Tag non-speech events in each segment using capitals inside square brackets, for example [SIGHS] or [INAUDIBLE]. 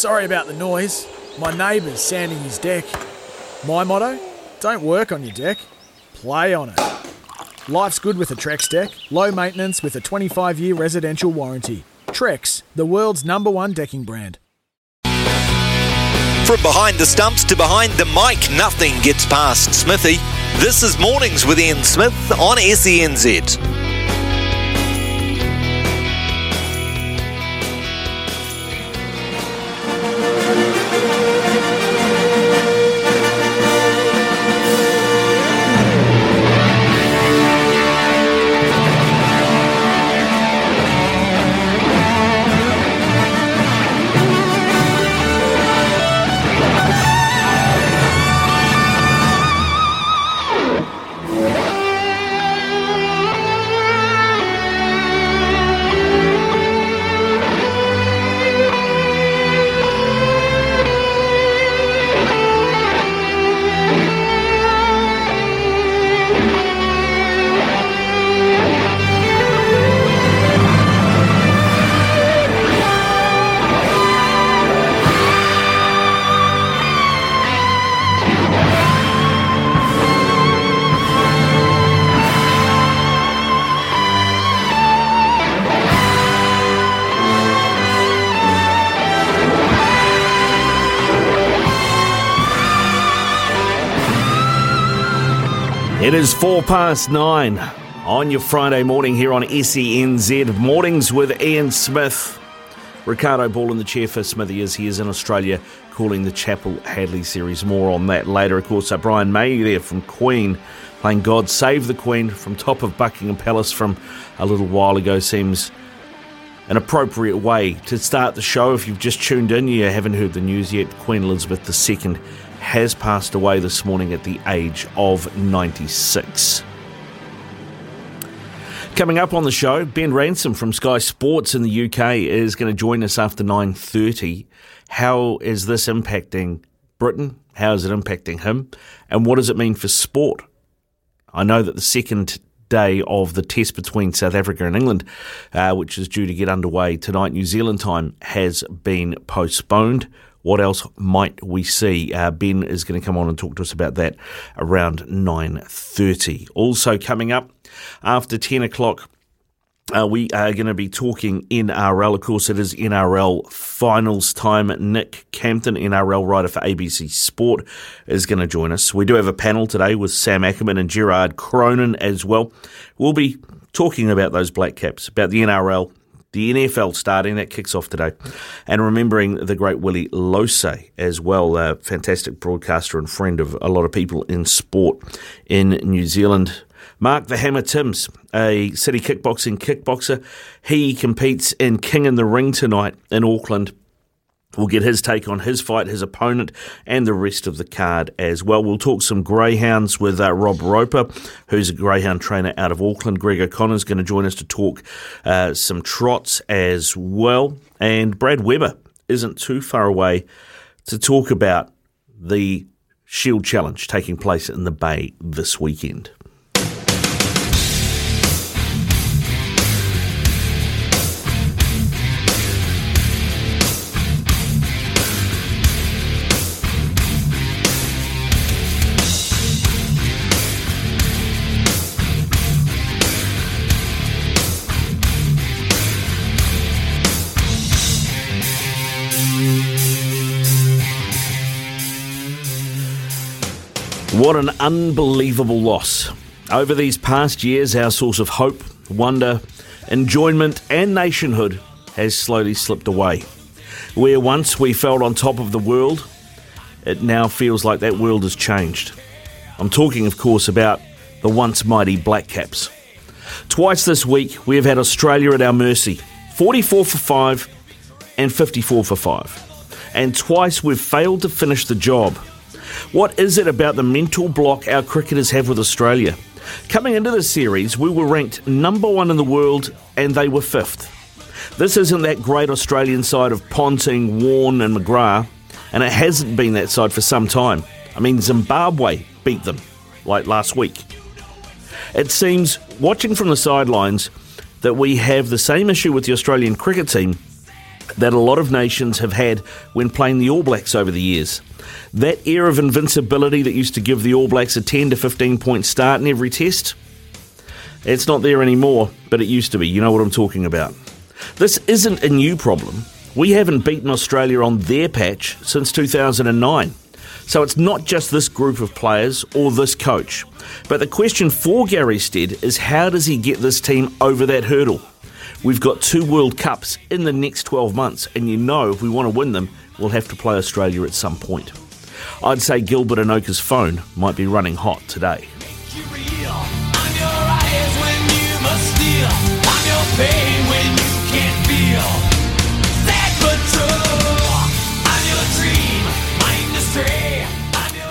Sorry about the noise. My neighbour's sanding his deck. My motto? Don't work on your deck, play on it. Life's good with a Trex deck, low maintenance with a 25 year residential warranty. Trex, the world's number one decking brand. From behind the stumps to behind the mic, nothing gets past Smithy. This is Mornings with Ian Smith on SENZ. Is four past nine on your Friday morning here on SENZ Mornings with Ian Smith. Ricardo Ball in the chair for Smithy as he is in Australia calling the Chappell-Hadlee series. More on that later. Of course, uh, Brian May there from Queen playing God Save the Queen from top of Buckingham Palace from a little while ago seems an appropriate way to start the show. If you've just tuned in, you haven't heard the news yet. Queen Elizabeth II has passed away this morning at the age of 96. Coming up on the show, Ben Ransom from Sky Sports in the UK is going to join us after 9:30. How is this impacting Britain? How is it impacting him? And what does it mean for sport? I know that the second day of the test between South Africa and England, uh, which is due to get underway tonight, New Zealand time, has been postponed. What else might we see? Uh, ben is going to come on and talk to us about that around 9.30. Also coming up after 10 o'clock, uh, we are going to be talking NRL. Of course, it is NRL finals time. Nick Campton, NRL writer for ABC Sport, is going to join us. We do have a panel today with Sam Ackerman and Gerard Cronin as well. We'll be talking about those Black Caps, about the NRL, the NFL starting, that kicks off today. And remembering the great Willie Lose as well, a fantastic broadcaster and friend of a lot of people in sport in New Zealand. Mark the Hammer Timms, a city kickboxing kickboxer. He competes in King in the Ring tonight in Auckland. We'll get his take on his fight, his opponent, and the rest of the card as well. We'll talk some greyhounds with uh, Rob Roper, who's a greyhound trainer out of Auckland. Greg O'Connor is going to join us to talk uh, some trots as well. And Brad Weber isn't too far away to talk about the Shield Challenge taking place in the Bay this weekend. What an unbelievable loss. Over these past years, our source of hope, wonder, enjoyment, and nationhood has slowly slipped away. Where once we felt on top of the world, it now feels like that world has changed. I'm talking, of course, about the once mighty Black Caps. Twice this week, we have had Australia at our mercy 44 for 5 and 54 for 5. And twice we've failed to finish the job. What is it about the mental block our cricketers have with Australia? Coming into the series, we were ranked number one in the world and they were fifth. This isn't that great Australian side of Ponting, Warne, and McGrath, and it hasn't been that side for some time. I mean, Zimbabwe beat them, like last week. It seems, watching from the sidelines, that we have the same issue with the Australian cricket team that a lot of nations have had when playing the All Blacks over the years. That air of invincibility that used to give the All Blacks a 10 to 15 point start in every test, it's not there anymore, but it used to be. You know what I'm talking about. This isn't a new problem. We haven't beaten Australia on their patch since 2009. So it's not just this group of players or this coach. But the question for Gary Stead is how does he get this team over that hurdle? We've got two World Cups in the next 12 months, and you know if we want to win them, we'll have to play Australia at some point. I'd say Gilbert Enoka's phone might be running hot today.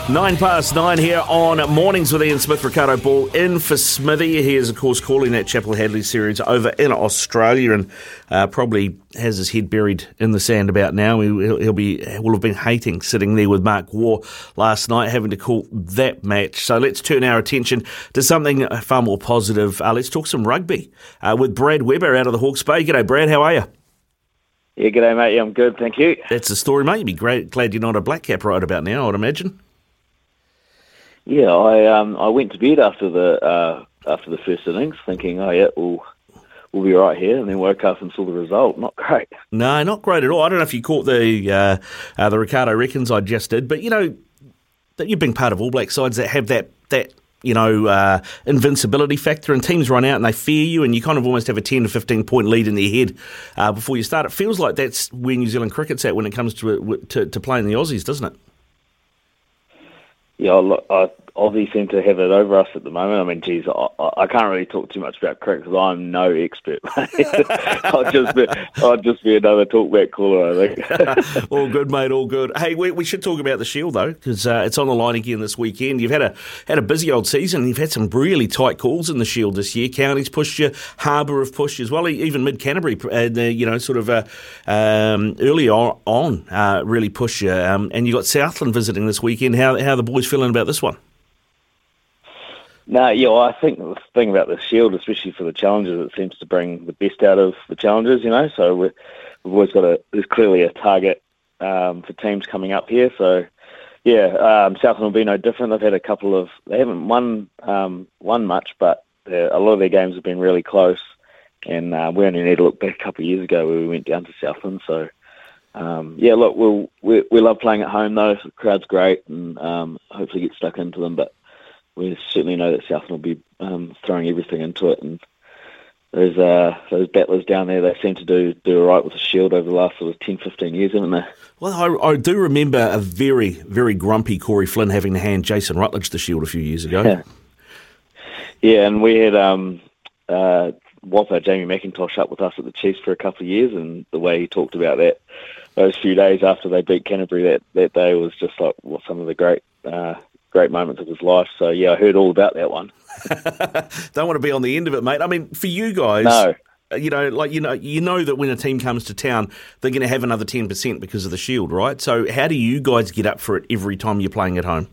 Nine past nine here on Mornings with Ian Smith, Ricardo Ball in for Smithy. He is, of course, calling that Chappell-Hadlee series over in Australia and uh, probably has his head buried in the sand about now. He'll, he'll, be will have been hating sitting there with Mark Waugh last night, having to call that match. So let's turn our attention to something far more positive. Uh, let's talk some rugby uh, with Brad Weber out of the Hawke's Bay. G'day, Brad. How are you? Yeah, g'day, mate. I'm good, thank you. That's the story, mate. You'd be great, glad you're not a black cap right about now, I'd imagine. Yeah, I um I went to bed after the uh, after the first innings, thinking, oh yeah, we'll we'll be right here, and then woke up and saw the result. Not great. No, not great at all. I don't know if you caught the uh, uh, the Ricardo reckons I just did, but you know that you've been part of All Black sides that have that that you know, uh, invincibility factor, and teams run out and they fear you, and you kind of almost have a 10 to 15 point lead in their head uh, before you start. It feels like that's where New Zealand cricket's at when it comes to, to, to playing the Aussies, doesn't it? Yeah, look, I, Aussie seem to have it over us at the moment. I mean, geez, I, I can't really talk too much about cricket because I'm no expert. [LAUGHS] I'll just be, I'll just be another talkback caller, I think. [LAUGHS] all good, mate. All good. Hey, we, we should talk about the Shield though, because uh, it's on the line again this weekend. You've had a had a busy old season. You've had some really tight calls in the Shield this year. Counties pushed you, Harbour have pushed you as well. Even Mid Canterbury, uh, you know, sort of uh, um, early on, uh, really pushed you. Um, and you got Southland visiting this weekend. How how the boys feeling about this one? No, yeah, well, I think the thing about the Shield, especially for the challengers, it seems to bring the best out of the challengers. You know, so we've always got a there's clearly a target um, for teams coming up here. So yeah, um, Southland will be no different. They've had a couple of they haven't won um, won much, but a lot of their games have been really close. And uh, we only need to look back a couple of years ago where we went down to Southland. So um, yeah, look, we'll, we we love playing at home though. The crowd's great, and um, hopefully get stuck into them. But we certainly know that Southland will be um, throwing everything into it. And those uh, those battlers down there, they seem to do do all right with the Shield over the last sort of 10, 15 years, haven't they? Well, I, I do remember a very, very grumpy Corey Flynn having to hand Jason Rutledge the Shield a few years ago. Yeah, [LAUGHS] yeah and we had um, uh, Whopper, Jamie McIntosh, up with us at the Chiefs for a couple of years, and the way he talked about that those few days after they beat Canterbury that, that day was just like well, some of the great uh, great moments of his life. So yeah, I heard all about that one. [LAUGHS] Don't want to be on the end of it, mate. I mean, for you guys, no. Uh, you know, like you know, you know that when a team comes to town, they're going to have another ten percent because of the shield, right? So, how do you guys get up for it every time you're playing at home?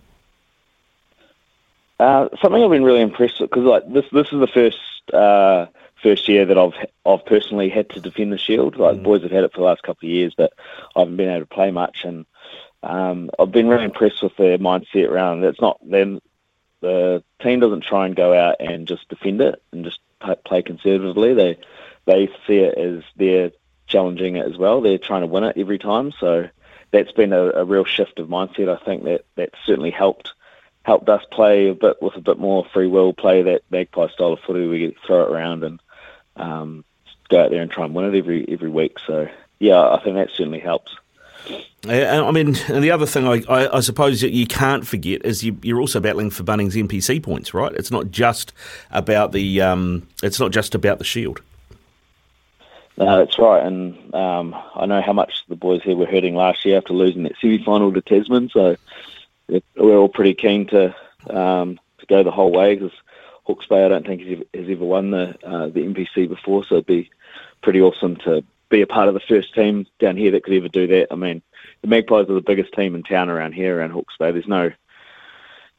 Uh, something I've been really impressed with because like this, this is the first uh, first year that I've I've personally had to defend the shield. Like mm. boys have had it for the last couple of years, but I haven't been able to play much. And um, I've been really impressed with their mindset around. It's not them. The team doesn't try and go out and just defend it and just play conservatively. They they see it as they're challenging it as well. They're trying to win it every time. So that's been a, a real shift of mindset. I think that that certainly helped helped us play a bit with a bit more free will, play that magpie style of footy. We throw it around and um, go out there and try and win it every every week. So yeah, I think that certainly helps. I mean, and the other thing I, I, I suppose that you can't forget is you, are also battling for Bunnings NPC points, right? It's not just about the um, it's not just about the shield. No, that's right, and um, I know how much the boys here were hurting last year after losing that semi-final to Tasman. So we're all pretty keen to um, to go the whole way because Hawke's Bay I don't think has ever, has ever won the uh, the NPC before, so it'd be pretty awesome to be a part of the first team down here that could ever do that. I mean, the Magpies are the biggest team in town around here, around Hawke's Bay. There's no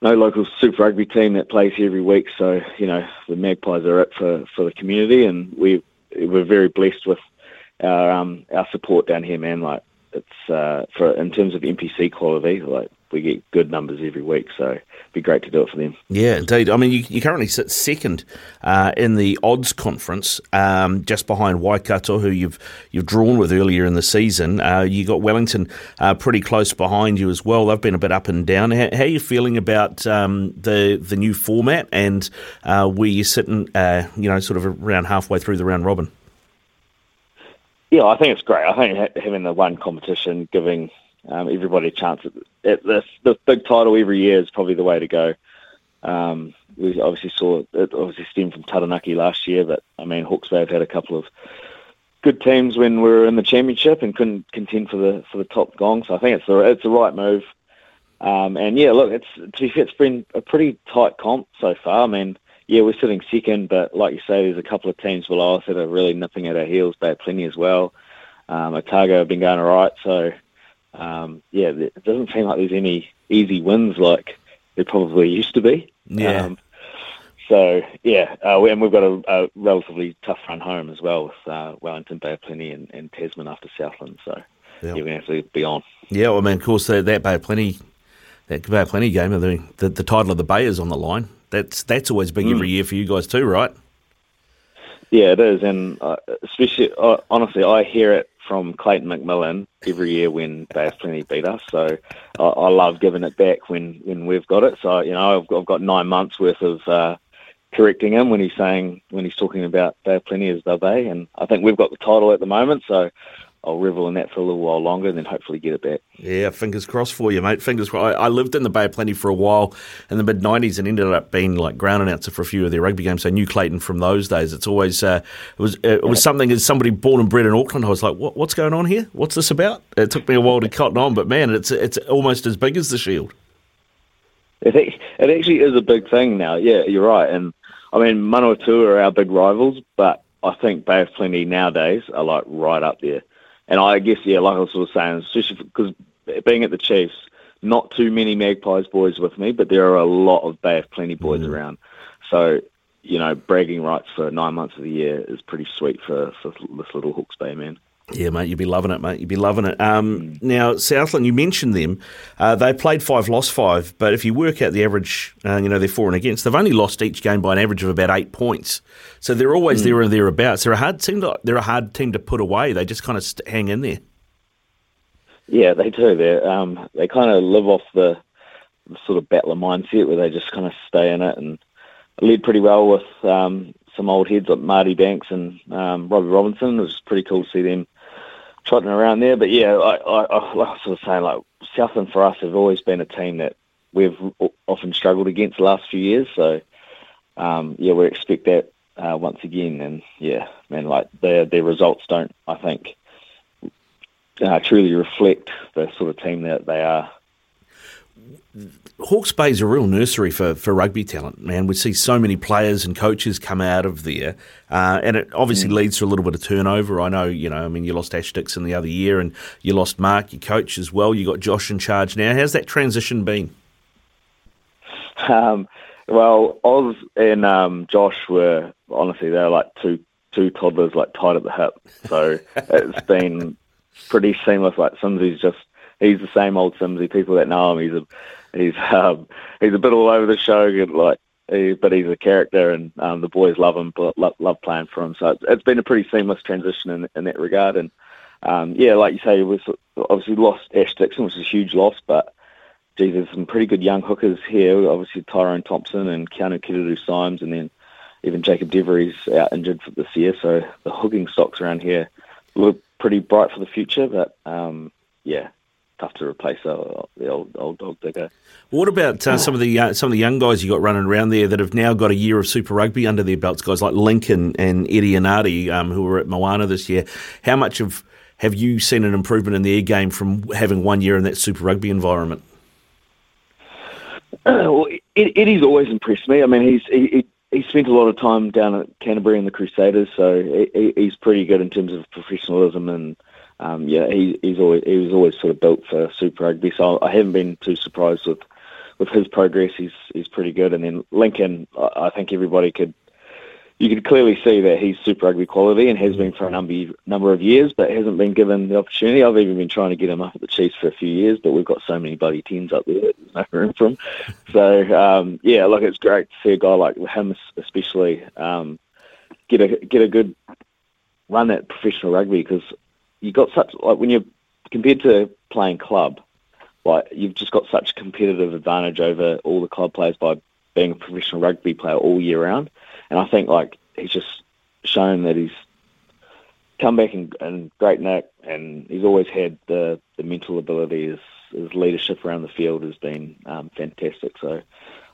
no local Super Rugby team that plays here every week, so you know the Magpies are it for, for the community, and we we're very blessed with our um, our support down here, man. Like it's uh, for in terms of NPC quality, like we get good numbers every week. So it'd be great to do it for them. Yeah, indeed. I mean, you, you currently sit second uh, in the odds conference, um, just behind Waikato, who you've you've drawn with earlier in the season. Uh, you got Wellington uh, pretty close behind you as well. They've been a bit up and down. How, how are you feeling about um, the the new format and uh, where you're sitting? Uh, you know, sort of around halfway through the round robin. Yeah, I think it's great. I think having the one competition, giving um, everybody a chance at, at this, the big title every year is probably the way to go. Um, we obviously saw it obviously stemmed from Taranaki last year, but I mean Hawke's Bay have had a couple of good teams when we were in the championship and couldn't contend for the for the top gong. So I think it's the it's the right move. Um, and yeah, look, it's it's been a pretty tight comp so far. I mean, yeah, we're sitting second, but like you say, there's a couple of teams below us that are really nipping at our heels. Bay Plenty as well. Um, Otago have been going all right, so um, yeah, it doesn't seem like there's any easy wins like there probably used to be. Yeah. Um, so yeah, uh, and we've got a, a, relatively tough run home as well with uh, Wellington, Bay of Plenty, and, and Tasman after Southland. So yeah, we have to be on. Yeah, well, I mean, of course, that, that Bay of Plenty, that Bay of Plenty game, the, the, the title of the Bay is on the line. That's that's always big mm. every year for you guys too, right? Yeah, it is, and uh, especially uh, honestly, I hear it from Clayton McMillan every year when of Plenty beat us. So I, I, love giving it back when, when we've got it. So you know, I've got, I've got nine months worth of uh, correcting him when he's saying when he's talking about Bay Plenty as Bay, and I think we've got the title at the moment. So I'll revel in that for a little while longer and then hopefully get it back. Yeah, fingers crossed for you, mate. Fingers crossed. I, I lived in the Bay of Plenty for a while in the mid 90s and ended up being like ground announcer for a few of their rugby games. So I knew Clayton from those days. It's always, uh, it was it was something as somebody born and bred in Auckland, I was like, what, what's going on here? What's this about? It took me a while to cotton on, but man, it's, it's almost as big as the Shield. It, it actually is a big thing now. Yeah, you're right. And I mean, Manawatu are our big rivals, but I think Bay of Plenty nowadays are like right up there. And I guess, yeah, like I was sort of saying, especially because being at the Chiefs, not too many Magpies boys with me, but there are a lot of Bay of Plenty boys mm. around. So, you know, bragging rights for nine months of the year is pretty sweet for, for this little Hawke's Bay man. Yeah, mate, you'd be loving it, mate. You'd be loving it. Um. Now, Southland, you mentioned them. Uh, they played five, lost five, but if you work out the average, uh, you know, they're for and against, they've only lost each game by an average of about eight points. So they're always mm. there and thereabouts. They're a hard team. To, they're a hard team to put away. They just kind of st- hang in there. Yeah, they do. They um, they kind of live off the, the, sort of battler mindset where they just kind of stay in it and lead pretty well with um, some old heads like Marty Banks and um, Robbie Robinson. It was pretty cool to see them trotting around there. But yeah, I, I, I, like I was sort of saying, like Southland for us have always been a team that we've often struggled against the last few years. So um, yeah, we expect that uh, once again. And yeah, man, like their their results don't, I think, uh, truly reflect the sort of team that they are. Hawke's Bay is a real nursery for, for rugby talent, man. We see so many players and coaches come out of there, uh, and it obviously mm. leads to a little bit of turnover. I know, you know, I mean, you lost Ash Dixon the other year, and you lost Mark, your coach, as well. You got Josh in charge now. How's that transition been? Um, well, Oz and um, Josh were honestly they're like two two toddlers, like tied at the hip. So [LAUGHS] it's been pretty seamless. Like Simsy's just he's the same old Simsy. People that know him, he's a he's um, he's a bit all over the show, like he, but he's a character, and um, the boys love him, but love, love playing for him. So it's, it's been a pretty seamless transition in, in that regard. And um, yeah, like you say, we obviously lost Ash Dixon, which is a huge loss, but geez, there's some pretty good young hookers here. Obviously Tyrone Thompson and Kianu Kereru-Symes, and then even Jacob Devery's out injured for this year. So the hooking stocks around here look pretty bright for the future. But um, yeah, tough to replace the old old dog digger. What about uh, some of the uh, some of the young guys you got running around there that have now got a year of Super Rugby under their belts? Guys like Lincoln and Eddie Enari, um, who were at Moana this year. How much of have you seen an improvement in their game from having one year in that Super Rugby environment? Uh, [CLEARS THROAT] well, Eddie's always impressed me. I mean, he's he, he spent a lot of time down at Canterbury and the Crusaders, so he, he's pretty good in terms of professionalism and um, yeah, he, he's always he was always sort of built for Super Rugby, so I haven't been too surprised with with his progress. He's he's pretty good. And then Lincoln, I think everybody could you can clearly see that he's Super Rugby quality and has been for a number number of years, but hasn't been given the opportunity. I've even been trying to get him up at the Chiefs for a few years, but we've got so many bloody teams up there, there's no room for him. So um, yeah, look, it's great to see a guy like him, especially um, get a get a good run at professional rugby because you got such like when you're compared to playing club, like you've just got such competitive advantage over all the club players by being a professional rugby player all year round. And I think like he's just shown that he's come back in, great nick, and he's always had the the mental ability. His, his leadership around the field has been um, fantastic. So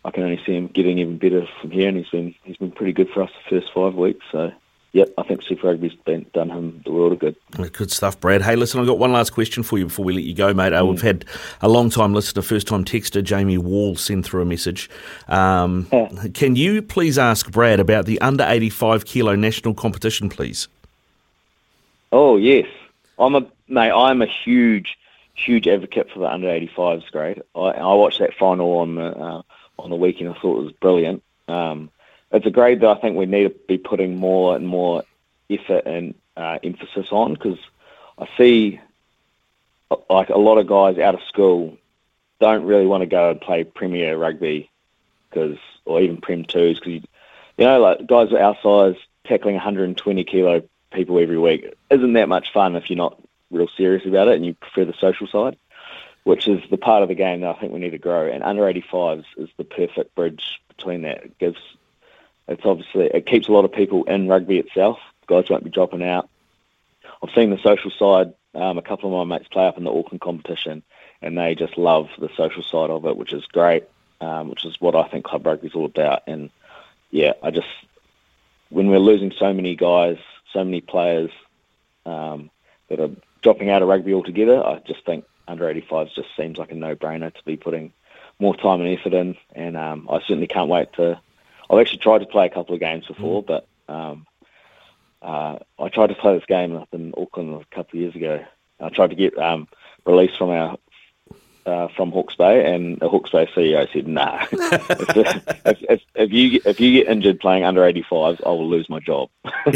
I can only see him getting even better from here, and he's been he's been pretty good for us the first five weeks. So Yep, I think Super Rugby's been, done him the world of good. Good stuff, Brad. Hey, listen, I've got one last question for you before we let you go, mate. Uh, mm. We've had a long time listener, first time texter, Jamie Wall, send through a message. Um, yeah. Can you please ask Brad about the under 85 kilo national competition, please? Oh, yes. I'm a, mate, I'm a huge, huge advocate for the under 85s grade. I, I watched that final on the, uh, on the weekend. I thought it was brilliant. Um, it's a grade that I think we need to be putting more and more effort and uh, emphasis on because I see like a lot of guys out of school don't really want to go and play Premier rugby because or even Prem twos because you, you know like guys our size tackling 120 kilo people every week isn't that much fun if you're not real serious about it and you prefer the social side, which is the part of the game that I think we need to grow. And under 85s is the perfect bridge between that. It gives it's obviously it keeps a lot of people in rugby itself. Guys won't be dropping out. I've seen the social side. Um, a couple of my mates play up in the Auckland competition, and they just love the social side of it, which is great. Um, which is what I think club rugby is all about. And yeah, I just when we're losing so many guys, so many players um, that are dropping out of rugby altogether, I just think under 85s just seems like a no-brainer to be putting more time and effort in. And um, I certainly can't wait to I've actually tried to play a couple of games before, mm. but um, uh, I tried to play this game up in Auckland a couple of years ago. I tried to get um, released from our uh, from Hawke's Bay, and the Hawke's Bay CEO said, "Nah, [LAUGHS] [LAUGHS] if, if, if, you if you get injured playing under 85s, I will lose my job." [LAUGHS]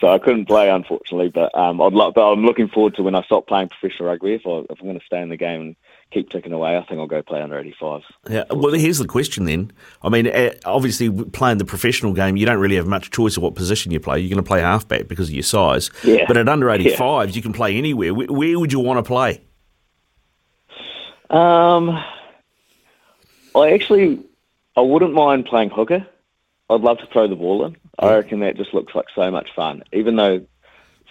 so I couldn't play, unfortunately. But um, I'd lo- but I'm looking forward to when I stop playing professional rugby. If, I, if I'm going to stay in the game and keep ticking away, I think I'll go play under 85s. Yeah. Well, here's the question then. I mean, eh, obviously, playing the professional game, you don't really have much choice of what position you play. You're going to play halfback because of your size. Yeah. But at under 85s, yeah. you can play anywhere. Where, where would you want to play? Um, I actually, I wouldn't mind playing hooker. I'd love to throw the ball in. I reckon that just looks like so much fun. Even though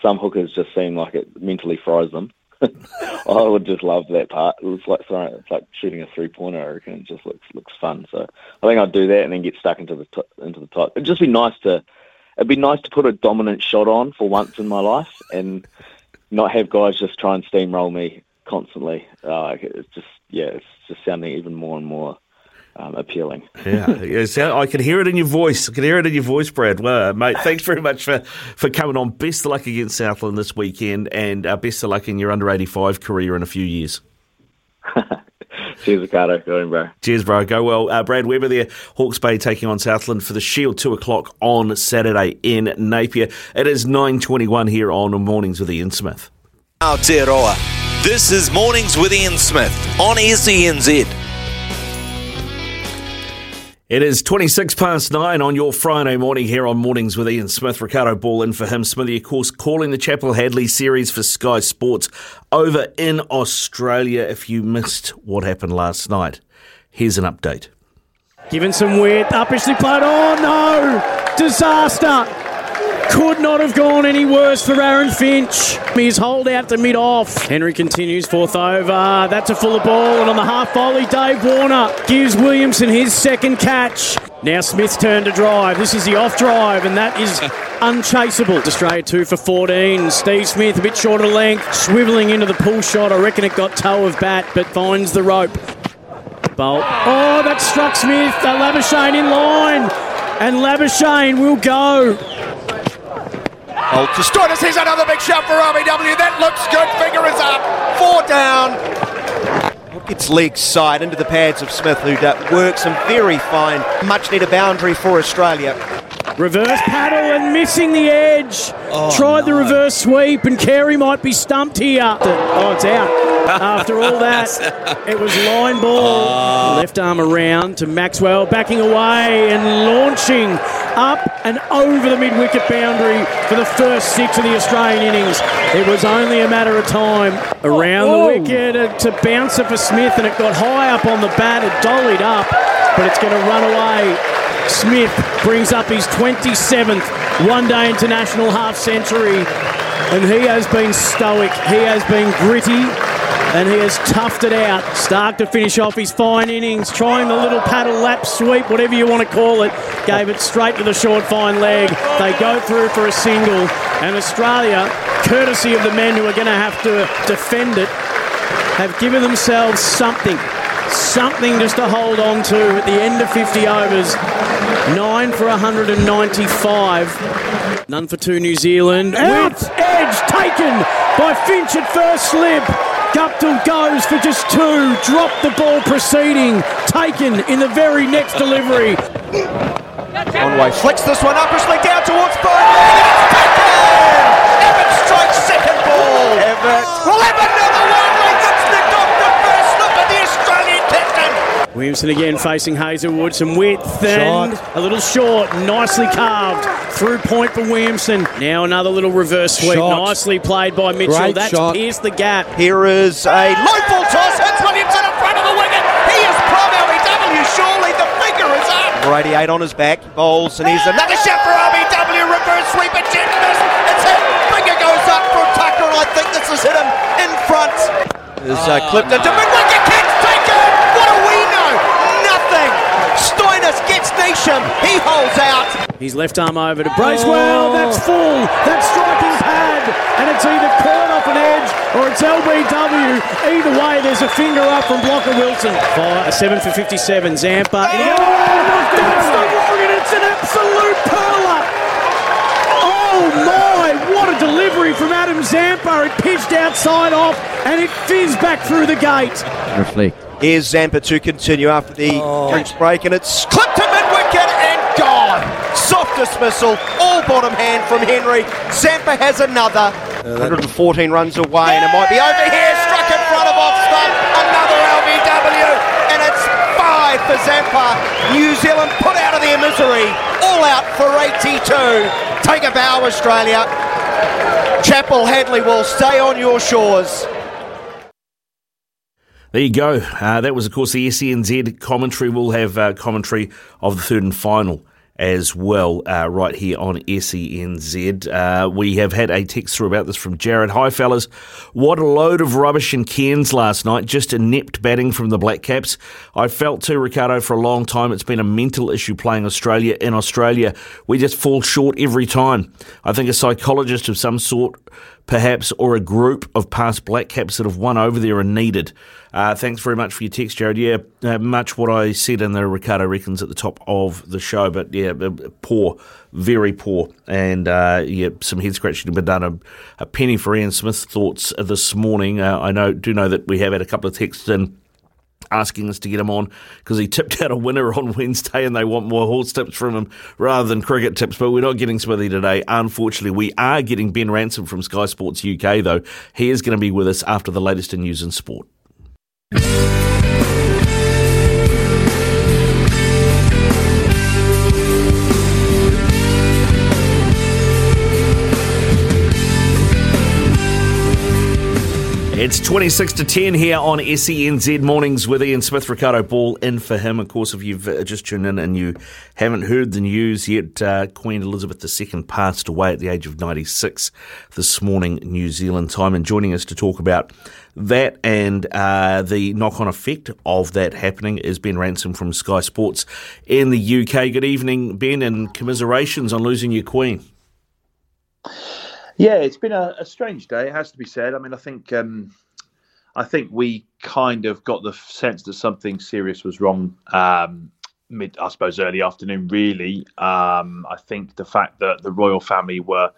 some hookers just seem like it mentally fries them. [LAUGHS] I would just love that part. It was like it's like shooting a three pointer. I reckon it just looks looks fun. So I think I'd do that and then get stuck into the t- into the top. It'd just be nice to it'd be nice to put a dominant shot on for once in my life and not have guys just try and steamroll me constantly. Uh, it's just yeah, it's just sounding even more and more um, appealing. yeah, [LAUGHS] I can hear it in your voice. I can hear it in your voice, Brad. Well, mate, thanks very much for, for coming on. Best of luck against Southland this weekend, and uh, best of luck in your under eighty five career in a few years. [LAUGHS] Cheers, Ricardo. Go in, bro. Cheers, bro. Go well. Uh, Brad Weber there, Hawke's Bay taking on Southland for the Shield, 2 o'clock on Saturday in Napier. It is 9.21 here on Mornings with Ian Smith. Aotearoa. This is Mornings with Ian Smith on SENZ. It is 26 past nine on your Friday morning here on Mornings with Ian Smith. Ricardo Ball in for him. Smithy, of course, calling the Chappell-Hadlee series for Sky Sports over in Australia. If you missed what happened last night, here's an update. Given some width, uppishly played. Oh no! Disaster! Could not have gone any worse for Aaron Finch. His hold out to mid off. Henry continues fourth over. That's a fuller ball. And on the half volley, Dave Warner gives Williamson his second catch. Now Smith's turn to drive. This is the off drive, and that is [LAUGHS] unchaseable. Australia 2 for 14. Steve Smith a bit short of length, swivelling into the pull shot. I reckon it got toe of bat, but finds the rope. Boult. Oh, that struck Smith. Uh, Labuschagne in line. And Labuschagne will go. Boult to Stoinis. Here's another big shot for LBW. That looks good. Finger is up. Four down. Gets legs side into the pads of Smith, who works some very fine, much needed boundary for Australia. Reverse paddle and missing the edge. Oh, Tried the reverse sweep, and Carey might be stumped here. Oh, it's out. [LAUGHS] After all that, it was line ball. Oh. Left arm around to Maxwell, backing away and launching up and over the mid wicket boundary for the first six of the Australian innings. It was only a matter of time. Around the wicket uh, to bouncer for Smith, and it got high up on the bat. It dollied up, but it's going to run away. Smith brings up his 27th one day international half century, and he has been stoic, he has been gritty, and he has toughed it out. Starc to finish off his fine innings, trying the little paddle lap sweep, whatever you want to call it. Gave it straight to the short fine leg. They go through for a single, and Australia, courtesy of the men who are going to have to defend it, have given themselves something. Something just to hold on to at the end of 50 overs. Nine for 195. None for two New Zealand. Out! Edge taken by Finch at first slip. Guptill goes for just two. Drop the ball proceeding. Taken in the very next delivery. Conway flicks this one upishly down towards third. And it's taken! Evan strikes second ball. Evan will have another one. Like that's nicked off the first slip of the Australian captain. Williamson again facing Hazlewood. Some width and a little short. Nicely carved. Through point for Williamson. Now another little reverse sweep. Shot. Nicely played by Mitchell. Great That's shot. pierced the gap. Here is a low ball toss. Hits Williamson in front of the wicket. He is prime LBW. Surely the finger is up. Brady eight on his back. Bowls and here's another shot for LBW. Reverse sweep and jet miss. It's hit. Finger goes up for Tucker and I think this has hit him in front. Is uh, clipped into mid wicket. Catch taken. What do we know? Nothing. Stoinis. He holds out. His left arm over to Bracewell. Oh. That's full. That's striking pad. And it's either caught off an edge or it's LBW. Either way, there's a finger up from Blocker Wilson. Five, a 7 for 57. Zampa. Oh, that's the wrong and it's an absolute perler. Oh my, what a delivery from Adam Zampa. It pitched outside off and it fizzed back through the gate. Reflect. Here's Zampa to continue after the oh. drinks break, and it's clipped Soft dismissal, all bottom hand from Henry. Zampa has another. 114 runs away, and it might be over here. Struck in front of off stump. Another LBW, and it's five for Zampa. New Zealand put out of their misery. All out for 82. Take a bow, Australia. Chappell-Hadlee will stay on your shores. There you go. Uh, that was, of course, the SENZ commentary. We'll have uh, commentary of the third and final as well, uh, right here on SENZ. Uh, we have had a text through about this from Jared. Hi, fellas. What a load of rubbish in Cairns last night. Just inept batting from the Black Caps. I felt too, Ricardo, for a long time. It's been a mental issue playing Australia in Australia. We just fall short every time. I think a psychologist of some sort perhaps, or a group of past Black Caps that have won over there are needed. Uh, thanks very much for your text, Jared. Yeah, uh, much what I said in the Ricardo Reckons at the top of the show, but yeah, poor, very poor. And uh, yeah, some head scratching to be done. A, a penny for Ian Smith's thoughts this morning. Uh, I know, do know that we have had a couple of texts in asking us to get him on because he tipped [LAUGHS] out a winner on Wednesday and they want more horse tips from him rather than cricket tips. But we're not getting Smithy today. Unfortunately, we are getting Ben Ransom from Sky Sports UK, though. He is going to be with us after the latest in news and sport. It's 26 to 10 here on SENZ Mornings with Ian Smith, Ricardo Ball in for him. Of course, if you've uh, just tuned in and you haven't heard the news yet, uh, Queen Elizabeth II passed away at the age of 96 this morning, New Zealand time. And joining us to talk about that and uh, the knock on effect of that happening is Ben Ransom from Sky Sports in the UK. Good evening, Ben, and commiserations on losing your Queen. Yeah, it's been a, a, strange day. It has to be said. I mean, I think um, I think we kind of got the sense that something serious was wrong. Um, mid, I suppose, early afternoon. Really, um, I think the fact that the royal family were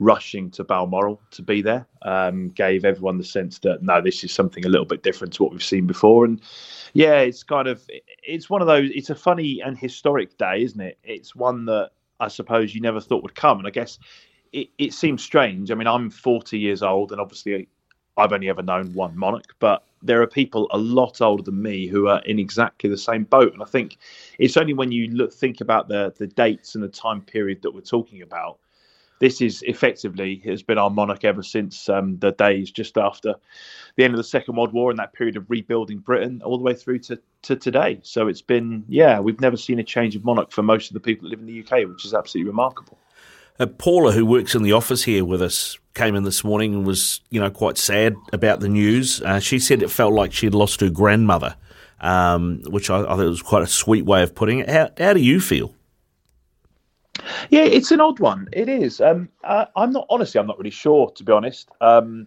rushing to Balmoral to be there um, gave everyone the sense that no, this is something a little bit different to what we've seen before. And yeah, it's kind of it's one of those. It's a funny and historic day, isn't it? It's one that I suppose you never thought would come. And I guess it, it seems strange. I mean, I'm 40 years old, and obviously I've only ever known one monarch, but there are people a lot older than me who are in exactly the same boat. And I think it's only when you look, think about the the dates and the time period that we're talking about. This is effectively has been our monarch ever since um, the days just after the end of the Second World War and that period of rebuilding Britain, all the way through to, to today. So it's been, yeah, we've never seen a change of monarch for most of the people that live in the UK, which is absolutely remarkable. Uh, Paula, who works in the office here with us, came in this morning and was, you know, quite sad about the news. Uh, she said it felt like she'd lost her grandmother, um, which I, I thought was quite a sweet way of putting it. How, how do you feel? Yeah, it's an odd one. It is. Um, uh, I'm not honestly. I'm not really sure, to be honest. Um,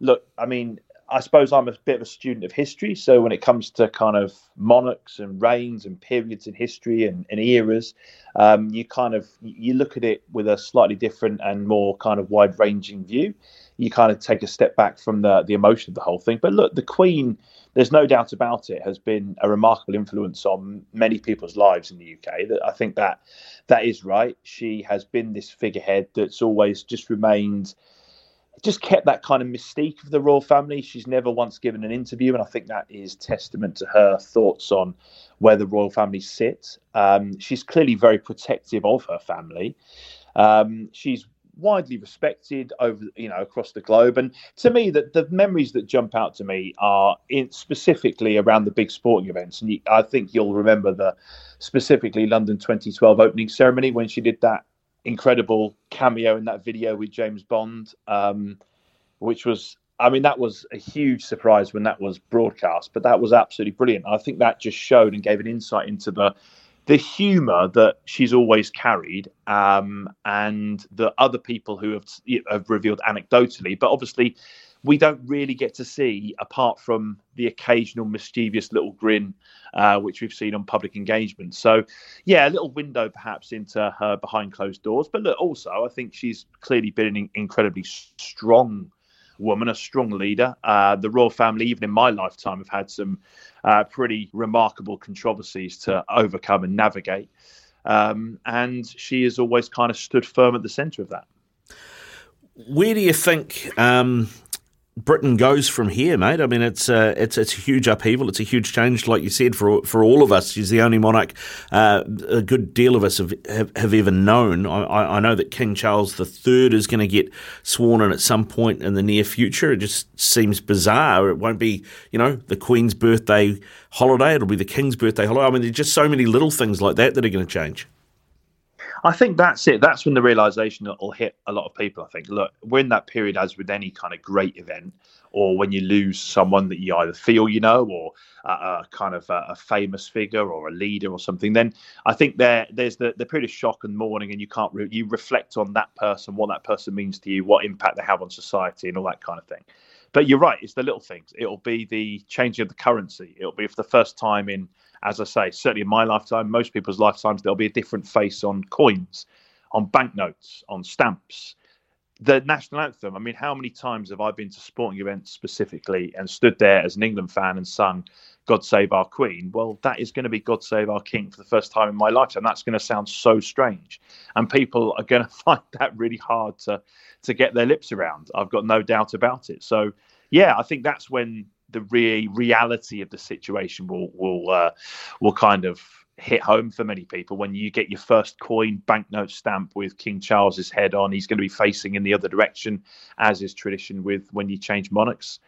look, I mean, I suppose I'm a bit of a student of history. So when it comes to kind of monarchs and reigns and periods in history and, and eras, um, you kind of you look at it with a slightly different and more kind of wide-ranging view. You kind of take a step back from the the emotion of the whole thing. But look, the Queen, there's no doubt about it, has been a remarkable influence on many people's lives in the UK. That I think that that is right. She has been this figurehead that's always just remained just kept that kind of mystique of the royal family. She's never once given an interview, and I think that is testament to her thoughts on where the royal family sit. Um, she's clearly very protective of her family. Um, she's widely respected over you know across the globe and to me that the memories that jump out to me are in specifically around the big sporting events and i think you'll remember the specifically london 2012 opening ceremony when she did that incredible cameo in that video with James Bond, um, which was, I mean, that was a huge surprise when that was broadcast, but that was absolutely brilliant. I think that just showed and gave an insight into the the humor that she's always carried, um, and the other people who have have revealed anecdotally, but obviously we don't really get to see apart from the occasional mischievous little grin, uh, which we've seen on public engagement. So, yeah, a little window perhaps into her behind closed doors. But look, also, I think she's clearly been an incredibly strong woman, a strong leader. Uh, the royal family, even in my lifetime, have had some uh, pretty remarkable controversies to overcome and navigate. Um, and she has always kind of stood firm at the centre of that. Where do you think um, Britain goes from here, mate. I mean, it's uh, it's it's a huge upheaval. It's a huge change, like you said, for for all of us. She's the only monarch uh, a good deal of us have have, have ever known. I, I, know that King Charles III is going to get sworn in at some point in the near future. It just seems bizarre. It won't be, you know, the Queen's birthday holiday. It'll be the King's birthday holiday. I mean, there's just so many little things like that that are going to change. I think that's it. That's when the realization that will hit a lot of people. I think, look, we're in that period, as with any kind of great event, or when you lose someone that you either feel you know, or a, a kind of a, a, famous figure or a leader or something. Then I think there there's the, the period of shock and mourning, and you can't re- you reflect on that person, what that person means to you, what impact they have on society, and all that kind of thing. But you're right; it's the little things. It'll be the changing of the currency. It'll be for the first time in as I say, certainly in my lifetime, most people's lifetimes, there'll be a different face on coins, on banknotes, on stamps. The national anthem. I mean, how many times have I been to sporting events specifically and stood there as an England fan and sung God Save Our Queen? Well, that is going to be God Save Our King for the first time in my lifetime. That's going to sound so strange. And people are going [LAUGHS] to find that really hard to, to get their lips around. I've got no doubt about it. So, yeah, I think that's when the re- reality of the situation will will uh, will kind of hit home for many people when you get your first coin banknote stamp with King Charles's head on. He's going to be facing in the other direction, as is tradition with when you change monarchs.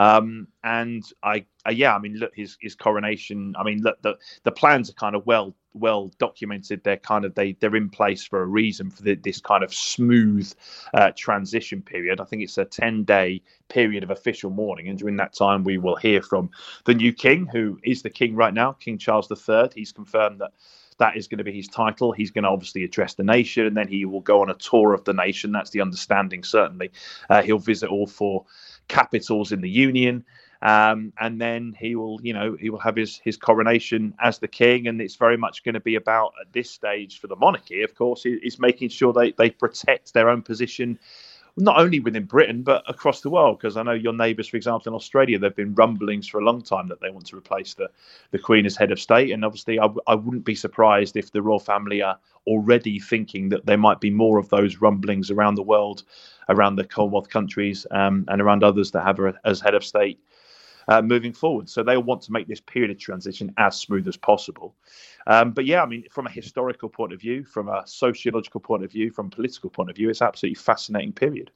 Um, and I, yeah, I mean, look, his his coronation. I mean, look, the the plans are kind of well well documented. They're kind of they they're in place for a reason for the, this kind of smooth uh, transition period. I think it's a ten day period of official mourning, and during that time, we will hear from the new king, who is the king right now, King Charles III. He's confirmed that that is going to be his title. He's going to obviously address the nation, and then he will go on a tour of the nation. That's the understanding, certainly. Uh, he'll visit all four capitals in the union. Um, and then he will, you know, he will have his his coronation as the king, and it's very much going to be about at this stage for the monarchy. Of course, is making sure they they protect their own position not only within Britain but across the world. Because I know your neighbours, for example, in Australia, there've been rumblings for a long time that they want to replace the the Queen as head of state, and obviously, I, I wouldn't be surprised if the royal family are already thinking that there might be more of those rumblings around the world, around the Commonwealth countries, um, and around others that have her as head of state. Uh, moving forward, so they want to make this period of transition as smooth as possible. Um, but yeah, I mean, from a historical point of view, from a sociological point of view, from a political point of view, it's absolutely fascinating period.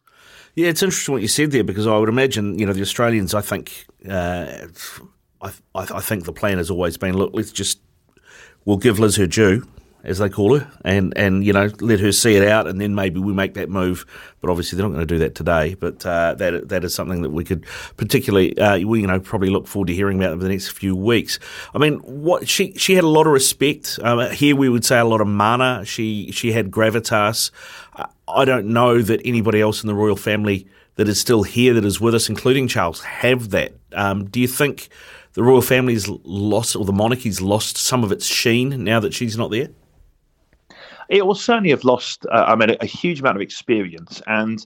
Yeah, it's interesting what you said there because I would imagine, you know, the Australians. I think, uh, I, I think the plan has always been, look, let's just we'll give Liz her due as they call her, and, and you know let her see it out, and then maybe we make that move. But obviously they're not going to do that today. But uh, that that is something that we could particularly uh, we you know probably look forward to hearing about over the next few weeks. I mean, what she she had a lot of respect. Um, here we would say a lot of mana. She she had gravitas. I don't know that anybody else in the royal family that is still here that is with us, including Charles, have that. Um, do you think? The royal family's lost, or the monarchy's lost some of its sheen now that she's not there it will certainly have lost. Uh, I mean, a, a, huge amount of experience, and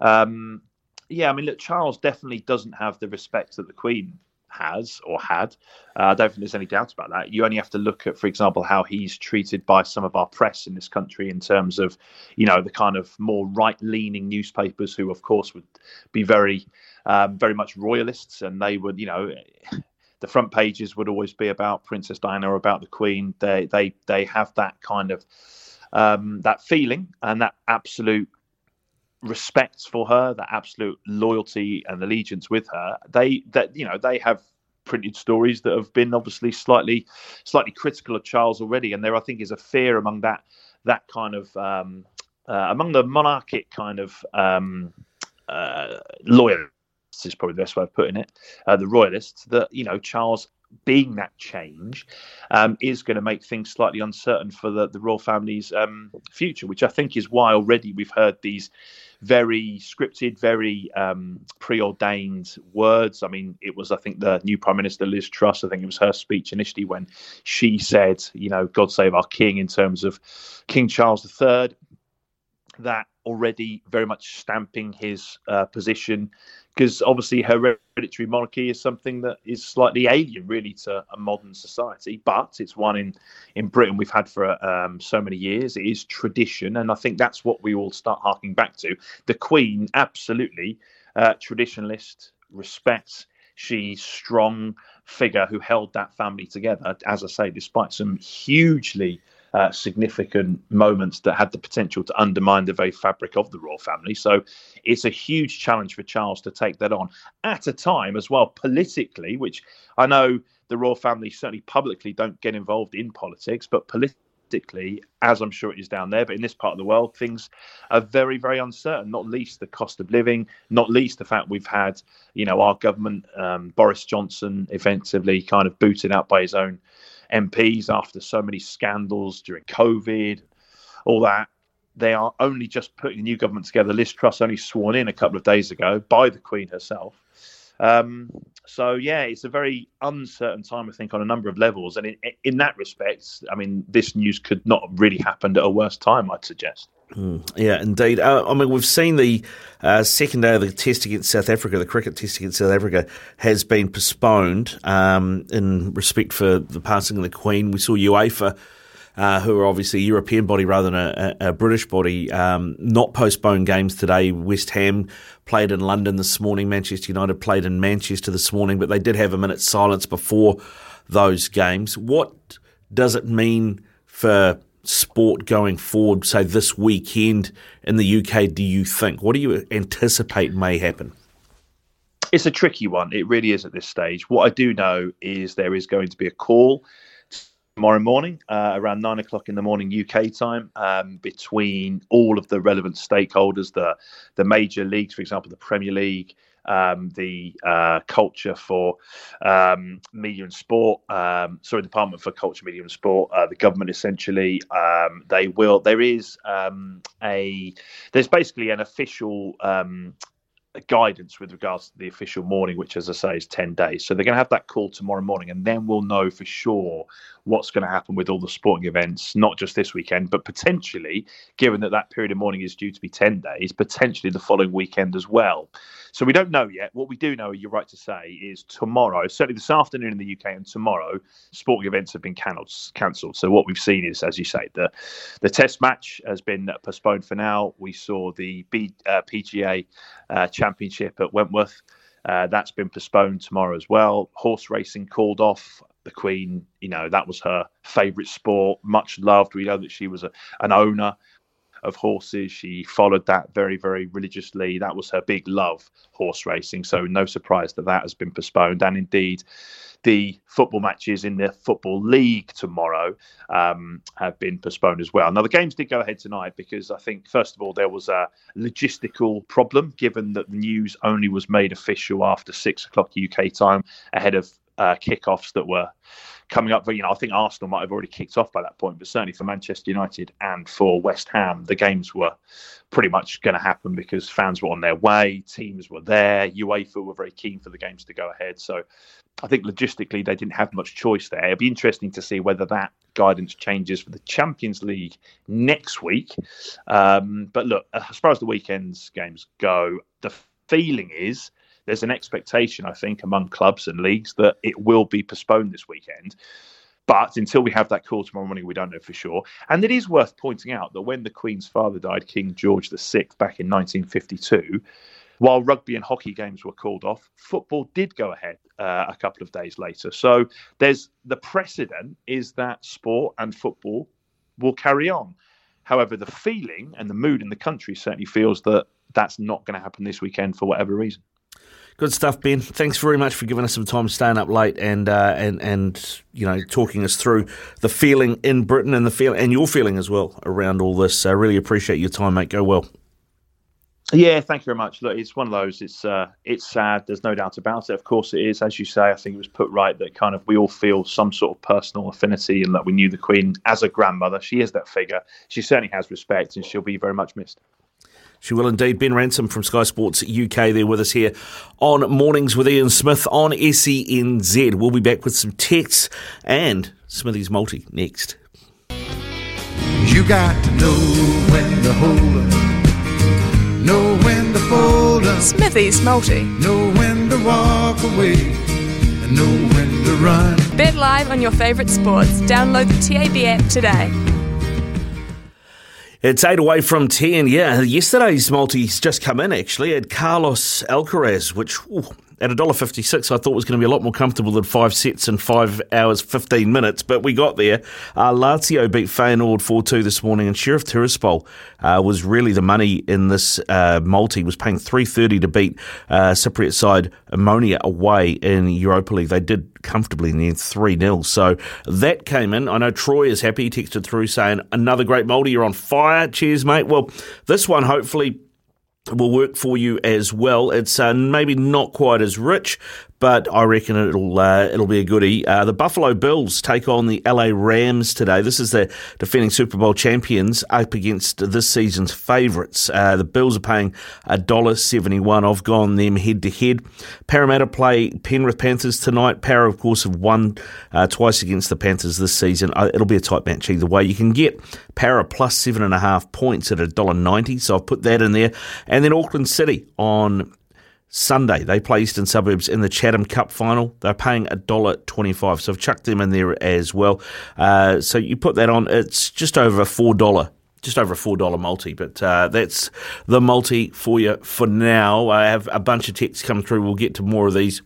um, yeah, I mean, look, Charles definitely doesn't have the respect that the Queen has or had. Uh, I don't think there's any doubt about that. You only have to look at, for example, how he's treated by some of our press in this country in terms of, you know, the kind of more right-leaning newspapers who, of course, would be very, um, very much royalists, and they would, you know. The front pages would always be about Princess Diana or about the Queen. They they they have that kind of um, that feeling and that absolute respect for her, that absolute loyalty and allegiance with her, they that you know they have printed stories that have been obviously slightly slightly critical of Charles already, and there I think is a fear among that that kind of um, uh, among the monarchic kind of um, uh, loyalists is probably the best way of putting it. Uh, the royalists that you know Charles being that change um, is going to make things slightly uncertain for the, the royal family's um, future, which I think is why already we've heard these very scripted, very um, preordained words. I mean, it was, I think, the new Prime Minister Liz Truss, I think it was her speech initially when she said, you know, God save our King in terms of King Charles III. That already very much stamping his uh, position because obviously hereditary monarchy is something that is slightly alien really to a modern society but it's one in in britain we've had for um, so many years. It is tradition and i think that's what we all start harking back to. The queen absolutely uh, traditionalist respects she's strong figure who held that family together as i say despite some hugely uh, significant moments that had the potential to undermine the very fabric of the royal family. So it's a huge challenge for Charles to take that on at a time as well, politically, which I know the royal family certainly publicly don't get involved in politics, but politically, as I'm sure it is down there, but in this part of the world, things are very, very uncertain. Not least the cost of living, not least the fact we've had, you know, our government, um, Boris Johnson, effectively kind of booted out by his own MPs after so many scandals during COVID, all that. They are only just putting a new government together. Liz Truss only sworn in a couple of days ago by the Queen herself. Um, so yeah, it's a very uncertain time, I think, on a number of levels. And in, in that respect, I mean, this news could not really happen at a worse time. I'd suggest. Mm, yeah, indeed. Uh, I mean, we've seen the uh, second day of the test against South Africa, the cricket test against South Africa, has been postponed um, in respect for the passing of the Queen. We saw UEFA. Uh, who are obviously a European body rather than a, a, British body, um, not postpone games today. West Ham played in London this morning. Manchester United played in Manchester this morning, but they did have a minute's silence before those games. What does it mean for sport going forward, say this weekend in the UK, do you think? What do you anticipate may happen? It's a tricky one. It really is at this stage. What I do know is there is going to be a call tomorrow morning, uh, around nine o'clock in the morning UK time, um, between all of the relevant stakeholders, the the major leagues, for example, the Premier League, um, the uh, culture for um, media and sport, um, sorry, Department for Culture, Media and Sport, uh, the government essentially, um, they will. There is um, a there's basically an official. Um, guidance with regards to the official morning, which, as I say, is 10 days. So they're going to have that call tomorrow mourning, and then we'll know for sure what's going to happen with all the sporting events, not just this weekend, but potentially, given that that period of mourning is due to be 10 days, potentially the following weekend as well. So we don't know yet. What we do know, you're right to say, is tomorrow, certainly this afternoon in the UK and tomorrow, sporting events have been cancelled. So what we've seen is, as you say, the the test match has been postponed for now. We saw the B, uh, PGA uh, Championship at Wentworth. Uh, that's been postponed tomorrow as well. Horse racing called off. The Queen, you know, that was her favourite sport, much loved. We know that she was a, an owner of horses. She followed that very, very religiously. That was her big love, horse racing. So no surprise that that has been postponed. And indeed, the football matches in the football league tomorrow um, have been postponed as well. Now the games did go ahead tonight because I think first of all there was a logistical problem given that the news only was made official after six o'clock UK time ahead of uh, kickoffs that were coming up. You know, I think Arsenal might have already kicked off by that point, but certainly for Manchester United and for West Ham, the games were pretty much going to happen because fans were on their way, teams were there, UEFA were very keen for the games to go ahead. So I think logistically they didn't have much choice there. It'd be interesting to see whether that guidance changes for the Champions League next week. Um, but look, as far as the weekend's games go, the feeling is there's an expectation, I think, among clubs and leagues that it will be postponed this weekend. But until we have that call tomorrow morning, we don't know for sure. And it is worth pointing out that when the Queen's father died, King George VI, back in 1952, while rugby and hockey games were called off, football did go ahead uh, a couple of days later. So there's the precedent is that sport and football will carry on. However, the feeling and the mood in the country certainly feels that that's not going to happen this weekend for whatever reason. Good stuff, Ben. Thanks very much for giving us some time staying up late and uh, and and you know talking us through the feeling in Britain and the feel and your feeling as well around all this. I really appreciate your time, mate. Go well. Yeah, thank you very much. Look, it's one of those. It's uh, it's sad. There's no doubt about it. Of course, it is. As you say, I think it was put right that kind of we all feel some sort of personal affinity, and that we knew the Queen as a grandmother. She is that figure. She certainly has respect, and she'll be very much missed. She will indeed. Ben Ransom from Sky Sports UK there with us here on Mornings with Ian Smith on SENZ. We'll be back with some texts and Smithy's multi next. You got to know when to hold up, know when to fold up. Smithy's multi. Know when to walk away, and know when to run. Bet live on your favourite sports. Download the TAB app today. It's eight away from 10. Yeah, yesterday's multi's just come in actually at Carlos Alcaraz, which ooh, at $1.56 I thought was going to be a lot more comfortable than five sets in five hours, 15 minutes, but we got there. Uh, Lazio beat Feyenoord 4-2 this morning, and Sheriff Tiraspol uh, was really the money in this uh, multi, was paying 330 to beat uh, Cypriot side Omonia away in Europa League. They did comfortably in the 3 0. So that came in. I know Troy is happy. He texted through saying, Another great multi. You're on fire. Cheers, mate. Well, this one hopefully will work for you as well. It's uh, maybe not quite as rich, but I reckon it'll uh, it'll be a goodie. Uh, the Buffalo Bills take on the LA Rams today. This is the defending Super Bowl champions up against this season's favourites. Uh, the Bills are paying a dollar seventy one. I've gone them head to head. Parramatta play Penrith Panthers tonight. Para, of course, have won uh, twice against the Panthers this season. Uh, it'll be a tight match either way. You can get Para plus seven and a half points at a dollar ninety. So I've put that in there. And then Auckland City on Sunday, they play Eastern Suburbs in the Chatham Cup final. They're paying $1.25. So I've chucked them in there as well. Uh, so you put that on, it's just over a $4 just over a four dollar multi, but uh, that's the multi for you for now. I have a bunch of texts come through. We'll get to more of these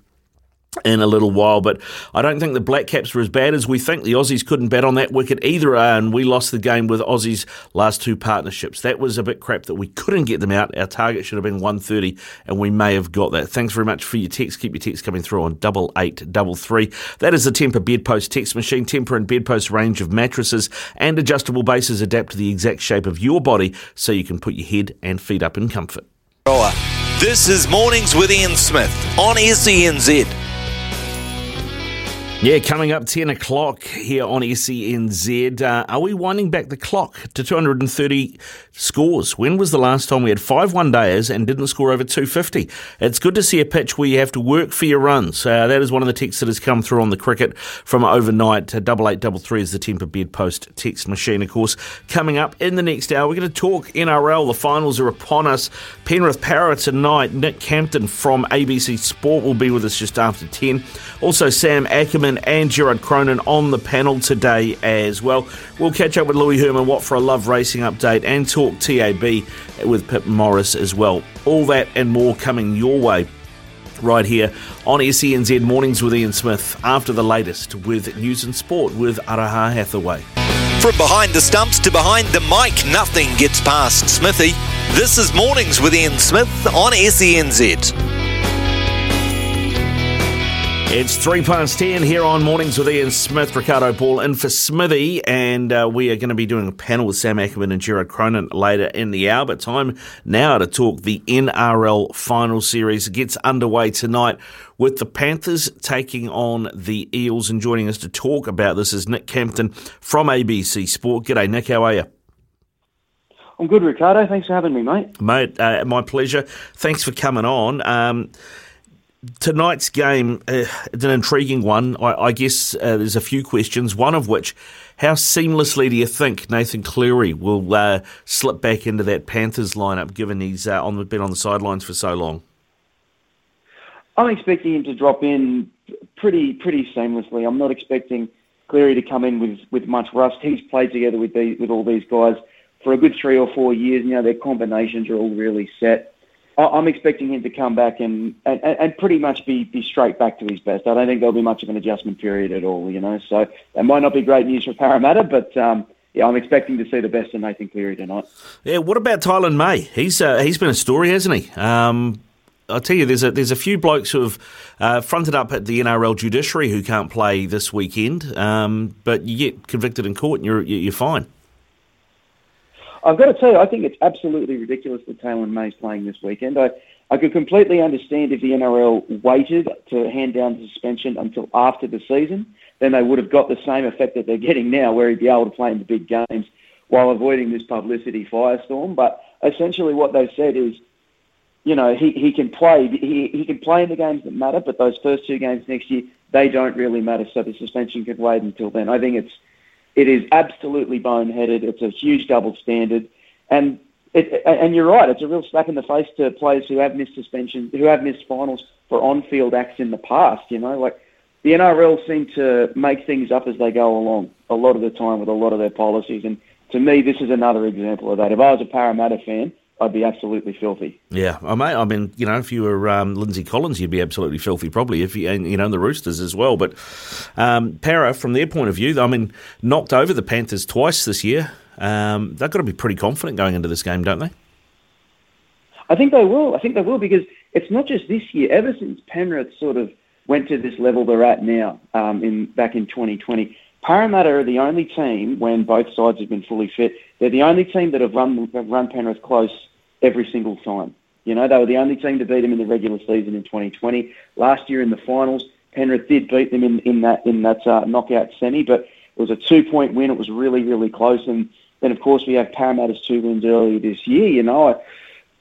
in a little while. But I don't think the Black Caps were as bad as we think. The Aussies couldn't bet on that wicket either, uh, and we lost the game with Aussies' last two partnerships. That was a bit crap that we couldn't get them out. Our target should have been 130, and we may have got that. Thanks very much for your text. Keep your text coming through on double eight double three. That is the Tempur Bedpost text machine. Tempur and Bedpost range of mattresses and adjustable bases adapt to the exact shape of your body, so you can put your head and feet up in comfort. This is Mornings with Ian Smith on SENZ. Yeah, coming up 10 o'clock here on SENZ. Uh, are we winding back the clock to 230 scores? When was the last time we had five one dayers and didn't score over 250? It's good to see a pitch where you have to work for your runs. Uh, that is one of the texts that has come through on the cricket from overnight. Uh, double eight double three is the Tempur Bedpost text machine, of course. Coming up in the next hour, we're going to talk NRL. The finals are upon us. Penrith Para tonight. Nick Campton from ABC Sport will be with us just after 10. Also, Sam Ackerman and Gerard Cronin on the panel today as well. We'll catch up with Louis Herman, What for a Love Racing update, and talk TAB with Pip Morris as well. All that and more coming your way right here on SENZ Mornings with Ian Smith after the latest with News and Sport with Araha Hathaway. From behind the stumps to behind the mic, nothing gets past Smithy. This is Mornings with Ian Smith on SENZ. It's three past ten here on Mornings with Ian Smith, Ricardo Paul in for Smithy, and uh, we are going to be doing a panel with Sam Ackerman and Gerard Cronin later in the hour. But time now to talk the NRL final series. It gets underway tonight with the Panthers taking on the Eels, and joining us to talk about this is Nick Campton from ABC Sport. G'day, Nick. How are you? I'm good, Ricardo. Thanks for having me, mate. Mate, uh, my pleasure. Thanks for coming on. Um, tonight's game, uh, it's an intriguing one. I, I guess uh, there's a few questions. One of which, how seamlessly do you think Nathan Cleary will uh, slip back into that Panthers lineup, given he's uh, on the, been on the sidelines for so long? I'm expecting him to drop in pretty pretty seamlessly. I'm not expecting Cleary to come in with, with much rust. He's played together with these, with all these guys for a good three or four years. You know, their combinations are all really set. I'm expecting him to come back and, and, and pretty much be, be straight back to his best. I don't think there'll be much of an adjustment period at all, you know. So that might not be great news for Parramatta, but um, yeah, I'm expecting to see the best of Nathan Cleary tonight. Yeah, what about Taylan May? He's uh, he's been a story, hasn't he? Um, I'll tell you, there's a there's a few blokes who have uh, fronted up at the NRL judiciary who can't play this weekend, um, but you get convicted in court and you're you're fine. I've got to tell you, I think it's absolutely ridiculous that Taylan May's playing this weekend. I, I could completely understand if the NRL waited to hand down the suspension until after the season, then they would have got the same effect that they're getting now, where he'd be able to play in the big games while avoiding this publicity firestorm. But essentially, what they've said is, you know, he, he can play he, he can play in the games that matter, but those first two games next year they don't really matter. So the suspension can wait until then. I think it's it is absolutely boneheaded. It's a huge double standard, and it, and you're right. It's a real slap in the face to players who have missed suspension, who have missed finals for on-field acts in the past. You know, like the NRL seem to make things up as they go along a lot of the time with a lot of their policies, and to me, this is another example of that. If I was a Parramatta fan, I'd be absolutely filthy. Yeah, I may. I mean, you know, if you were um, Lindsay Collins, you'd be absolutely filthy, probably. If you, and, you know, the Roosters as well. But um, Para, from their point of view, I mean, knocked over the Panthers twice this year. Um, they've got to be pretty confident going into this game, don't they? I think they will. I think they will because it's not just this year. Ever since Penrith sort of went to this level they're at now, um, in back in 2020, Parramatta are the only team, when both sides have been fully fit, they're the only team that have run, have run Penrith close every single time. You know, they were the only team to beat them in the regular season in 2020. Last year in the finals, Penrith did beat them in, in that in that uh, knockout semi, but it was a two point win. It was really really close. And then of course we have Parramatta's two wins earlier this year. You know,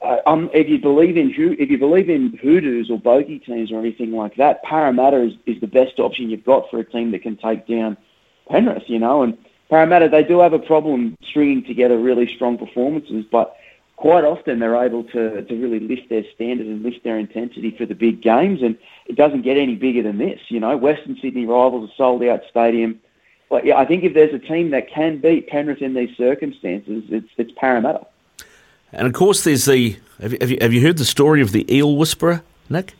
I, um, if you believe in if you believe in hoodoos or bogey teams or anything like that, Parramatta is, is the best option you've got for a team that can take down Penrith, you know, and Parramatta, they do have a problem stringing together really strong performances, but quite often they're able to, to really lift their standard and lift their intensity for the big games, and it doesn't get any bigger than this. You know, Western Sydney Rivals, a sold-out stadium. But yeah, I think if there's a team that can beat Penrith in these circumstances, it's it's Parramatta. And of course, there's the. Have you, have you heard the story of the eel whisperer, Nick?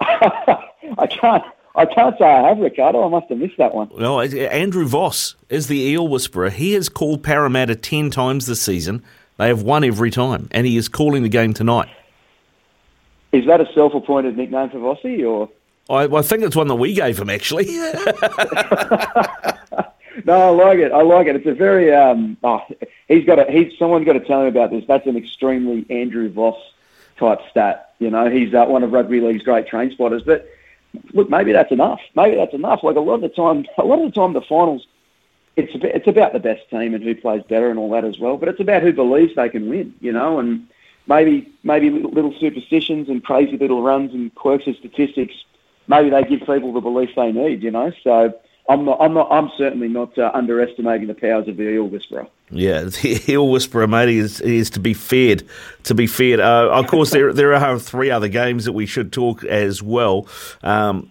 [LAUGHS] I can't. I can't say I have, Ricardo. I must have missed that one. No, Andrew Voss is the eel whisperer. He has called Parramatta 10 times this season. They have won every time, and he is calling the game tonight. Is that a self-appointed nickname for Vossi, or...? I, I think it's one that we gave him, actually. [LAUGHS] no, I like it. I like it. It's a very... Um, oh, he's got a, he's, someone's got to tell him about this. That's an extremely Andrew Voss type stat. You know, he's uh, one of rugby league's great train spotters. But look, maybe that's enough. Maybe that's enough. Like a lot of the time, a lot of the time, the finals, it's a bit, it's about the best team and who plays better and all that as well. But it's about who believes they can win, you know. And maybe maybe little, superstitions and crazy little runs and quirks of statistics, maybe they give people the belief they need, you know. So I'm not, I'm not, I'm certainly not uh, underestimating the powers of the eel whisperer. Yeah, [LAUGHS] the eel whisperer, mate, is is to be feared. To be feared. Uh, of [LAUGHS] course, there there are three other games that we should talk as well. Um,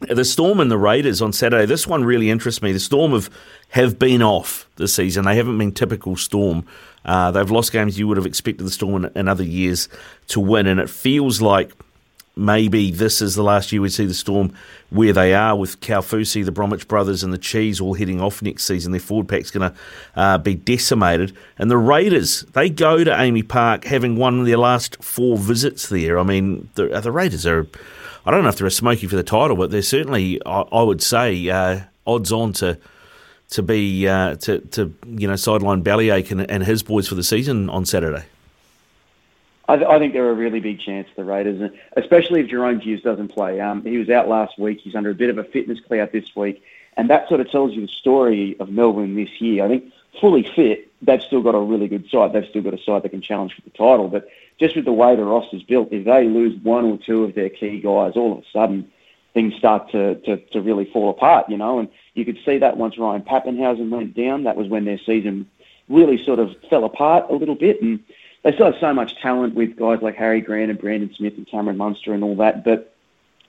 the Storm and the Raiders on Saturday. This one really interests me. The Storm have have been off this season. They haven't been typical Storm. Uh, they've lost games you would have expected the Storm in, in other years to win, and it feels like maybe this is the last year we see the Storm where they are with Kaufusi, the Bromwich brothers, and the Cheese all heading off next season. Their forward pack's going to uh, be decimated. And the Raiders, they go to AAMI Park having won their last four visits there. I mean, the, uh, the Raiders are, I don't know if they're a smoky for the title, but they're certainly, I, I would say, uh, odds on to. To be uh, to to you know sideline Bellyache and, and his boys for the season on Saturday. I, th- I, think they're a really big chance, for the Raiders, especially if Jahrome Hughes doesn't play. Um, he was out last week. He's under a bit of a fitness cloud this week. And that sort of tells you the story of Melbourne this year. I think fully fit, they've still got a really good side. They've still got a side that can challenge for the title. But just with the way the roster's built, if they lose one or two of their key guys, all of a sudden things start to, to, to really fall apart, you know. And you could see that once Ryan Papenhuyzen went down. That was when their season really sort of fell apart a little bit. And they still have so much talent with guys like Harry Grant and Brandon Smith and Cameron Munster and all that. But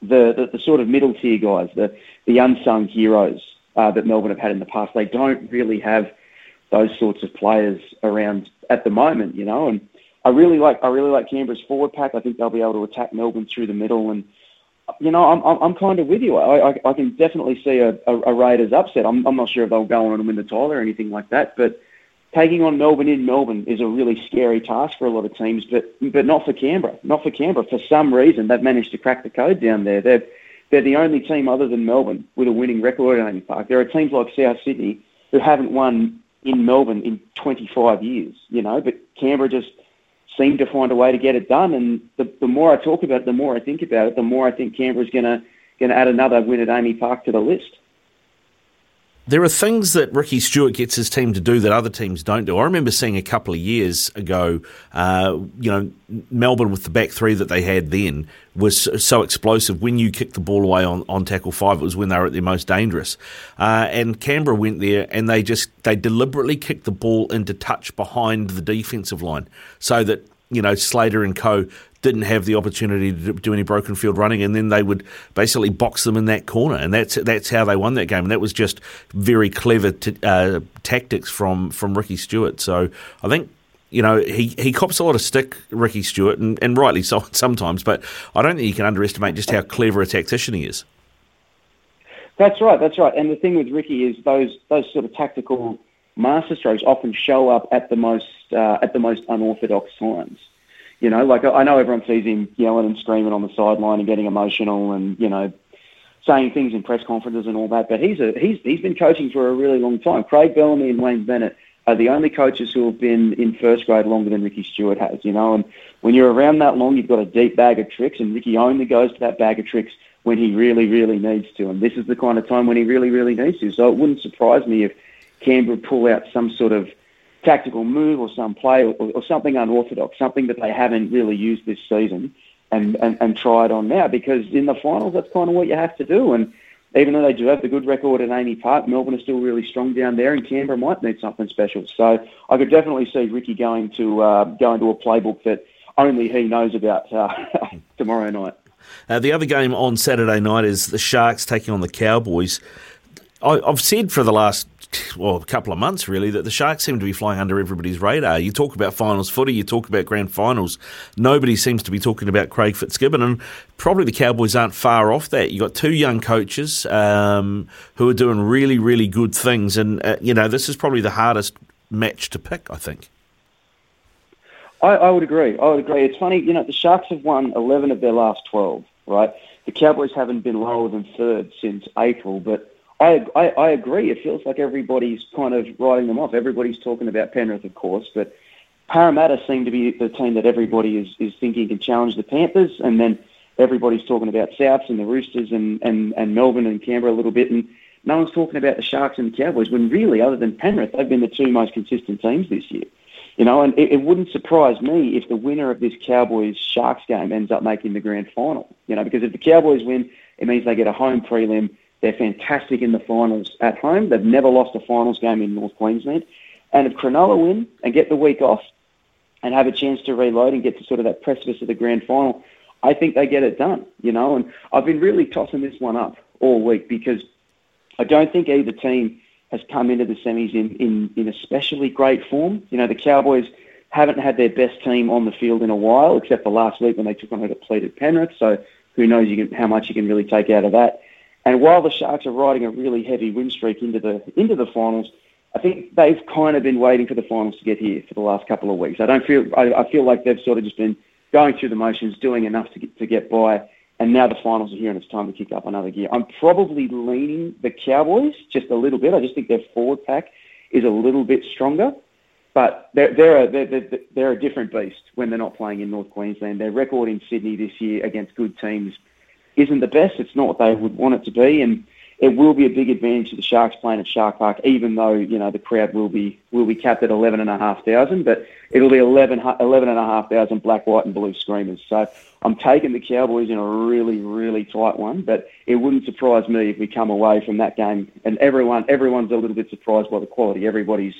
the, the, the sort of middle tier guys, the, the unsung heroes uh, that Melbourne have had in the past, they don't really have those sorts of players around at the moment, you know. And I really like I really like Canberra's forward pack. I think they'll be able to attack Melbourne through the middle, and you know I'm I'm, I'm kind of with you. I, I I can definitely see a, a, a Raiders upset. I'm I'm not sure if they'll go on and win the title or anything like that, but taking on Melbourne in Melbourne is a really scary task for a lot of teams, but but not for Canberra. Not for Canberra. For some reason, they've managed to crack the code down there. They're they're the only team other than Melbourne with a winning record at AAMI Park. There are teams like South Sydney who haven't won in Melbourne in 25 years. You know, but Canberra just seemed to find a way to get it done. And the, the more I talk about it, the more I think about it, the more I think Canberra's going to going to add another win at AAMI Park to the list there are things that Ricky Stuart gets his team to do that other teams don't do. I remember seeing a couple of years ago, uh, you know, Melbourne with the back three that they had then was so explosive. When you kicked the ball away on, on tackle five, it was when they were at their most dangerous. Uh, and Canberra went there and they just they deliberately kicked the ball into touch behind the defensive line so that you know Slater and co didn't have the opportunity to do any broken field running, and then they would basically box them in that corner, and that's that's how they won that game. And that was just very clever t- uh, tactics from from Ricky Stuart. So I think you know, he, he cops a lot of stick, Ricky Stuart, and, and rightly so [LAUGHS] sometimes, but I don't think you can underestimate just how clever a tactician he is. That's right, that's right. And the thing with Ricky is those those sort of tactical masterstrokes often show up at the most uh, at the most unorthodox times. You know, like I know everyone sees him yelling and screaming on the sideline and getting emotional and you know saying things in press conferences and all that. But he's a he's he's been coaching for a really long time. Craig Bellamy and Wayne Bennett are the only coaches who have been in first grade longer than Ricky Stuart has. You know, and when you're around that long, you've got a deep bag of tricks, and Ricky only goes to that bag of tricks when he really, really needs to. And this is the kind of time when he really, really needs to. So it wouldn't surprise me if Canberra pull out some sort of tactical move or some play or, or, something unorthodox, something that they haven't really used this season and, and, and try it on now because in the finals, that's kind of what you have to do. And even though they do have the good record at AAMI Park, Melbourne is still really strong down there, and Canberra might need something special. So I could definitely see Ricky going to uh, going to a playbook that only he knows about uh, [LAUGHS] tomorrow night. Uh, the other game on Saturday night is the Sharks taking on the Cowboys. I, have said for the last well, a couple of months really, that the Sharks seem to be flying under everybody's radar. You talk about finals footy, you talk about grand finals. Nobody seems to be talking about Craig Fitzgibbon, and probably the Cowboys aren't far off that. You've got two young coaches um, who are doing really, really good things, and uh, you know this is probably the hardest match to pick. I think. I, I would agree. I would agree. It's funny, you know, the Sharks have won eleven of their last twelve, right? The Cowboys haven't been lower than third since April, but I, I, I agree. It feels like everybody's kind of writing them off. Everybody's talking about Penrith, of course, but Parramatta seem to be the team that everybody is, is thinking can challenge the Panthers. And then everybody's talking about Souths and the Roosters and, and, and Melbourne and Canberra a little bit, and no one's talking about the Sharks and the Cowboys. When really, other than Penrith, they've been the two most consistent teams this year. You know, and it, it wouldn't surprise me if the winner of this Cowboys Sharks game ends up making the grand final. You know, because if the Cowboys win, it means they get a home prelim. They're fantastic in the finals at home. They've never lost a finals game in North Queensland. And if Cronulla win and get the week off and have a chance to reload and get to sort of that precipice of the grand final, I think they get it done. You know, and I've been really tossing this one up all week because I don't think either team has come into the semis in, in, in especially great form. You know, the Cowboys haven't had their best team on the field in a while, except for last week when they took on a depleted Penrith. So who knows can, how much you can really take out of that. And while the Sharks are riding a really heavy win streak into the into the finals, I think they've kind of been waiting for the finals to get here for the last couple of weeks. I don't feel I, I feel like they've sort of just been going through the motions, doing enough to get, to get by, and now the finals are here and it's time to kick up another gear. I'm probably leaning the Cowboys just a little bit. I just think their forward pack is a little bit stronger, but they're they're a, they're, they're a different beast when they're not playing in North Queensland. Their record in Sydney this year against good teams isn't the best. It's not what they would want it to be, and it will be a big advantage to the Sharks playing at Shark Park, even though you know the crowd will be will be capped at eleven and a half thousand, but it'll be 11, 11 and a half thousand black, white, and blue screamers. So I'm taking the Cowboys in a really, really tight one, but it wouldn't surprise me if we come away from that game and everyone everyone's a little bit surprised by the quality. Everybody's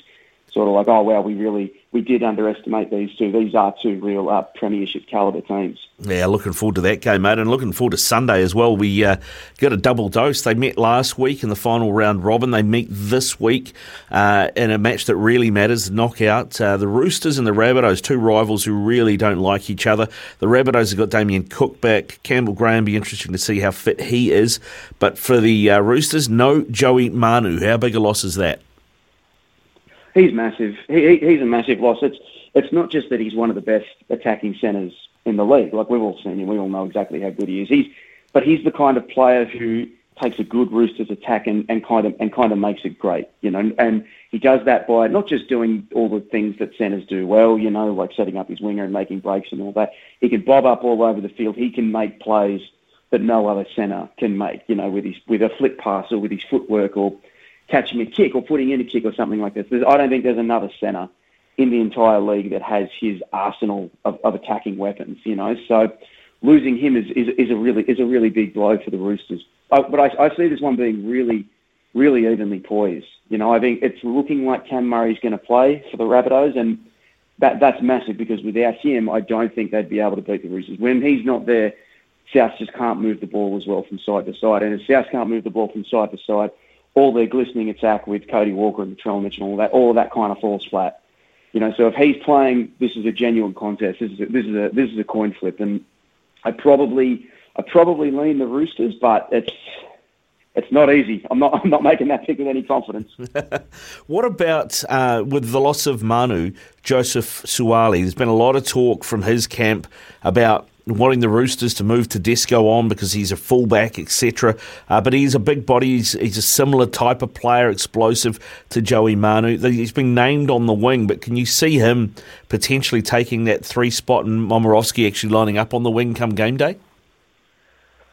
sort of like, oh wow, we really we did underestimate these two. These are two real uh, premiership caliber teams. Yeah, looking forward to that game, mate, and looking forward to Sunday as well. We uh, got a double dose. They met last week in the final round robin. They meet this week uh, in a match that really matters, knockout. Uh, the Roosters and the Rabbitohs, two rivals who really don't like each other. The Rabbitohs have got Damien Cook back. Campbell Graham, be interesting to see how fit he is. But for the uh, Roosters, no Joey Manu. How big a loss is that? He's massive. He, he's a massive loss. It's it's not just that he's one of the best attacking centres in the league. Like we've all seen him, we all know exactly how good he is. He's but he's the kind of player who takes a good Roosters attack and, and kind of and kind of makes it great, you know. And he does that by not just doing all the things that centres do well, you know, like setting up his winger and making breaks and all that. He can bob up all over the field. He can make plays that no other centre can make, you know, with his with a flick pass or with his footwork or catching a kick or putting in a kick or something like this. There's, I don't think there's another centre in the entire league that has his arsenal of, of attacking weapons. You know, so losing him is, is, is a really is a really big blow for the Roosters. Uh, but I, I see this one being really, really evenly poised. You know, I think it's looking like Cam Murray's going to play for the Rabbitohs, and that that's massive because without him, I don't think they'd be able to beat the Roosters. When he's not there, South just can't move the ball as well from side to side, and if South can't move the ball from side to side, all their glistening attack with Cody Walker and Latrell Mitchell and all that, all that kind of falls flat. You know, so if he's playing, this is a genuine contest. This is a, this is a this is a coin flip, and I probably I probably lean the Roosters, but it's it's not easy. I'm not [LAUGHS] I'm not making that pick with any confidence. [LAUGHS] what about uh, with the loss of Manu, Joseph Suaalii? There's been a lot of talk from his camp about wanting the Roosters to move to Tedesco on because he's a fullback, etc. Uh, but he's a big body. He's, he's, a similar type of player, explosive to Joey Manu. He's been named on the wing, but can you see him potentially taking that three spot and Momirovski actually lining up on the wing come game day?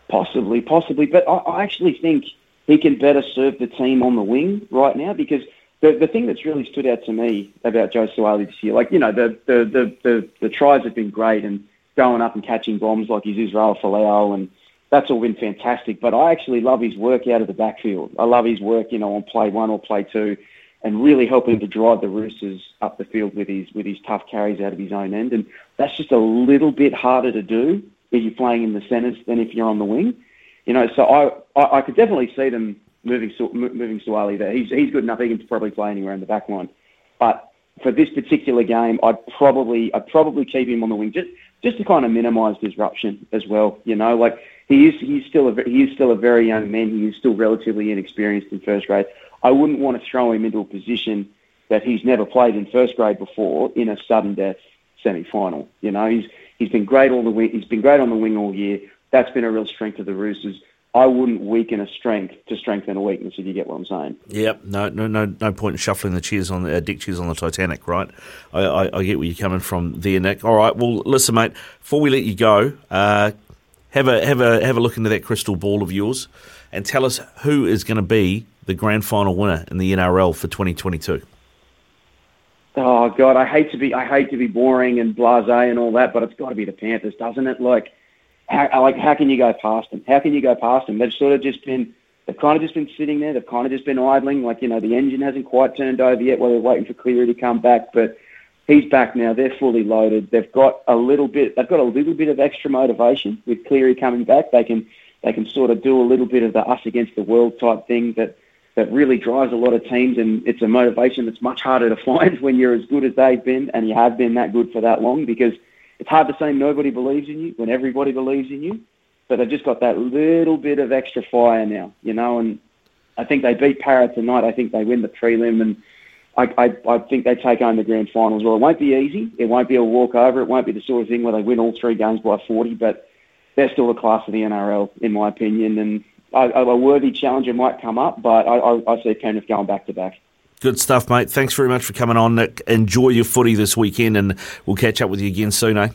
Possibly, possibly. But I, I actually think he can better serve the team on the wing right now because the, the thing that's really stood out to me about Joe Suaalii this year, like, you know, the, the, the, the, the tries have been great and going up and catching bombs like his Israel Folau, and that's all been fantastic. But I actually love his work out of the backfield. I love his work, you know, on play one or play two, and really helping to drive the Roosters up the field with his with his tough carries out of his own end. And that's just a little bit harder to do if you're playing in the centres than if you're on the wing. You know, so I I, I could definitely see them moving moving Suaalii there. He's he's good enough. He can probably play anywhere in the back line, but for this particular game, I'd probably I'd probably keep him on the wing just just to kind of minimise disruption as well. You know, like he is he's still a he is still a very young man. He is still relatively inexperienced in first grade. I wouldn't want to throw him into a position that he's never played in first grade before in a sudden death semi final. You know, he's he's been great all the wing. He's been great on the wing all year. That's been a real strength of the Roosters. I wouldn't weaken a strength to strengthen a weakness. If you get what I'm saying. Yep. No. No. No. No point in shuffling the chairs on the uh, deck chairs on the Titanic, right? I, I, I, get where you're coming from there, Nick. All right. Well, listen, mate. Before we let you go, uh, have a have a have a look into that crystal ball of yours, and tell us who is going to be the grand final winner in the NRL for 2022. Oh God, I hate to be I hate to be boring and blasé and all that, but it's got to be the Panthers, doesn't it? Like, how, like how can you go past them? How can you go past them? They've sort of just been they've kind of just been sitting there. They've kind of just been idling. Like you know, the engine hasn't quite turned over yet. While they're waiting for Cleary to come back, but he's back now. They're fully loaded. They've got a little bit. They've got a little bit of extra motivation with Cleary coming back. They can they can sort of do a little bit of the us against the world type thing that that really drives a lot of teams, and it's a motivation that's much harder to [LAUGHS] find when you're as good as they've been and you have been that good for that long because it's hard to say nobody believes in you when everybody believes in you. But they've just got that little bit of extra fire now, you know, and I think they beat Parra tonight. I think they win the prelim, and I, I, I think they take home the grand finals. Well, it won't be easy. It won't be a walkover. It won't be the sort of thing where they win all three games by 40, but they're still the class of the NRL, in my opinion, and a, a worthy challenger might come up, but I, I, I see Penrith going back to back. Good stuff, mate. Thanks very much for coming on, Nick. Enjoy your footy this weekend, and we'll catch up with you again soon, eh?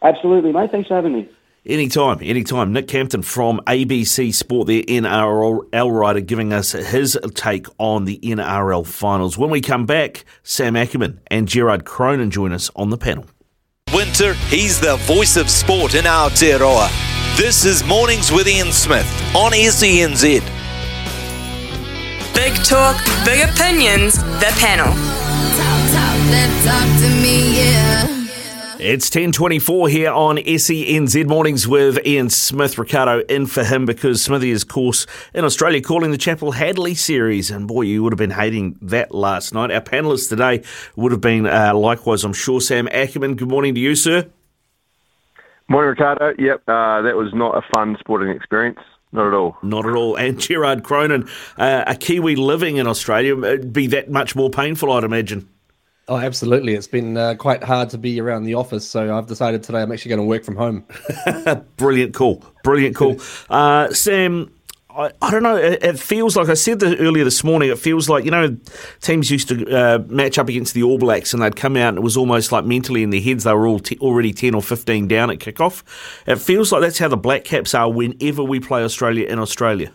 Absolutely, mate. Thanks for having me. Anytime, anytime. Nick Campton from ABC Sport, the NRL writer, giving us his take on the NRL finals. When we come back, Sam Ackerman and Gerard Cronin join us on the panel. Winter, he's the voice of sport in our Aotearoa. This is Mornings with Ian Smith on SENZ. Big talk, big opinions, the panel. Talk, talk, talk me, yeah. It's 10.24 here on SENZ Mornings with Ian Smith. Ricardo in for him because Smithy is, of course, in Australia calling the Chappell-Hadlee series. And boy, you would have been hating that last night. Our panellists today would have been uh, likewise, I'm sure. Sam Ackerman, good morning to you, sir. Morning, Ricardo. Yep, uh, that was not a fun sporting experience. Not at all. Not at all. And Gerard Cronin, uh, a Kiwi living in Australia, it'd be that much more painful, I'd imagine. Oh, absolutely. It's been uh, quite hard to be around the office, so I've decided today I'm actually going to work from home. [LAUGHS] Brilliant call. Brilliant call. [LAUGHS] Uh, Sam, I, I, don't know. It, it, feels like I said this earlier this morning. It feels like you know teams used to uh, match up against the All Blacks, and they'd come out, and it was almost like mentally in their heads they were all t- already ten or fifteen down at kickoff. It feels like that's how the Black Caps are whenever we play Australia in Australia.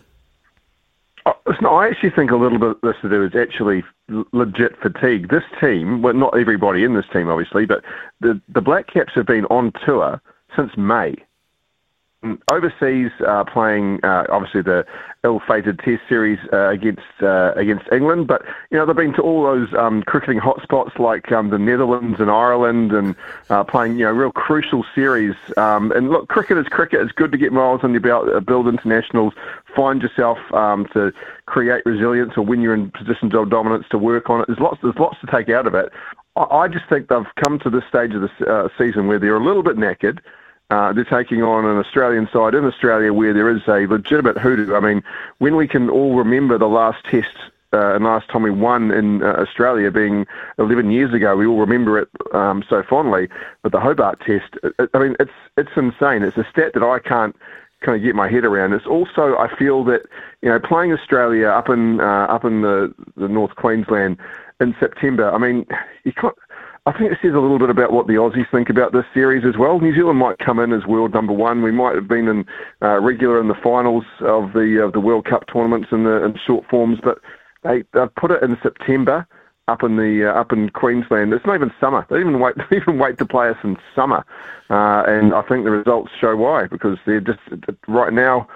Oh, I actually think a little bit of this to do is actually legit fatigue. This team, well, not everybody in this team, obviously, but the the Black Caps have been on tour since May overseas uh, playing uh, obviously the ill-fated Test series uh, against uh, against England, but you know they've been to all those um, cricketing hotspots like um, the Netherlands and Ireland, and uh, playing you know real crucial series. Um, and look, cricket is cricket. It's good to get miles on your belt, uh, build internationals, find yourself um, to create resilience, or when you're in positions of dominance to work on it. There's lots there's lots to take out of it. I, I just think they've come to this stage of the season where they're a little bit knackered. Uh, they're taking on an Australian side in Australia where there is a legitimate hoodoo. I mean, when we can all remember the last test uh, and last time we won in uh, Australia being 11 years ago, we all remember it um, so fondly. But the Hobart test, it, I mean, it's it's insane. It's a stat that I can't kind of get my head around. It's also I feel that you know playing Australia up in uh, up in the the North Queensland in September. I mean, you can't I think it says a little bit about what the Aussies think about this series as well. New Zealand might come in as world number one. We might have been in uh, regular in the finals of the of the World Cup tournaments in the in short forms, but they they've put it in September up in the uh, up in Queensland. It's not even summer. They even wait [LAUGHS] they even wait to play us in summer, uh, and I think the results show why because they're just right now.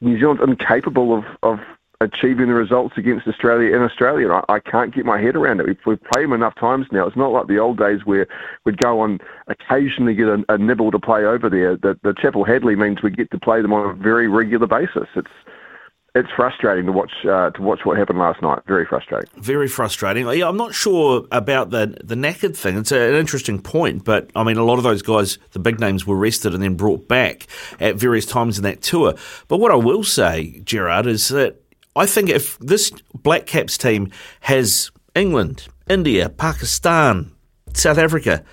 New Zealand's incapable of, of achieving the results against Australia in Australia. I, I can't get my head around it. We've, we've played them enough times now. It's not like the old days where we'd go on occasionally get a, a nibble to play over there. The, the Chappell-Hadlee means we get to play them on a very regular basis. It's it's frustrating to watch uh, to watch what happened last night. Very frustrating. Very frustrating. Yeah, I'm not sure about the the knackered thing. It's a, an interesting point, but I mean, a lot of those guys, the big names, were rested and then brought back at various times in that tour. But what I will say, Gerard, is that I think if this Black Caps team has England, India, Pakistan, South Africa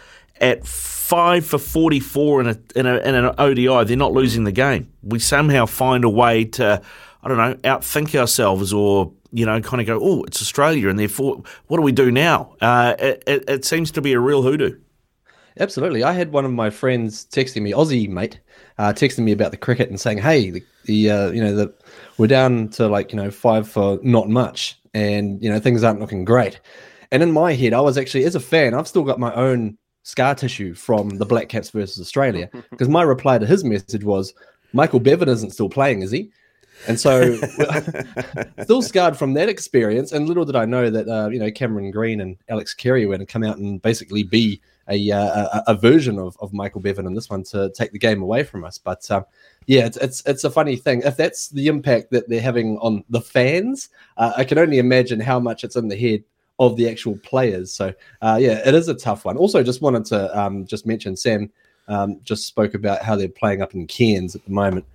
at five for 44 in, a, in, a, in an ODI, they're not losing the game. We somehow find a way to, I don't know, outthink ourselves or, you know, kind of go, oh, it's Australia, and therefore, what do we do now? Uh, it, it, it seems to be a real hoodoo. Absolutely. I had one of my friends texting me, Aussie mate, uh, texting me about the cricket and saying, "Hey, the, the uh, you know the we're down to like you know five for not much, and you know things aren't looking great." And in my head, I was actually as a fan, I've still got my own scar tissue from the Black Caps versus Australia [LAUGHS] because my reply to his message was, "Michael Bevan isn't still playing, is he?" And so, [LAUGHS] still scarred from that experience. And little did I know that uh, you know Cameron Green and Alex Carey were going to come out and basically be a, uh, a, a version of, of Michael Bevan in this one to take the game away from us. But um, yeah, it's, it's it's a funny thing. If that's the impact that they're having on the fans, uh, I can only imagine how much it's in the head of the actual players. So uh, yeah, it is a tough one. Also, just wanted to um, just mention Sam um, just spoke about how they're playing up in Cairns at the moment.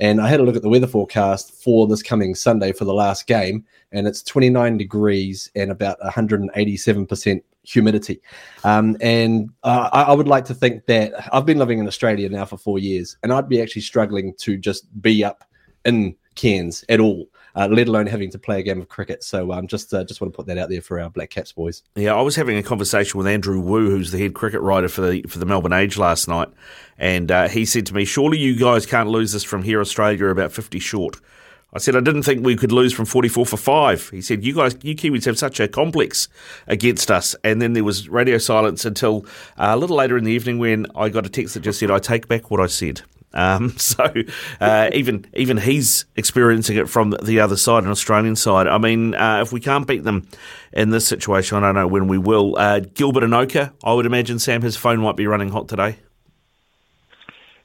And I had a look at the weather forecast for this coming Sunday for the last game, and it's 29 degrees and about 187% humidity. Um, and uh, I, would like to think that I've been living in Australia now for four years, and I'd be actually struggling to just be up in Cairns at all uh, let alone having to play a game of cricket. So um, just uh, just want to put that out there for our Black Caps boys. Yeah, I was having a conversation with Andrew Wu, who's the head cricket writer for the for the Melbourne Age last night, and uh, he said to me, "Surely you guys can't lose this from here. Australia about fifty short." I said, I didn't think we could lose from 44 for five. He said, You guys, you Kiwis have such a complex against us. And then there was radio silence until uh, a little later in the evening when I got a text that just said, I take back what I said. Um, [LAUGHS] so uh, even even he's experiencing it from the other side, an Australian side. I mean, uh, if we can't beat them in this situation, I don't know when we will. Uh, Gilbert Enoka, I would imagine Sam, his phone might be running hot today.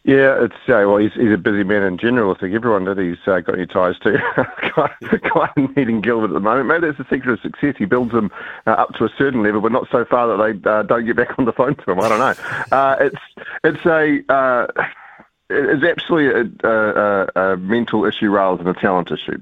Yeah, it's uh, well, he's, he's a busy man in general. I think everyone that he's uh, got any ties to, kind of needing Gilbert at the moment. Maybe that's the secret of success. He builds them uh, up to a certain level, but not so far that they uh, don't get back on the phone to him. I don't know. Uh, it's it's a uh, it's absolutely a, a, a, mental issue rather than a talent issue.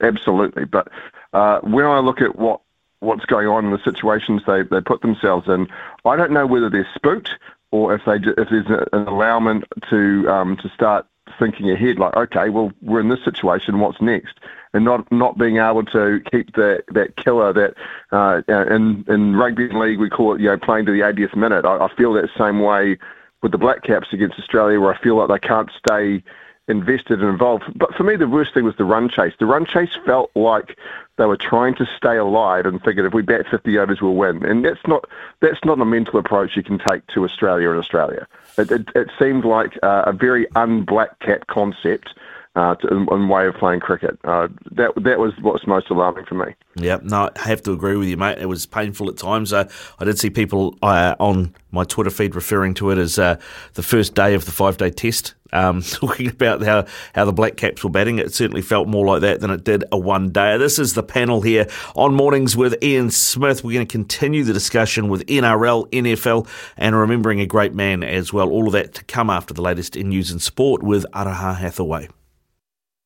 Absolutely, but uh, when I look at what what's going on in the situations they, they put themselves in, I don't know whether they're spooked or if they if there's an allowance to um, to start thinking ahead. Like, okay, well, we're in this situation. What's next? And not not being able to keep that that killer that uh, in in rugby league we call it you know playing to the 80th minute. I, I feel that same way with the Black Caps against Australia, where I feel like they can't stay invested and involved. But for me, the worst thing was the run chase. The run chase felt like they were trying to stay alive and figured if we bat 50 overs, we'll win. And that's not that's not a mental approach you can take to Australia and Australia. It, it, it seemed like uh, a very un-Black Cap concept uh, to, in, way of playing cricket. Uh, that that was what's most alarming for me. Yeah, no, I have to agree with you, mate. It was painful at times. Uh, I did see people uh, on my Twitter feed referring to it as uh, the first day of the five day test. Um, [LAUGHS] talking about how, how the Black Caps were batting, it certainly felt more like that than it did a one day. This is the panel here on Mornings with Ian Smith. We're going to continue the discussion with NRL, NFL, and remembering a great man as well. All of that to come after the latest in news and sport with Araha Hathaway.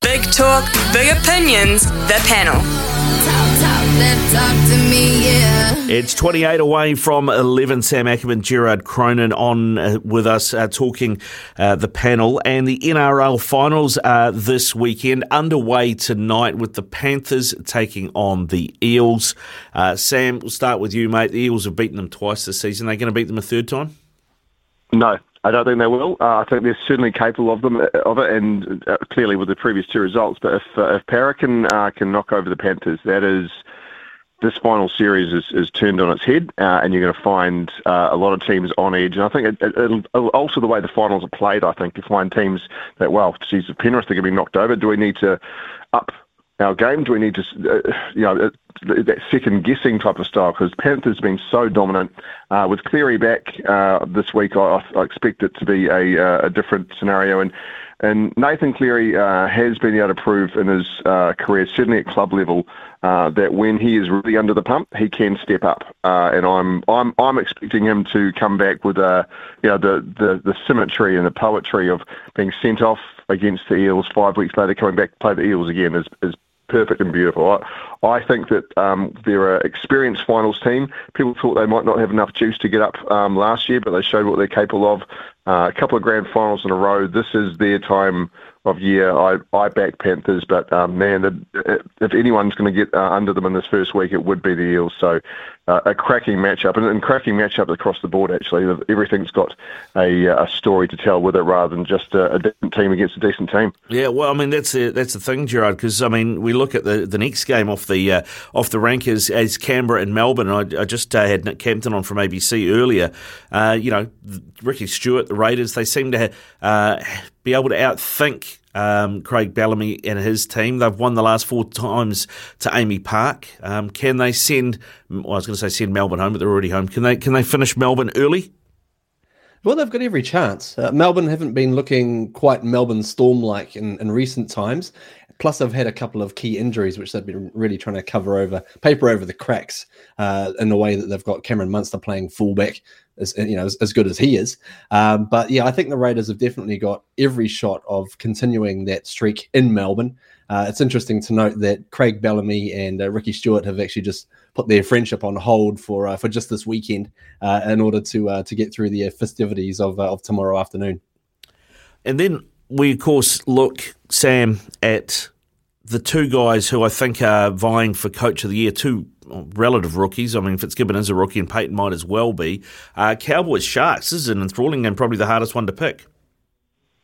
Big talk, big opinions, the panel. It's 28 away from 11. Sam Ackerman, Gerard Cronin on uh, with us uh, talking uh, the panel. And the NRL finals are this weekend, underway tonight with the Panthers taking on the Eels. Uh, Sam, we'll start with you, mate. The Eels have beaten them twice this season. Are they going to beat them a third time? No, I don't think they will. Uh, I think they're certainly capable of them uh, of it, and uh, clearly with the previous two results. But if uh, if Para can uh, can knock over the Panthers, that is this final series is, is turned on its head, uh, and you're going to find a lot of teams on edge. And I think it, will it, the way the finals are played. I think you find teams that well, geez, if Penrith are going to be knocked over, do we need to up our game? Do we need to, uh, you know, that second guessing type of style? Because Panthers been so dominant. Uh, with Cleary back uh, this week, I, I, expect it to be a, uh, a different scenario. And and Nathan Cleary uh, has been able to prove in his uh, career, certainly at club level, that when he is really under the pump, he can step up. and I'm I'm I'm expecting him to come back with a, you know, the, the the symmetry and the poetry of being sent off against the Eels five weeks later, coming back to play the Eels again is, is perfect and beautiful. I, I think that um, they're an experienced finals team. People thought they might not have enough juice to get up um, last year, but they showed what they're capable of. Uh, a couple of grand finals in a row. This is their time of year. I, I back Panthers, but um, man, the, if anyone's going to get uh, under them in this first week, it would be the Eels. So uh, a cracking matchup and, and cracking matchup across the board. Actually, everything's got a, a story to tell with it rather than just a, a decent team against a decent team. Yeah, well, I mean that's the that's the thing, Gerard. Because I mean, we look at the, the next game off the uh, off the rank as, as Canberra and Melbourne. I, I just uh, had Nick Campton on from ABC earlier. Uh, you know, Ricky Stuart, the Raiders, they seem to uh, be able to outthink um, Craig Bellamy and his team. They've won the last four times to AAMI Park. Um, can they send? Well, I was going to say send Melbourne home, but they're already home. Can they? Can they finish Melbourne early? Well, they've got every chance. Uh, Melbourne haven't been looking quite Melbourne Storm like in, in recent times. Plus, they've had a couple of key injuries, which they've been really trying to cover over, paper over the cracks, uh, in the way that they've got Cameron Munster playing fullback, as you know, as, as good as he is. Um, but yeah, I think the Raiders have definitely got every shot of continuing that streak in Melbourne. Uh, it's interesting to note that Craig Bellamy and uh, Ricky Stuart have actually just put their friendship on hold for uh, for just this weekend uh, in order to uh, to get through the festivities of of tomorrow afternoon. And then we, of course, look, Sam, at the two guys who I think are vying for Coach of the Year, two relative rookies. I mean, Fitzgibbon is a rookie and Payten might as well be. Uh, Cowboys Sharks this is an enthralling and probably the hardest one to pick.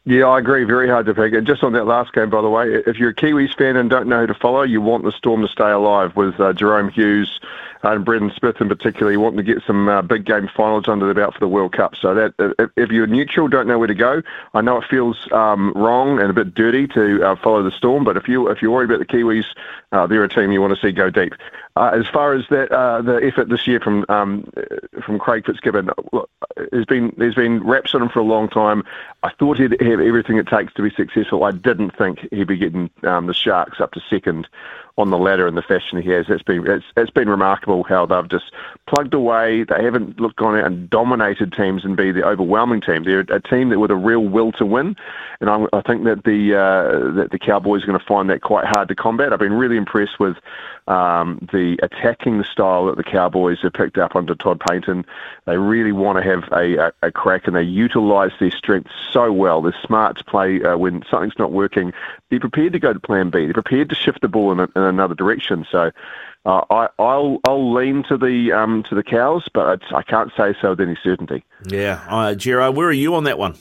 Yeah, I agree. Very hard to pick. And just on that last game, by the way, if you're a Kiwis fan and don't know who to follow, you want the Storm to stay alive with uh, Jahrome Hughes and Brandon Smith in particular. wanting to get some uh, big game finals under the belt for the World Cup. So that if you're neutral, don't know where to go. I know it feels um, wrong and a bit dirty to uh, follow the Storm, but if you if you're worried about the Kiwis, uh, they're a team you want to see go deep. Uh, as far as that, uh, the effort this year from um, from Craig Fitzgibbon, there's been there's been raps on him for a long time. I thought he'd have everything it takes to be successful. I didn't think he'd be getting um, the Sharks up to second on the ladder in the fashion he has. It's been it's, it's been remarkable how they've just plugged away. They haven't looked gone out and dominated teams and be the overwhelming team. They're a team that with a real will to win, and I'm, i think that the uh, that the Cowboys are going to find that quite hard to combat. I've been really impressed with um, the attacking style that the Cowboys have picked up under Todd Payten. They really want to have a, a, a crack, and they utilise their strengths so well. They're smart to play uh, when something's not working. They're prepared to go to Plan B. They're prepared to shift the ball in, a, in another direction. So. Uh, I, I'll I'll lean to the um, to the cows, but I can't say so with any certainty. Yeah, uh, where are you on that one?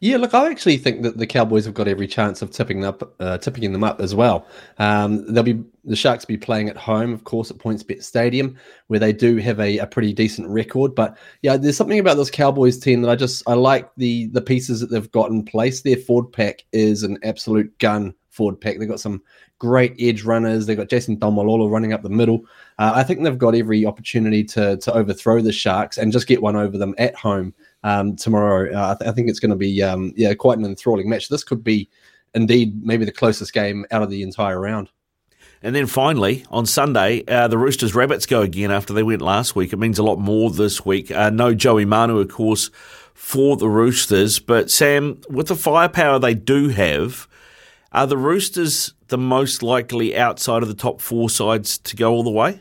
Yeah, look, I actually think that the Cowboys have got every chance of tipping up, uh, tipping them up as well. Um, they'll be the Sharks be playing at home, of course, at PointsBet Stadium, where they do have a, a pretty decent record. But yeah, there's something about this Cowboys team that I just I like the the pieces that they've got in place. Their forward pack is an absolute gun forward pack. They've got some great edge runners. They've got Jason Taumalolo running up the middle. Uh, I think they've got every opportunity to to overthrow the Sharks and just get one over them at home um, tomorrow. Uh, I, th- I, think it's going to be um, yeah quite an enthralling match. This could be indeed maybe the closest game out of the entire round. And then finally, on Sunday, uh, the Roosters Rabbits go again after they went last week. It means a lot more this week. Uh, no Joey Manu, of course, for the Roosters. But Sam, with the firepower they do have, are the Roosters the most likely outside of the top four sides to go all the way?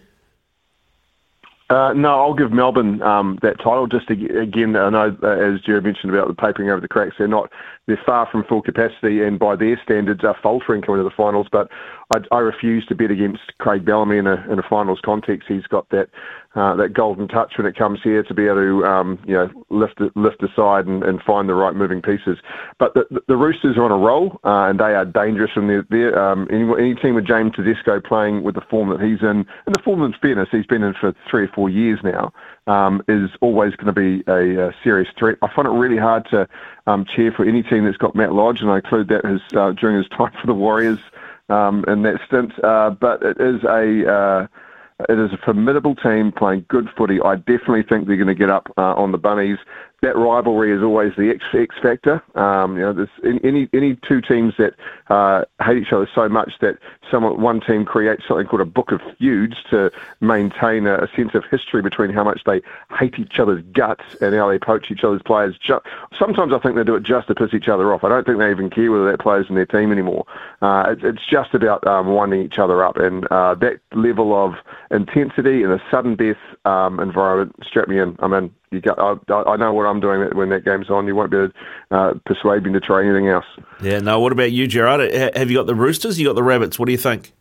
Uh, no, I'll give Melbourne um, that title. Just to, again, I know uh, as Jerry mentioned about the papering over the cracks, they're not they're far from full capacity, and by their standards, are faltering coming to the finals. But I, I refuse to bet against Craig Bellamy in a in a finals context. He's got that uh, that golden touch when it comes here to be able to um, you know lift lift aside and, and find the right moving pieces. But the, the Roosters are on a roll uh, and they are dangerous. And they're, they're, um, any, any team with James Tedesco playing with the form that he's in, and the form in fairness he's been in for three or four years now, um, is always going to be a, a, serious threat. I find it really hard to um, cheer for any team that's got Matt Lodge, and I include that his, uh, during his [LAUGHS] time for the Warriors um, in that stint. Uh, but it is a uh, it is a formidable team playing good footy. I definitely think they're going to get up uh, on the bunnies that rivalry is always the X, X factor. Um, you know, there's any any two teams that uh, hate each other so much that someone one team creates something called a book of feuds to maintain a, a sense of history between how much they hate each other's guts and how they poach each other's players. Sometimes I think they do it just to piss each other off. I don't think they even care whether that player's in their team anymore. Uh, it, it's just about um, winding each other up, and uh, that level of intensity in a sudden death um, environment strap me in. I mean, you got, I, I know what I'm doing when that game's on. You won't be able to uh, persuade me to try anything else. Yeah, no. What about you, Gerard? Have you got the Roosters? You got the Rabbits? What do you think?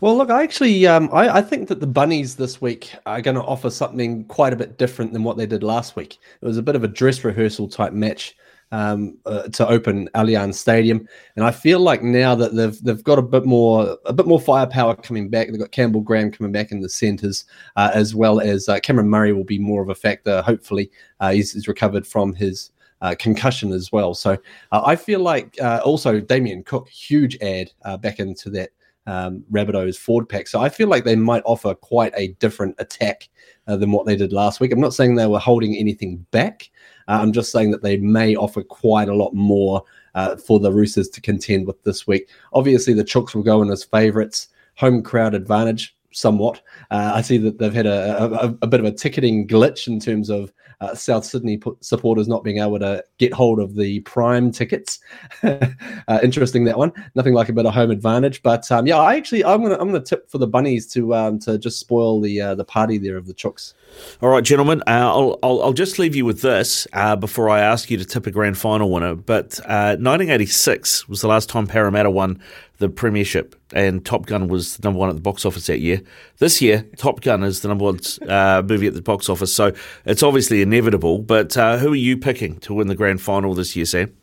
Well, look, I actually, um, I, I, think that the bunnies this week are going to offer something quite a bit different than what they did last week. It was a bit of a dress rehearsal type match um, uh, to open Allianz Stadium, and I feel like now that they've they've got a bit more a bit more firepower coming back. They've got Campbell Graham coming back in the centres, uh, as well as uh, Cameron Murray will be more of a factor. Hopefully, uh, he's, he's recovered from his uh, concussion as well. So uh, I feel like also Damien Cook, huge ad uh, back into that um, Rabbitohs forward pack. So I feel like they might offer quite a different attack uh, than what they did last week. I'm not saying they were holding anything back. Uh, I'm just saying that they may offer quite a lot more uh, for the Roosters to contend with this week. Obviously, the Chooks will go in as favourites. Home crowd advantage, somewhat. Uh, I see that they've had a, a, a, bit of a ticketing glitch in terms of uh, South Sydney supporters not being able to get hold of the prime tickets. [LAUGHS] uh, interesting that one. Nothing like a bit of home advantage, but um, yeah, I actually I'm gonna I'm gonna tip for the bunnies to um, to just spoil the uh, the party there of the Chooks. All right, gentlemen, uh, I'll, I'll, I'll just leave you with this uh, before I ask you to tip a grand final winner. But 1986 uh, was the last time Parramatta won the Premiership, and Top Gun was number one at the box office that year. This year, Top Gun is the number one uh, movie at the box office, so it's obviously inevitable. But uh, who are you picking to win the grand final this year, Sam?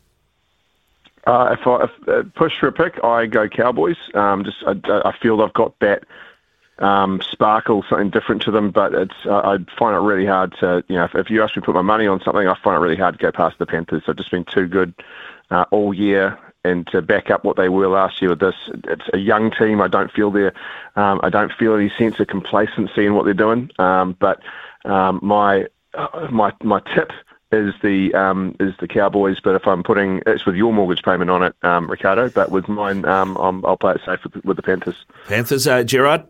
Uh, if I if, uh, push for a pick, I go Cowboys. Um, just I, I, feel they've got that um, sparkle, something different to them. But it's uh, I find it really hard to you know if, if, you ask me to put my money on something, I find it really hard to go past the Panthers. They've just been too good uh, all year and to back up what they were last year with this. It's a young team. I don't feel there. Um, I don't feel any sense of complacency in what they're doing. Um, but um, my my my tip is the um, is the Cowboys. But if I'm putting it's with your mortgage payment on it, um, Ricardo. But with mine, um, i will play it safe with, with the Panthers. Panthers, uh, Gerard.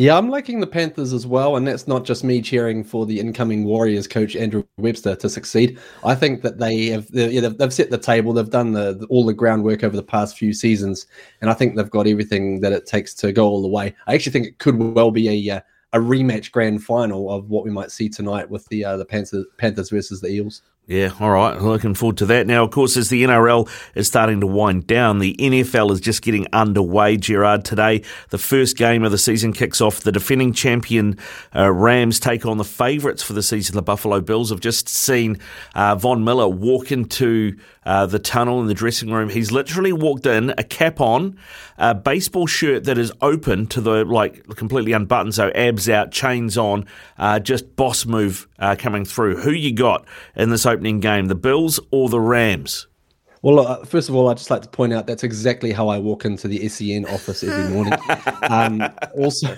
Yeah, I'm liking the Panthers as well, and that's not just me cheering for the incoming Warriors coach Andrew Webster to succeed. I think that they have they've, set the table, they've done the, all the groundwork over the past few seasons, and I think they've got everything that it takes to go all the way. I actually think it could well be a uh, a rematch grand final of what we might see tonight with the uh, the Panthers, Panthers versus the Eels. Yeah, all right. Looking forward to that. Now, of course, as the NRL is starting to wind down, the NFL is just getting underway. Gerard, today, the first game of the season kicks off. The defending champion uh, Rams take on the favourites for the season, the Buffalo Bills. I've just seen uh, Von Miller walk into uh, the tunnel in the dressing room. He's literally walked in, a cap on, a baseball shirt that is open to the, like, completely unbuttoned, so abs out, chains on, uh, just boss move uh, coming through. Who you got in this opening game, the Bills or the Rams? Well, uh, first of all, I'd just like to point out that's exactly how I walk into the SEN office every morning. [LAUGHS] um, also,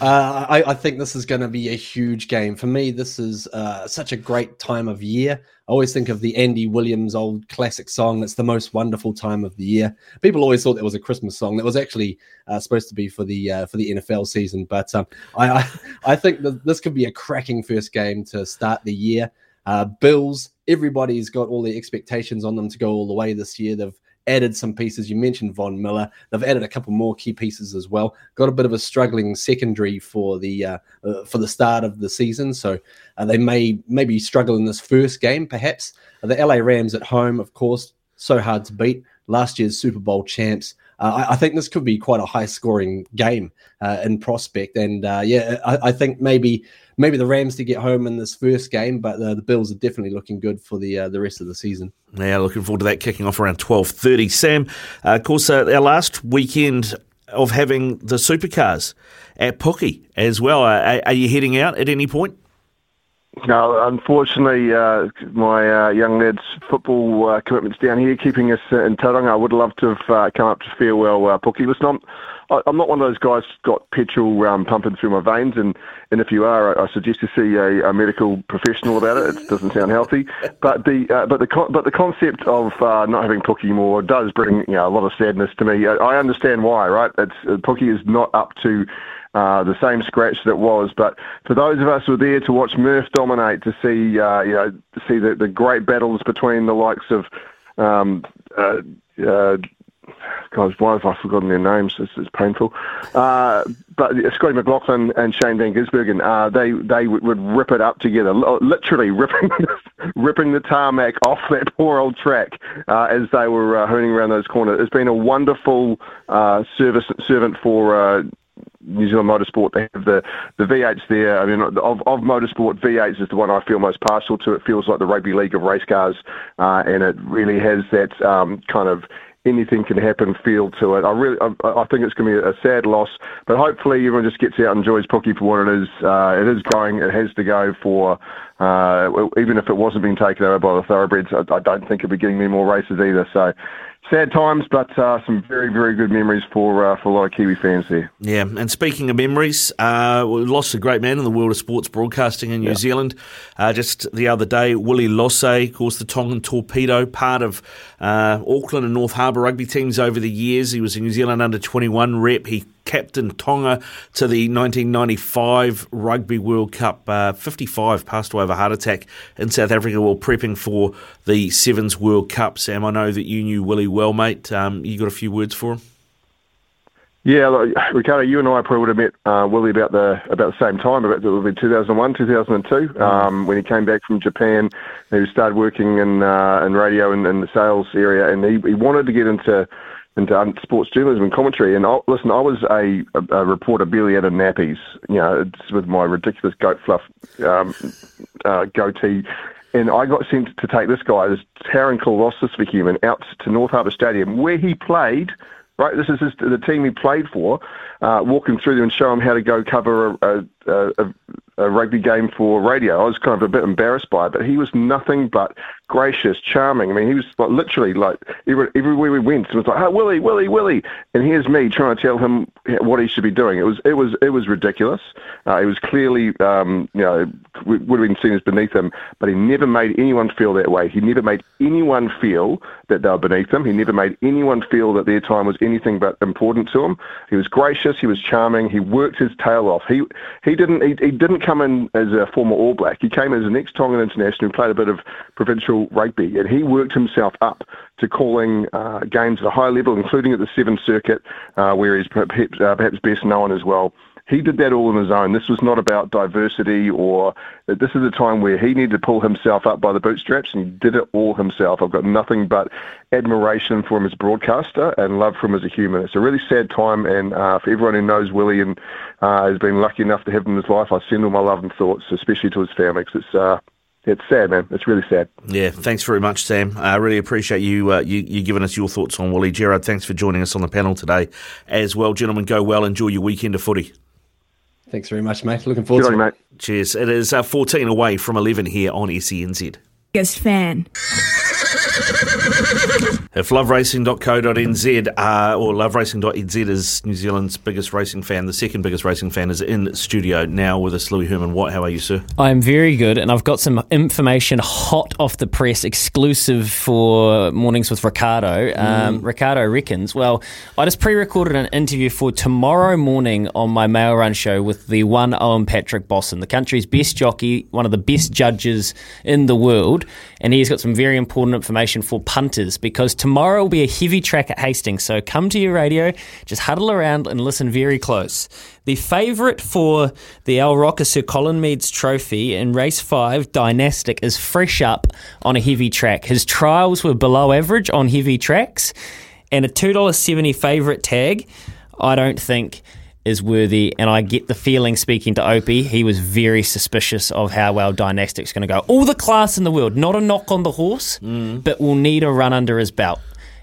uh, I, I, think this is going to be a huge game. For me, this is uh, such a great time of year. Always think of the Andy Williams old classic song. It's the most wonderful time of the year. People always thought that was a Christmas song. That was actually uh, supposed to be for the uh, for the NFL season. But um, I, I, I think that this could be a cracking first game to start the year. Uh, Bills, everybody's got all the expectations on them to go all the way this year. They've added some pieces. You mentioned Von Miller. They've added a couple more key pieces as well. Got a bit of a struggling secondary for the uh, uh, for the start of the season, so uh, they may maybe struggle in this first game. Perhaps the LA Rams at home, of course, so hard to beat. Last year's Super Bowl champs. Uh, I, I, think this could be quite a high scoring game uh, in prospect, and uh, yeah, I, I think maybe maybe the Rams to get home in this first game, but the Bills are definitely looking good for the uh, the rest of the season. Yeah, looking forward to that kicking off around twelve thirty. Sam, uh, of course, uh, our last weekend of having the supercars at Pookie as well. Are, are you heading out at any point? No, unfortunately, uh, my uh, young lad's football uh, commitments down here keeping us in Tauranga. I would love to have uh, come up to farewell uh, Pookie. Listen, I'm, I'm not one of those guys got petrol um, pumping through my veins, and, and if you are, I, I suggest you see a, a medical professional about it. It doesn't sound healthy, but the uh, but the con- but the concept of uh, not having Pookie more does bring you know a lot of sadness to me. I, I understand why, right? It's Pookie is not up to. Uh, the same scratch that was. But for those of us who were there to watch Murph dominate, to see uh, you know see the, the great battles between the likes of um, uh, uh, guys, why have I forgotten their names? It's, it's painful. Uh, but Scotty McLaughlin and Shane Van Gisbergen, uh, they they would, would rip it up together, literally [LAUGHS] ripping ripping the tarmac off that poor old track uh, as they were uh, hooning around those corners. It's been a wonderful uh, service servant for. New Zealand Motorsport. They have the, the V8s there. I mean, of, of motorsport, V8s is the one I feel most partial to. It feels like the rugby league of race cars, uh, and it really has that um, kind of anything can happen feel to it. I really, I, I think it's going to be a sad loss, but hopefully everyone just gets out and enjoys Pookie for what it is. Uh, it is going. It has to go for. Uh, even if it wasn't being taken over by the thoroughbreds, I, I don't think it'll be getting any more races either. So sad times, but uh, some very, very good memories for uh, for a lot of Kiwi fans there. Yeah, and speaking of memories, uh, we lost a great man in the world of sports broadcasting in New yeah. Zealand. Uh, just the other day, Willie Lose, of course, the Tongan Torpedo, part of uh, Auckland and North Harbour rugby teams over the years. He was a New Zealand under 21 rep. He captain Tonga to the 1995 Rugby World Cup. Uh, 55 passed away of a heart attack in South Africa while prepping for the Sevens World Cup. Sam, I know that you knew Willie well, mate. Um, you got a few words for him? Yeah, look, [SIGHS] Ricardo, you and I probably would have met uh, Willie about the about the same time, about it would be 2001, 2002, mm. um, when he came back from Japan. He started working in uh, in radio and in the sales area, and he, he wanted to get into into sports journalism and commentary. And I, listen, I was a, a, a, reporter barely out of nappies, you know, with my ridiculous goat fluff um, uh, goatee. And I got sent to take this guy, this Taran Colossus for human, out to North Harbour Stadium where he played. Right, this is his, the team he played for. Uh, walk him through there and show him how to go cover a, a, a, a rugby game for radio. I was kind of a bit embarrassed by it, but he was nothing but gracious, charming. I mean, he was like literally like every, everywhere we went, it was like, "Oh, Willie, Willie, Willie," and here's me trying to tell him what he should be doing. It was it was it was ridiculous. Uh, it was clearly um, you know would have been seen as beneath him, but he never made anyone feel that way. He never made anyone feel that they were beneath him. He never made anyone feel that their time was anything but important to him. He was gracious. He was charming. He worked his tail off. He he didn't he, he didn't come in as a former All Black. He came as an ex-Tongan international, who played a bit of provincial rugby, and he worked himself up to calling uh, games at a high level, including at the Sevens Circuit, uh, where he's perhaps, uh, perhaps best known as well. He did that all on his own. This was not about diversity or this is a time where he needed to pull himself up by the bootstraps and he did it all himself. I've got nothing but admiration for him as a broadcaster and love for him as a human. It's a really sad time and uh, for everyone who knows Willie and uh, has been lucky enough to have him in his life, I send all my love and thoughts, especially to his family because it's uh, it's sad, man. It's really sad. Yeah, thanks very much, Sam. I really appreciate you, uh, you you giving us your thoughts on Wally Gerard. Thanks for joining us on the panel today as well, gentlemen. Go well. Enjoy your weekend of footy. Thanks very much, mate. Looking forward Good to it. mate. Cheers. It is uh, 14 away from 11 here on SENZ. Biggest fan. If loveracing.co.nz uh, or loveracing.nz is New Zealand's biggest racing fan, the second biggest racing fan is in studio now with us, Louis Herman What? How are you, sir? I'm very good, and I've got some information hot off the press, exclusive for Mornings with Ricardo. Um, mm. Ricardo reckons, well, I just pre recorded an interview for tomorrow morning on my mail run show with the one Owen Patrick Bosson, the country's best jockey, one of the best judges in the world, and he's got some very important information for punters because tomorrow will be a heavy track at Hastings. So come to your radio, just huddle around and listen very close. The favourite for the Al Rocker Sir Colin Meads Trophy in race five, Dynastic, is fresh up on a heavy track. His trials were below average on heavy tracks, and a $2.70 favourite tag, I don't think is worthy, and I get the feeling speaking to Opie, he was very suspicious of how well Dynastic's going to go. All the class in the world, not a knock on the horse, mm. but will need a run under his belt.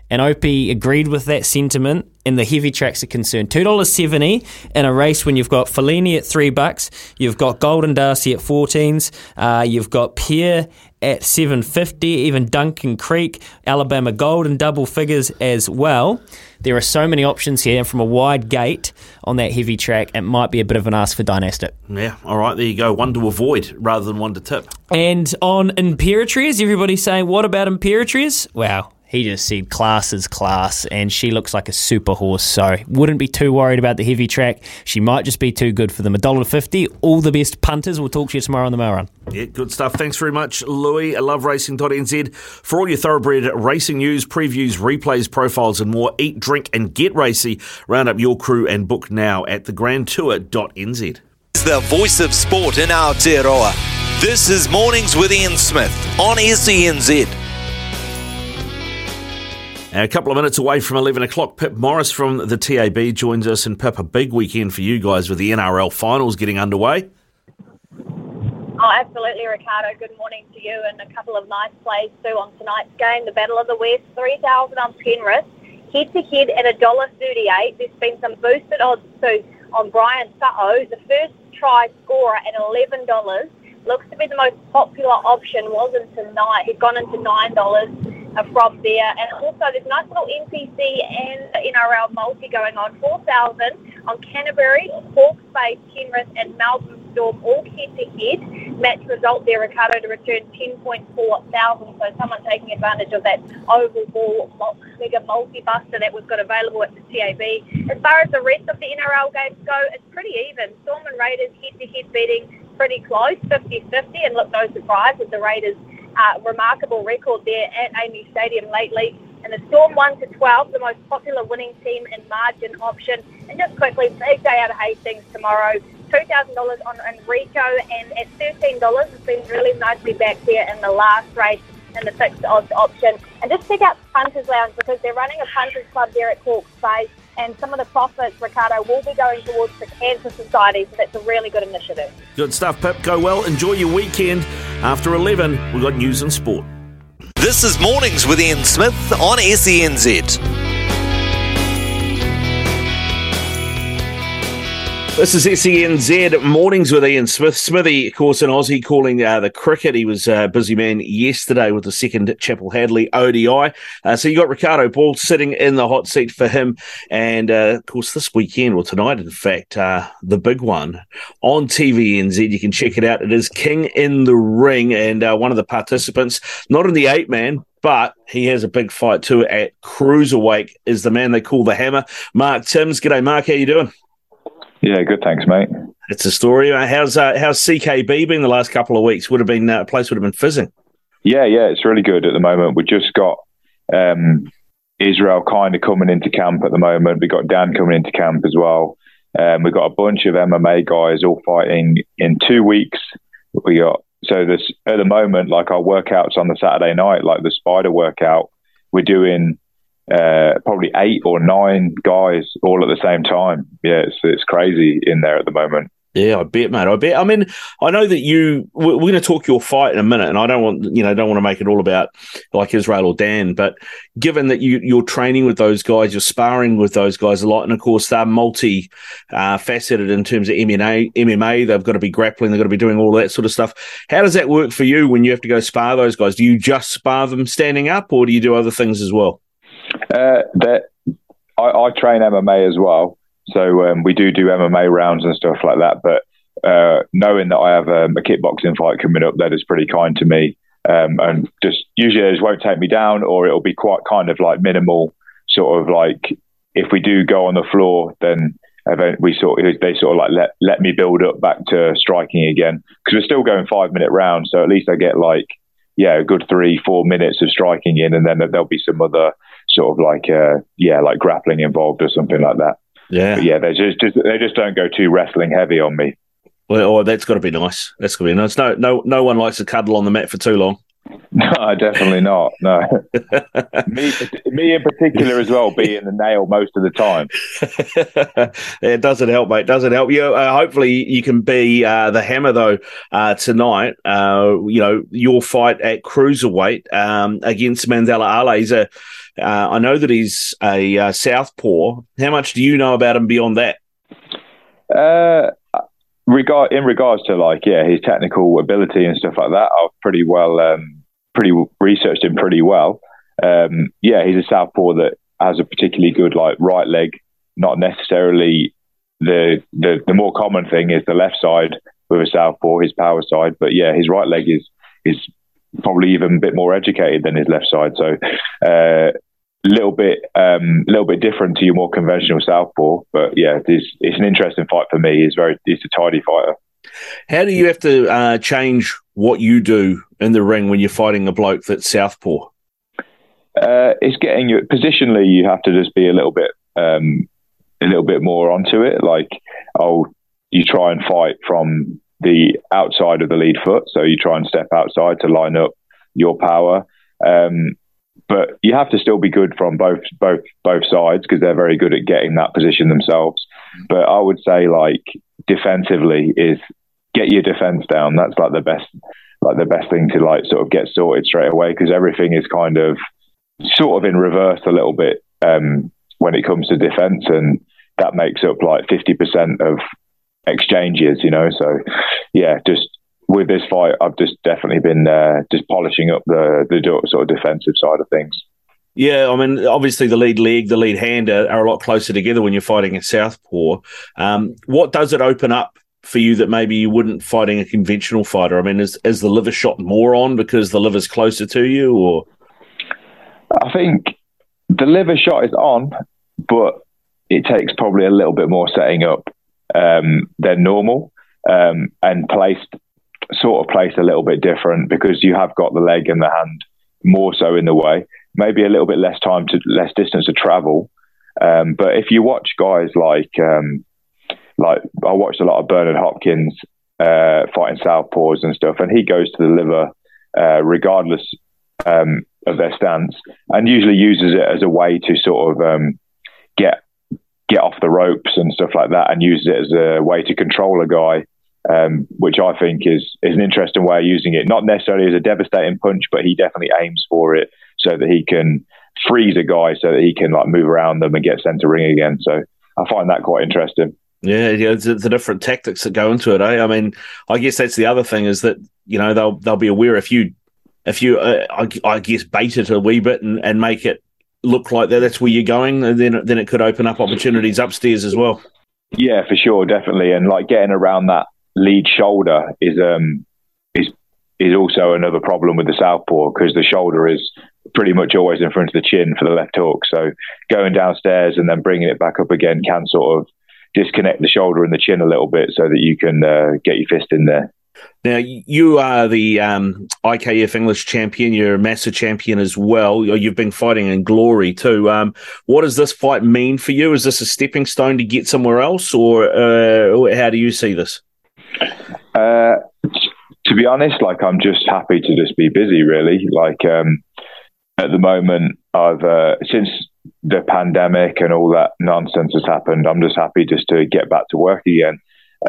And Opie agreed with that sentiment, and the heavy tracks are concerned. Two dollars seventy in a race when you've got Fellini at three bucks, you've got Golden Darcy at fourteens, uh, you've got Pierre at seven fifty, even Duncan Creek, Alabama Gold in double figures as well. There are so many options here, and from a wide gate on that heavy track, it might be a bit of an ask for Dynastic. Yeah, all right, there you go. One to avoid rather than one to tip. And on Imperatriz, everybody's saying, what about Imperatriz? Wow, he just said class is class, and she looks like a super horse. So wouldn't be too worried about the heavy track. She might just be too good for them. A dollar fifty. All the best punters. We'll talk to you tomorrow on the mail run. Yeah, good stuff. Thanks very much, Louis. I love racing.nz for all your thoroughbred racing news, previews, replays, profiles, and more. Eat, drink, and get racy. Round up your crew and book now at thegrandtour.nz. The voice of sport in our Aotearoa. This is Mornings with Ian Smith on SENZ. A couple of minutes away from 11 o'clock, Pip Morris from the TAB joins us. And Pip, a big weekend for you guys with the NRL finals getting underway. Oh, absolutely, Ricardo. Good morning to you and a couple of nice plays too on tonight's game. The Battle of the West, 3,000 on Penrith. Head to head at $1.38. There's been some boosted odds too on Brian Sa'o, the first try scorer at $11. Looks to be the most popular option, wasn't tonight. He's gone into $9 Uh, from there. And also, there's a nice little NPC and NRL multi going on. 4,000 on Canterbury, Hawke's Bay, Penrith, and Melbourne Storm, all head to head. Match result there, Ricardo, to return 10.4 thousand. So, someone taking advantage of that oval ball mega multi buster that we've got available at the TAB. As far as the rest of the NRL games go, it's pretty even. Storm and Raiders head to head beating pretty close, 50 50. And look, no surprise with the Raiders uh, remarkable record there at AAMI Stadium lately. And the Storm 1 to 12, the most popular winning team in margin option. And just quickly, big day out of Hastings tomorrow. $2,000 on Enrico, and at $13, it's been really nicely back here in the last race in the fixed odds option. And just check out Punters Lounge because they're running a Punters Club there at Hawke's Bay and some of the profits, Ricardo, will be going towards the Cancer Society. So that's a really good initiative. Good stuff, Pip. Go well. Enjoy your weekend. After 11, we've got news and sport. This is Mornings with Ian Smith on SENZ. This is SENZ Mornings with Ian Smith. Smithy, of course, in Aussie calling uh, the cricket. He was a busy man yesterday with the second Chappell-Hadlee ODI. Uh, so you got Ricardo Ball sitting in the hot seat for him. And, uh, of course, this weekend, or tonight, in fact, uh, the big one on TVNZ. You can check it out. It is King in the Ring. And uh, one of the participants, not in the eight man, but he has a big fight too at cruiserweight. Is the man they call the Hammer, Mark Timms. G'day, Mark. How are you doing? Yeah, good. Thanks, mate. It's a story. Uh, how's uh, how's CKB been the last couple of weeks? Would have been uh, a place would have been fizzing. Yeah, yeah, it's really good at the moment. We just got um, Israel kind of coming into camp at the moment. We got Dan coming into camp as well. Um, we got a bunch of MMA guys all fighting in two weeks. We got so this at the moment, like our workouts on the Saturday night, like the spider workout, we're doing uh, probably eight or nine guys all at the same time. Yeah, it's it's crazy in there at the moment. Yeah, I bet, mate. I bet. I mean, I know that you. We're, going to talk your fight in a minute, and I don't want you know don't want to make it all about like Israel or Dan. But given that you you're training with those guys, you're sparring with those guys a lot, and of course they're multi uh, faceted in terms of MMA. MMA, they've got to be grappling, they've got to be doing all that sort of stuff. How does that work for you when you have to go spar those guys? Do you just spar them standing up, or do you do other things as well? Uh, that I, I, train MMA as well, so um, we do do MMA rounds and stuff like that. But uh, knowing that I have um, a kickboxing fight coming up, that is pretty kind to me, um, and just usually just won't take me down, or it'll be quite kind of like minimal, sort of like if we do go on the floor, then we sort of, they sort of like let let me build up back to striking again. Because we're still going five minute rounds, so at least I get like yeah a good three four minutes of striking in, and then there'll be some other sort of like uh, yeah, like grappling involved or something like that. Yeah, but yeah, they just, just they just don't go too wrestling heavy on me. Well, oh, that's got to be nice. That's got to be nice. No, no, no one likes to cuddle on the mat for too long. [LAUGHS] No, definitely not. No, [LAUGHS] me, me in particular as well, being the nail most of the time. [LAUGHS] it doesn't help, mate. Doesn't help you. Uh, hopefully, you can be uh, the hammer though uh, tonight. Uh, you know your fight at cruiserweight um, against Mandela Ale. He's a uh, I know that he's a uh, southpaw. How much do you know about him beyond that? Uh, regard in regards to like yeah his technical ability and stuff like that, I've pretty well um, pretty researched him pretty well. Um, yeah, he's a southpaw that has a particularly good like right leg. Not necessarily the the the more common thing is the left side with a southpaw, his power side. But yeah, his right leg is is probably even a bit more educated than his left side. So uh, little bit, a um, little bit different to your more conventional southpaw. But yeah, it's, it's an interesting fight for me. He's very, he's a tidy fighter. How do you have to uh, change what you do in the ring when you're fighting a bloke that's southpaw? Uh, it's getting you positionally. You have to just be a little bit, um, a little bit more onto it. Like, oh, you try and fight from the outside of the lead foot, so you try and step outside to line up your power. Um, but you have to still be good from both both both sides because they're very good at getting that position themselves. But I would say like defensively is get your defense down. That's like the best like the best thing to like sort of get sorted straight away because everything is kind of sort of in reverse a little bit um, when it comes to defense and that makes up like 50% of exchanges, you know. So yeah, just with this fight, I've just definitely been uh, just polishing up the the sort of defensive side of things. Yeah, I mean, obviously the lead leg, the lead hand are, are a lot closer together when you're fighting a southpaw. Um, what does it open up for you that maybe you wouldn't fighting a conventional fighter? I mean, is is the liver shot more on because the liver's closer to you, or? I think the liver shot is on, but it takes probably a little bit more setting up um, than normal um, and placed sort of placed a little bit different because you have got the leg and the hand more so in the way. Maybe a little bit less time to less distance to travel. Um, but if you watch guys like um, like I watched a lot of Bernard Hopkins uh, fighting southpaws and stuff, and he goes to the liver uh, regardless um, of their stance, and usually uses it as a way to sort of um, get get off the ropes and stuff like that, and uses it as a way to control a guy um, which I think is is an interesting way of using it. Not necessarily as a devastating punch, but he definitely aims for it so that he can freeze a guy so that he can like move around them and get sent to ring again. So I find that quite interesting. Yeah, yeah, the, the different tactics that go into it. Eh? I mean, I guess that's the other thing is that you know they'll they'll be aware if you if you uh, I, I, guess bait it a wee bit and, and make it look like that that's where you're going, and then then it could open up opportunities upstairs as well. Yeah, for sure, definitely, and like getting around that lead shoulder is um is is also another problem with the southpaw because the shoulder is pretty much always in front of the chin for the left hook. So going downstairs and then bringing it back up again can sort of disconnect the shoulder and the chin a little bit so that you can uh, get your fist in there. Now you are the um, IKF English champion. You're a master champion as well. You've been fighting in glory too. Um, what does this fight mean for you? Is this a stepping stone to get somewhere else, or uh, how do you see this? Uh, to be honest, like I'm just happy to just be busy. Really, like um, at the moment, I've uh, since the pandemic and all that nonsense has happened. I'm just happy just to get back to work again.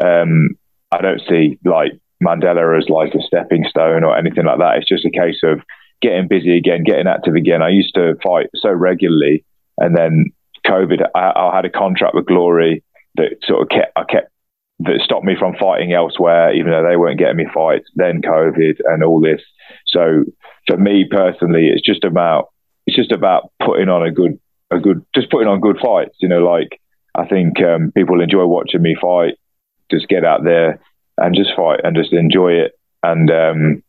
Um, I don't see like Mandela as like a stepping stone or anything like that. It's just a case of getting busy again, getting active again. I used to fight so regularly, and then COVID. I, I had a contract with Glory that sort of kept I kept that stopped me from fighting elsewhere, even though they weren't getting me fights. Then COVID and all this. So for me personally, it's just about it's just about putting on a good a good just putting on good fights. You know, like I think um, people enjoy watching me fight. Just get out there and just fight and just enjoy it. And um,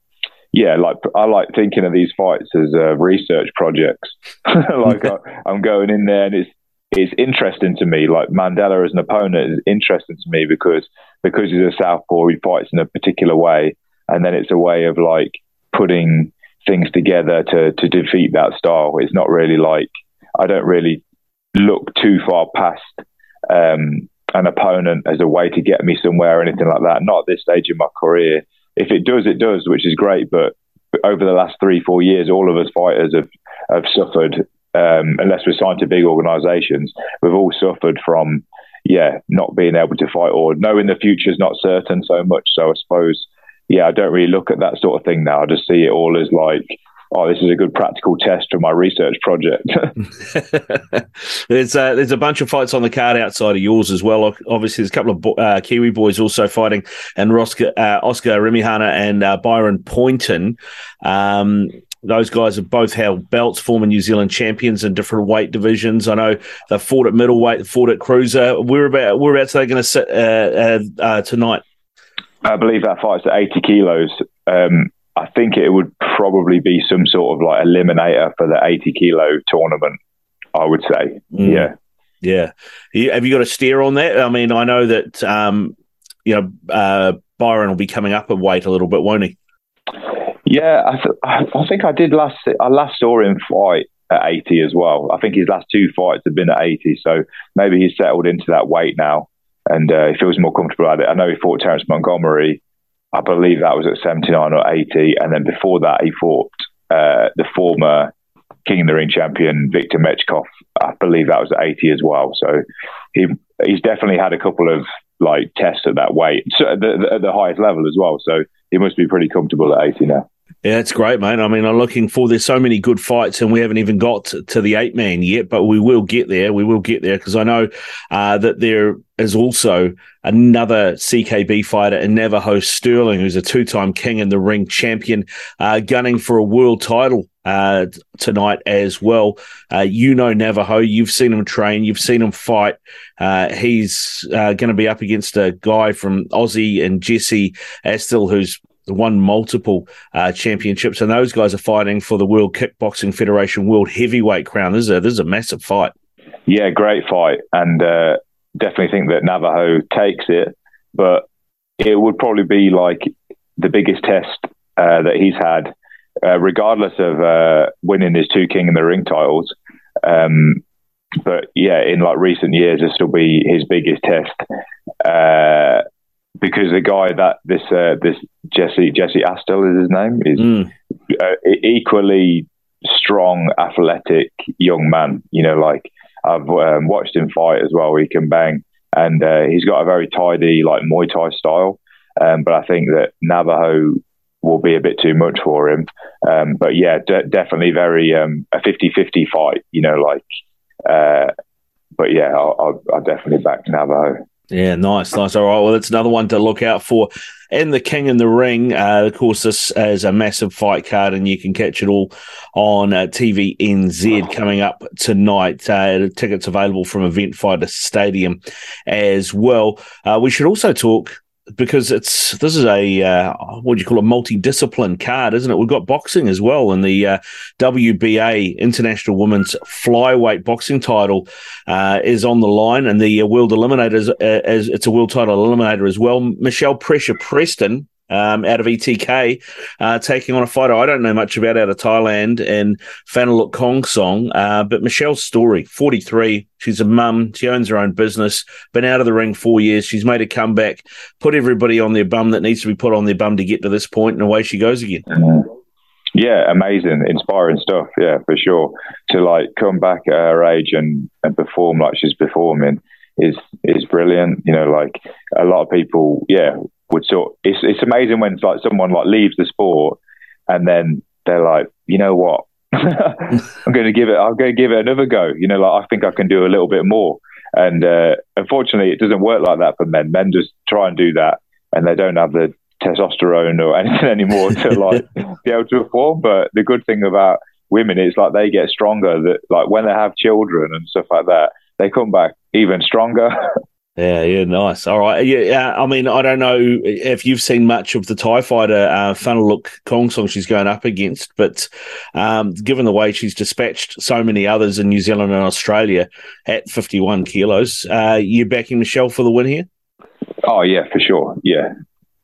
yeah, like I like thinking of these fights as uh, research projects. [LAUGHS] like I, I'm going in there and it's it's interesting to me. Like Mandela as an opponent is interesting to me because because he's a southpaw, he fights in a particular way, and then it's a way of like putting things together to to defeat that style. It's not really like I don't really look too far past um, an opponent as a way to get me somewhere or anything like that. Not at this stage in my career. If it does, it does, which is great. But over the last three, four years, all of us fighters have have suffered um, unless we're signed to big organisations, we've all suffered from, yeah, not being able to fight or knowing the future is not certain so much. So I suppose, yeah, I don't really look at that sort of thing now. I just see it all as like, oh, this is a good practical test for my research project. [LAUGHS] [LAUGHS] there's uh, there's a bunch of fights on the card outside of yours as well. Obviously, there's a couple of uh, Kiwi boys also fighting, and Oscar, uh, Oscar Remihana and uh, Byron Poynton. Um, those guys have both held belts, former New Zealand champions in different weight divisions. I know they fought at middleweight, fought at cruiser. Where about whereabouts are they going to sit uh, uh, uh, tonight? I believe that fight's at 80 kilos. Um, I think it would probably be some sort of like eliminator for the 80 kilo tournament. I would say, Mm. yeah. Yeah. You- Have you got a steer on that? I mean, I know that, um, you know, uh, Byron will be coming up a weight a little bit, won't he? Yeah, I, th- I think I did last. I last saw him fight at 80 as well. I think his last two fights have been at 80, so maybe he's settled into that weight now and uh, he feels more comfortable at it. I know he fought Terence Montgomery. I believe that was at 79 or 80, and then before that he fought uh, the former King of the Ring champion Victor Mechkov. I believe that was at 80 as well. So he he's definitely had a couple of like tests at that weight, so at the, the, at the highest level as well. So he must be pretty comfortable at 80 now. Yeah, it's great, mate. I mean, I'm looking for. There's so many good fights, and we haven't even got to, to the eight man yet, but we will get there. We will get there because I know uh, that there is also another CKB fighter Navajo Stirling, who's a two time King and the Ring champion, uh, gunning for a world title uh, tonight as well. Uh, you know Navajo, you've seen him train, you've seen him fight. Uh, he's uh, going to be up against a guy from Aussie and Jesse Astle, who's won multiple uh, championships, and those guys are fighting for the World Kickboxing Federation World Heavyweight crown. This is a, this is a massive fight. Yeah, great fight, and uh, definitely think that Navajo takes it. But it would probably be like the biggest test uh, that he's had, uh, regardless of uh, winning his two King in the Ring titles. Um, but yeah, in like recent years, this will be his biggest test uh, because the guy that this uh, this Jesse Jesse Astle is his name is uh, e- equally strong, athletic young man. You know, like I've um, watched him fight as well. He can bang, and uh, he's got a very tidy, like Muay Thai style. Um, but I think that Navajo will be a bit too much for him. Um, but yeah, de- definitely very um, a 50-50 fight. You know, like. Uh, but yeah, I'll, I'll, I'll definitely back Navajo. Yeah, nice, nice. All right, well, that's another one to look out for. And the King in the Ring, uh, of course, this is a massive fight card, and you can catch it all on uh, TVNZ coming up tonight. Uh, tickets available from Eventfinda Stadium as well. Uh, we should also talk because it's this is a uh, what do you call a multi-discipline card, isn't it? We've got boxing as well, and the uh, WBA International Women's Flyweight Boxing title uh, is on the line, and the uh, World Eliminators uh, as it's a world title eliminator as well. Michelle Pressure Preston. Um, out of ETK, uh, taking on a fighter I don't know much about out of Thailand and Fanaluk Kong Song. Uh, but Michelle's story 43, she's a mum, she owns her own business, been out of the ring four years. She's made a comeback, put everybody on their bum that needs to be put on their bum to get to this point, and away she goes again. Yeah, amazing, inspiring stuff. Yeah, for sure. To like come back at her age and, and perform like she's performing is is brilliant. You know, like a lot of people, yeah, would sort. It's it's amazing when like someone like leaves the sport and then they're like, you know what, [LAUGHS] I'm going to give it. I'm going to give it another go. You know, like I think I can do a little bit more. And uh, unfortunately, it doesn't work like that for men. Men just try and do that, and they don't have the testosterone or [LAUGHS] anything anymore to [LAUGHS] like be able to perform. But the good thing about women is like they get stronger. That like when they have children and stuff like that, they come back even stronger. Yeah, yeah, nice. All right. Yeah, I mean, I don't know if you've seen much of the Thai fighter, uh, look, Kong song she's going up against, but um, given the way she's dispatched so many others in New Zealand and Australia at 51 kilos, uh, you backing Michelle for the win here? oh yeah, for sure. Yeah,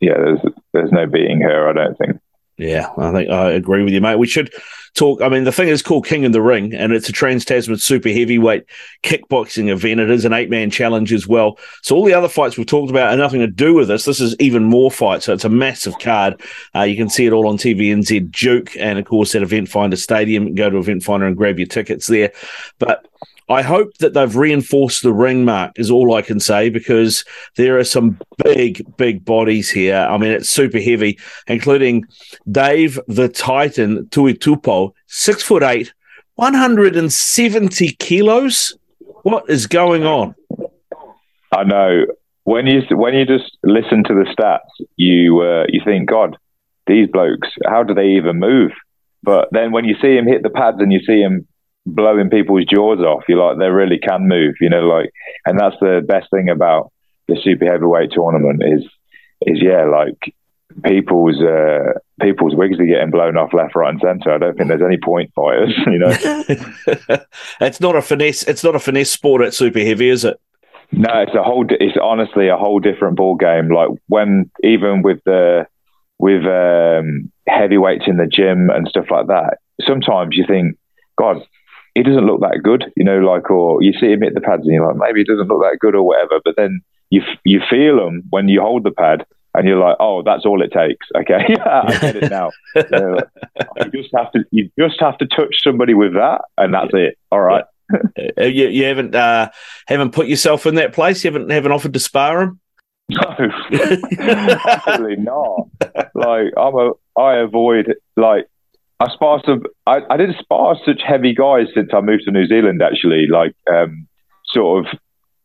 yeah. There's there's no beating her. I don't think. Yeah, I think I agree with you, mate. We should talk. I mean, the thing is called King in the Ring, and it's a Trans Tasman super heavyweight kickboxing event. It is an eight man challenge as well. So all the other fights we've talked about are nothing to do with this. This is even more fights. So it's a massive card. Uh, you can see it all on TVNZ Duke, and of course at Eventfinda Stadium. Go to Eventfinda and grab your tickets there. But I hope that they've reinforced the ring mark, is all I can say, because there are some big, big bodies here. I mean, it's super heavy, including Dave the Titan Tuitupo, six foot eight, 170 kilos. What is going on? I know when you when you just listen to the stats, you uh, you think, God, these blokes, how do they even move? But then when you see him hit the pads and you see him blowing people's jaws off, you're like, they really can move, you know, like, and that's the best thing about the super heavyweight tournament is, is yeah, like people's uh, people's wigs are getting blown off left, right, and centre. I don't think there's any point fighters. [LAUGHS] You know, [LAUGHS] it's not a finesse. It's not a finesse sport at super heavy, is it? No, it's a whole. It's honestly a whole different ball game. Like when even with the with um, heavyweights in the gym and stuff like that. Sometimes you think, God, he doesn't look that good, you know, like, or you see him hit the pads and you're like, maybe he doesn't look that good or whatever. But then you you feel them when you hold the pad and you're like, oh, that's all it takes. Okay, [LAUGHS] I get it now. you, [LAUGHS] know, you just have to you just have to touch somebody with that, and that's it. All right. Uh, you, you haven't uh, haven't put yourself in that place. You haven't haven't offered to spar him. No, [LAUGHS] absolutely not. Like I'm a, I avoid like I spar some. I, I didn't spar such heavy guys since I moved to New Zealand. Actually, like um, sort of,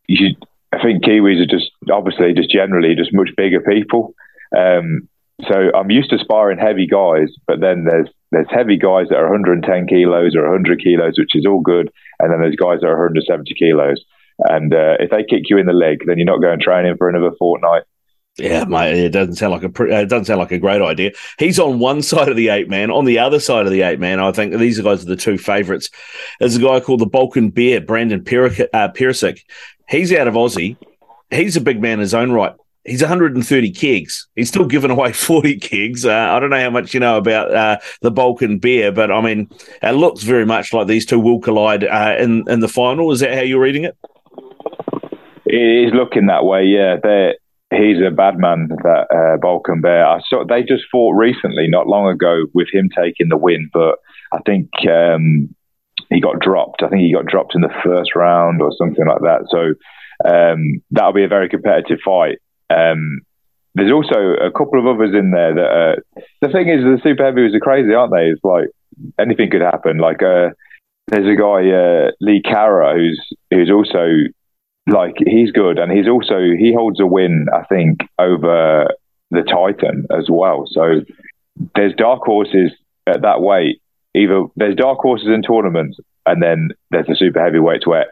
you, I think Kiwis are just obviously just generally just much bigger people. Um, so I'm used to sparring heavy guys, but then there's there's heavy guys that are 110 kilos or 100 kilos, which is all good, and then there's guys that are 170 kilos. And uh, if they kick you in the leg, then you're not going training for another fortnight. Yeah, mate, it doesn't sound like a it doesn't sound like a great idea. He's on one side of the eight man. On the other side of the eight man, I think these guys are the two favourites. There's a guy called the Balkan Bear, Brandon Pearsick. Uh, He's out of Aussie. He's a big man in his own right. He's 130 kegs. He's still giving away [LAUGHS] 40 kegs. Uh, I don't know how much you know about uh, the Balkan Bear, but I mean, it looks very much like these two will collide uh, in in the final. Is that how you're reading it? It is looking that way. Yeah, They're, he's a bad man. That uh, Balkan Bear. I saw they just fought recently, not long ago, with him taking the win, but I think um, he got dropped. I think he got dropped in the first round or something like that. So um, that'll be a very competitive fight. Um, there's also a couple of others in there that uh, the thing is the super heavyweights are crazy, aren't they? It's like anything could happen. Like uh, there's a guy uh, Lee Kara who's who's also like he's good, and he's also he holds a win, I think, over the Titan as well. So there's dark horses at that weight. Either there's dark horses in tournaments, and then there's the super heavyweights where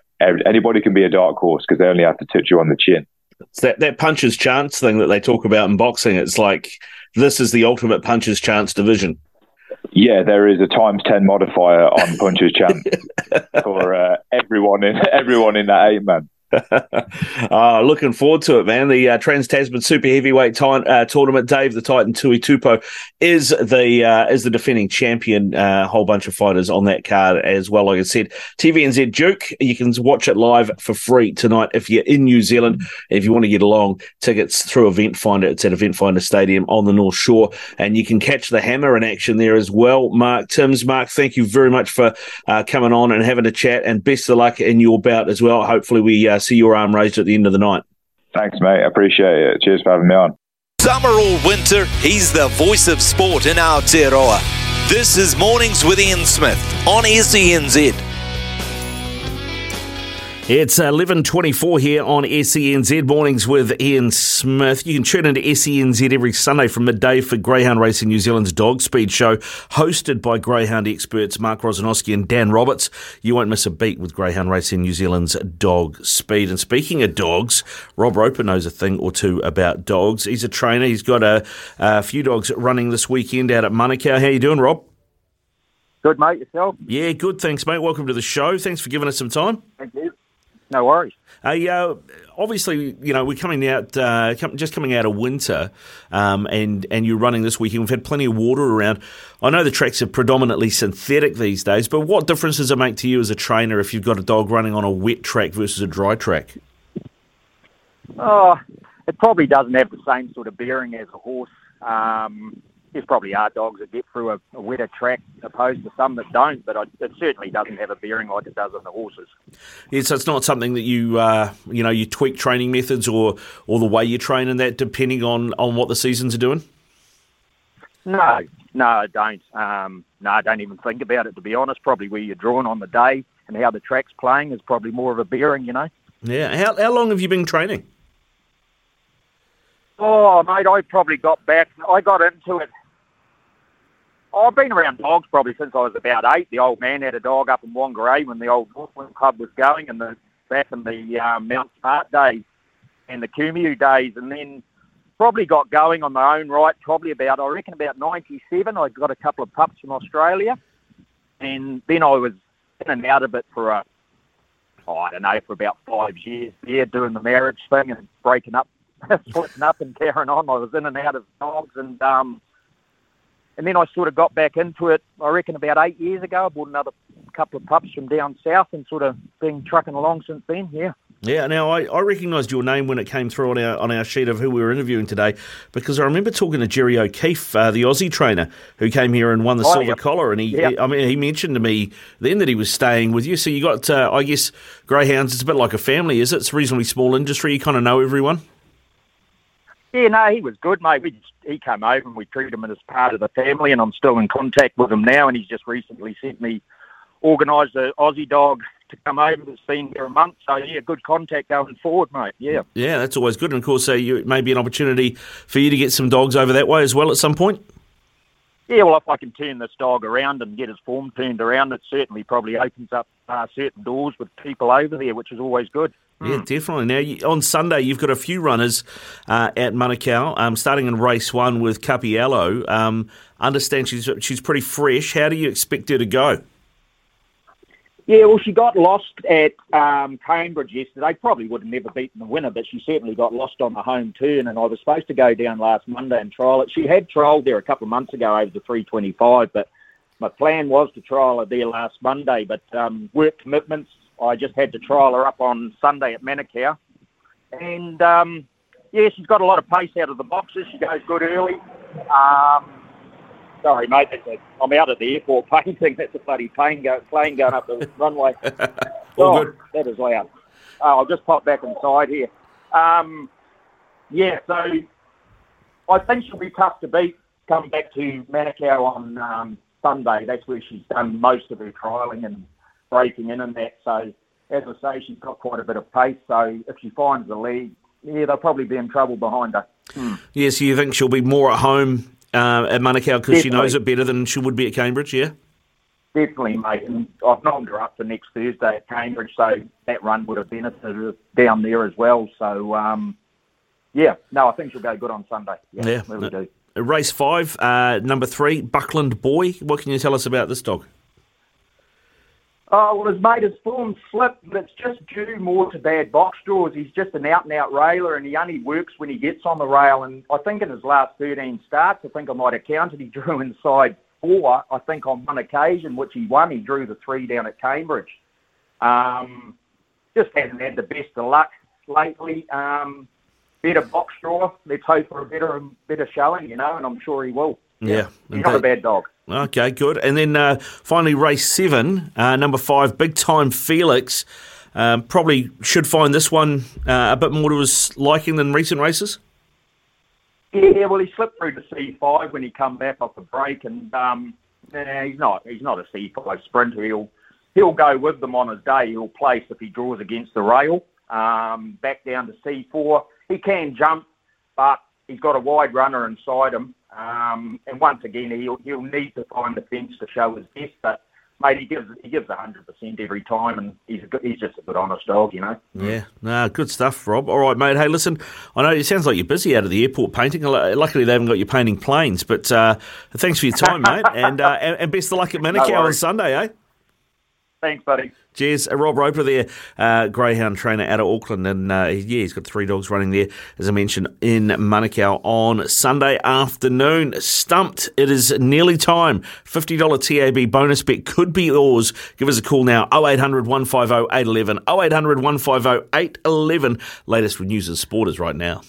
anybody can be a dark horse because they only have to touch you on the chin. It's that that puncher's chance thing that they talk about in boxing. It's like this is the ultimate puncher's chance division. Yeah, there is a times ten modifier on puncher's chance [LAUGHS] for uh, everyone in everyone in that eight man. [LAUGHS] uh, looking forward to it, man. The uh, Trans Tasman Super Heavyweight t- uh, tournament. Dave the Titan Tuitupo is the uh, is the defending champion. A uh, whole bunch of fighters on that card as well. Like I said, TVNZ Duke. You can watch it live for free tonight if you're in New Zealand. If you want to get along, tickets through Eventfinda. It's at Eventfinda Stadium on the North Shore, and you can catch the Hammer in action there as well. Mark Timms, Mark, thank you very much for uh, coming on and having a chat, and best of luck in your bout as well. Hopefully, we see your arm raised at the end of the night. Thanks, mate. I appreciate it. Cheers for having me on. Summer or winter, he's the voice of sport in Aotearoa. This is Mornings with Ian Smith on SENZ. It's 11.24 here on SENZ Mornings with Ian Smith. You can tune into SENZ every Sunday from midday for Greyhound Racing New Zealand's Dog Speed Show, hosted by Greyhound experts Mark Rosanowski and Dan Roberts. You won't miss a beat with Greyhound Racing New Zealand's Dog Speed. And speaking of dogs, Rob Roper knows a thing or two about dogs. He's a trainer. He's got a, a few dogs running this weekend out at Manukau. How you doing, Rob? Good, mate. Yourself? Yeah, good. Thanks, mate. Welcome to the show. Thanks for giving us some time. Thank you. No worries. Hey, uh, obviously, you know we're coming out, uh, just coming out of winter, um, and and you're running this weekend. We've had plenty of water around. I know the tracks are predominantly synthetic these days, but what difference does it make to you as a trainer if you've got a dog running on a wet track versus a dry track? Oh, it probably doesn't have the same sort of bearing as a horse. Um, there's probably are dogs that get through a, a, wetter track opposed to some that don't, but I, it certainly doesn't have a bearing like it does on the horses. Yeah, so it's not something that you uh, you know you tweak training methods or or the way you train in that depending on on what the seasons are doing. No, no, I don't. Um, no, I don't even think about it to be honest. Probably where you're drawn on the day and how the track's playing is probably more of a bearing, you know. Yeah. How how long have you been training? Oh, mate, I probably got back. I got into it I've been around dogs probably since I was about eight. The old man had a dog up in Whangarei when the old Northland Club was going, and the back in the um, Mount Smart days and the Kumeu days, and then probably got going on my own right. Probably about I reckon about '97. I got a couple of pups from Australia, and then I was in and out of it for a oh, I don't know for about five years. Yeah, doing the marriage thing and breaking up, [LAUGHS] splitting up and carrying on. I was in and out of dogs, and um, and then I sort of got back into it. I reckon about eight years ago. I bought another couple of pups from down south, and sort of been trucking along since then. Yeah. Yeah, now I, I recognised your name when it came through on our on our sheet of who we were interviewing today because I remember talking to Jerry O'Keefe, uh, the Aussie trainer who came here and won the Oh, silver yeah. collar, and he, Yeah. he- I mean he mentioned to me then that he was staying with you. So you got uh, I guess greyhounds. It's a bit like a family, is it? It's a reasonably small industry. You kind of know everyone. Yeah, no, he was good, mate. We just, he came over and we treated him as part of the family, and I'm still in contact with him now. And he's just recently sent me, organised a Aussie dog to come over that's been here a month. So yeah, good contact going forward, mate. Yeah. Yeah, that's always good. And of course, uh, you, it may be an opportunity for you to get some dogs over that way as well at some point. Yeah, well, if I can turn this dog around and get his form turned around, it certainly probably opens up uh, certain doors with people over there, which is always good. Yeah, definitely. Now, you, on Sunday, you've got a few runners uh, at Manukau, um, starting in race one with Capiello. Um, understand she's she's pretty fresh. How do you expect her to go? Yeah, well, she got lost at um, Cambridge yesterday. Probably would have never beaten the winner, but she certainly got lost on the home turn. And I was supposed to go down last Monday and trial it. She had trialled there a couple of months ago over the 325, but my plan was to trial her there last Monday. But um, work commitments, I just had to trial her up on Sunday at Manukau. And um, yeah, she's got a lot of pace out of the boxes. She goes good early. Um, Sorry, mate. I'm out at the airport [LAUGHS] painting. That's a bloody plane, go, plane going up the [LAUGHS] runway. All oh, that is loud. Oh, I'll just pop back inside here. Um, yeah, so I think she'll be tough to beat. Come back to Manukau on um, Sunday. That's where she's done most of her trialling and breaking in and that. So, as I say, she's got quite a bit of pace. So, if she finds the lead, yeah, they'll probably be in trouble behind her. Yes, you think she'll be more at home uh, at Manukau because she knows it better than she would be at Cambridge, yeah? Definitely, mate. And I've nominated her up for next Thursday at Cambridge, so that run would have benefited her down there as well. So, um, yeah, no, I think she'll go good on Sunday. Yeah, Yeah. really do. Uh, Race five, uh, number three, Buckland Boy. What can you tell us about this dog? Oh, well, his mate has form slipped, but it's just due more to bad box draws. He's just an out and out railer, and he only works when he gets on the rail. And I think in his last 13 starts, I think I might have counted, he [LAUGHS] drew inside four. I think on one occasion, which he won, he drew the three down at Cambridge. Um, just hasn't had the best of luck lately. Um, better box draw. Let's hope for a better better showing, you know, and I'm sure he will. Yeah. He's not a bad dog. Okay, good. And then uh, finally, race seven, uh, number five, Big Time Felix. Um, probably should find this one uh, a bit more to his liking than recent races. Yeah, well, he slipped through to C5 when he come back off the break, and um, nah, he's not he's not a C5 sprinter. He'll he'll go with them on his day. He'll place if he draws against the rail. Um, back down to C4. He can jump, but he's got a wide runner inside him. Um, and once again, he'll he'll need to find the fence to show his best. But mate, he gives he gives hundred percent every time, and he's a good, he's just a good honest dog, you know. Yeah, nah, good stuff, Rob. All right, mate. Hey, listen, I know it sounds like you're busy out of the airport painting. Luckily, they haven't got you painting planes, but uh, thanks for your time, [LAUGHS] mate, and, uh, and and best of luck at No on. Sunday, eh? Thanks, buddy. Cheers. Uh, Rob Roper there, uh, Greyhound trainer out of Auckland. And uh, yeah, he's got three dogs running there, as I mentioned, in Manukau on Sunday afternoon. Stumped. It is nearly time. $50 TAB bonus bet could be yours. Give us a call now 0800 150 811. 0800 150 811. Latest with news and sport is right now.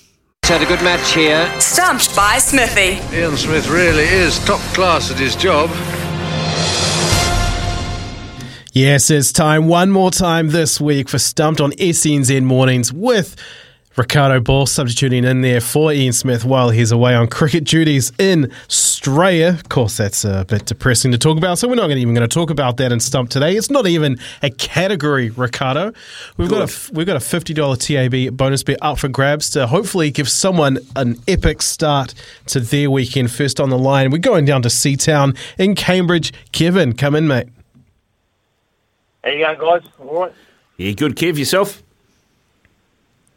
Had a good match here. Stumped by Smithy. Ian Smith really is top class at his job. Yes, it's time one more time this week for Stumped on SENZ Mornings with Ricardo Ball substituting in there for Ian Smith while he's away on cricket duties in Australia. Of course, that's a bit depressing to talk about, so we're not even going to talk about that in Stump today. It's not even a category, Ricardo. We've got a we've got a fifty dollar TAB bonus bet up for grabs to hopefully give someone an epic start to their weekend. First on the line, we're going down to Seatown in Cambridge. Kevin, come in, mate. How you going, guys? All right. Yeah, good, Kev. Yourself?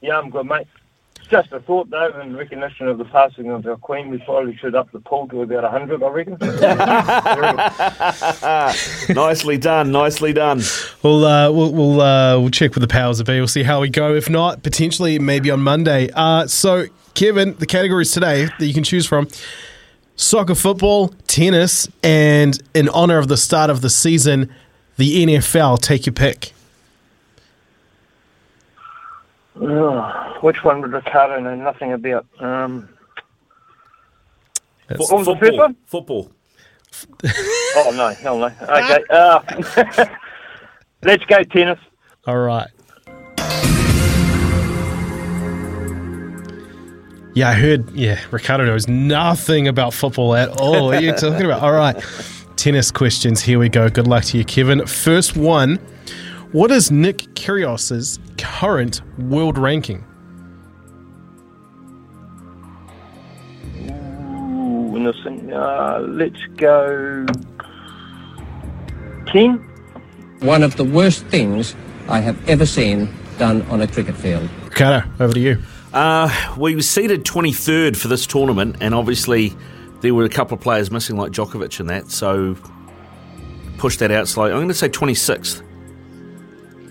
Yeah, I'm good, mate. just a thought, though, in recognition of the passing of our Queen, we probably should up the poll to about 100, I reckon. [LAUGHS] nicely done, nicely done. We'll uh, we'll we'll, uh, we'll check with the powers of be. We'll see how we go. If not, potentially maybe on Monday. Uh, so, Kevin, the categories today that you can choose from: soccer, football, tennis, and in honor of the start of the season, the NFL. Take your pick. Oh, which one would Ricardo know nothing about? Um, what was the first one? Football. [LAUGHS] Oh, no, hell no. [LAUGHS] Okay. Uh, [LAUGHS] let's go tennis. All right. Yeah, I heard. Yeah, Ricardo knows nothing about football at all. What are you talking about? All right. Tennis questions. Here we go. Good luck to you, Kevin. First one. What is Nick Kyrgios's current world ranking? Ooh. Uh, let's go 10. One of the worst things I have ever seen done on a cricket field. Ricardo, over to you. Uh, we were seeded 23rd for this tournament, and obviously there were a couple of players missing, like Djokovic and that, so push that out slightly. I'm going to say 26th.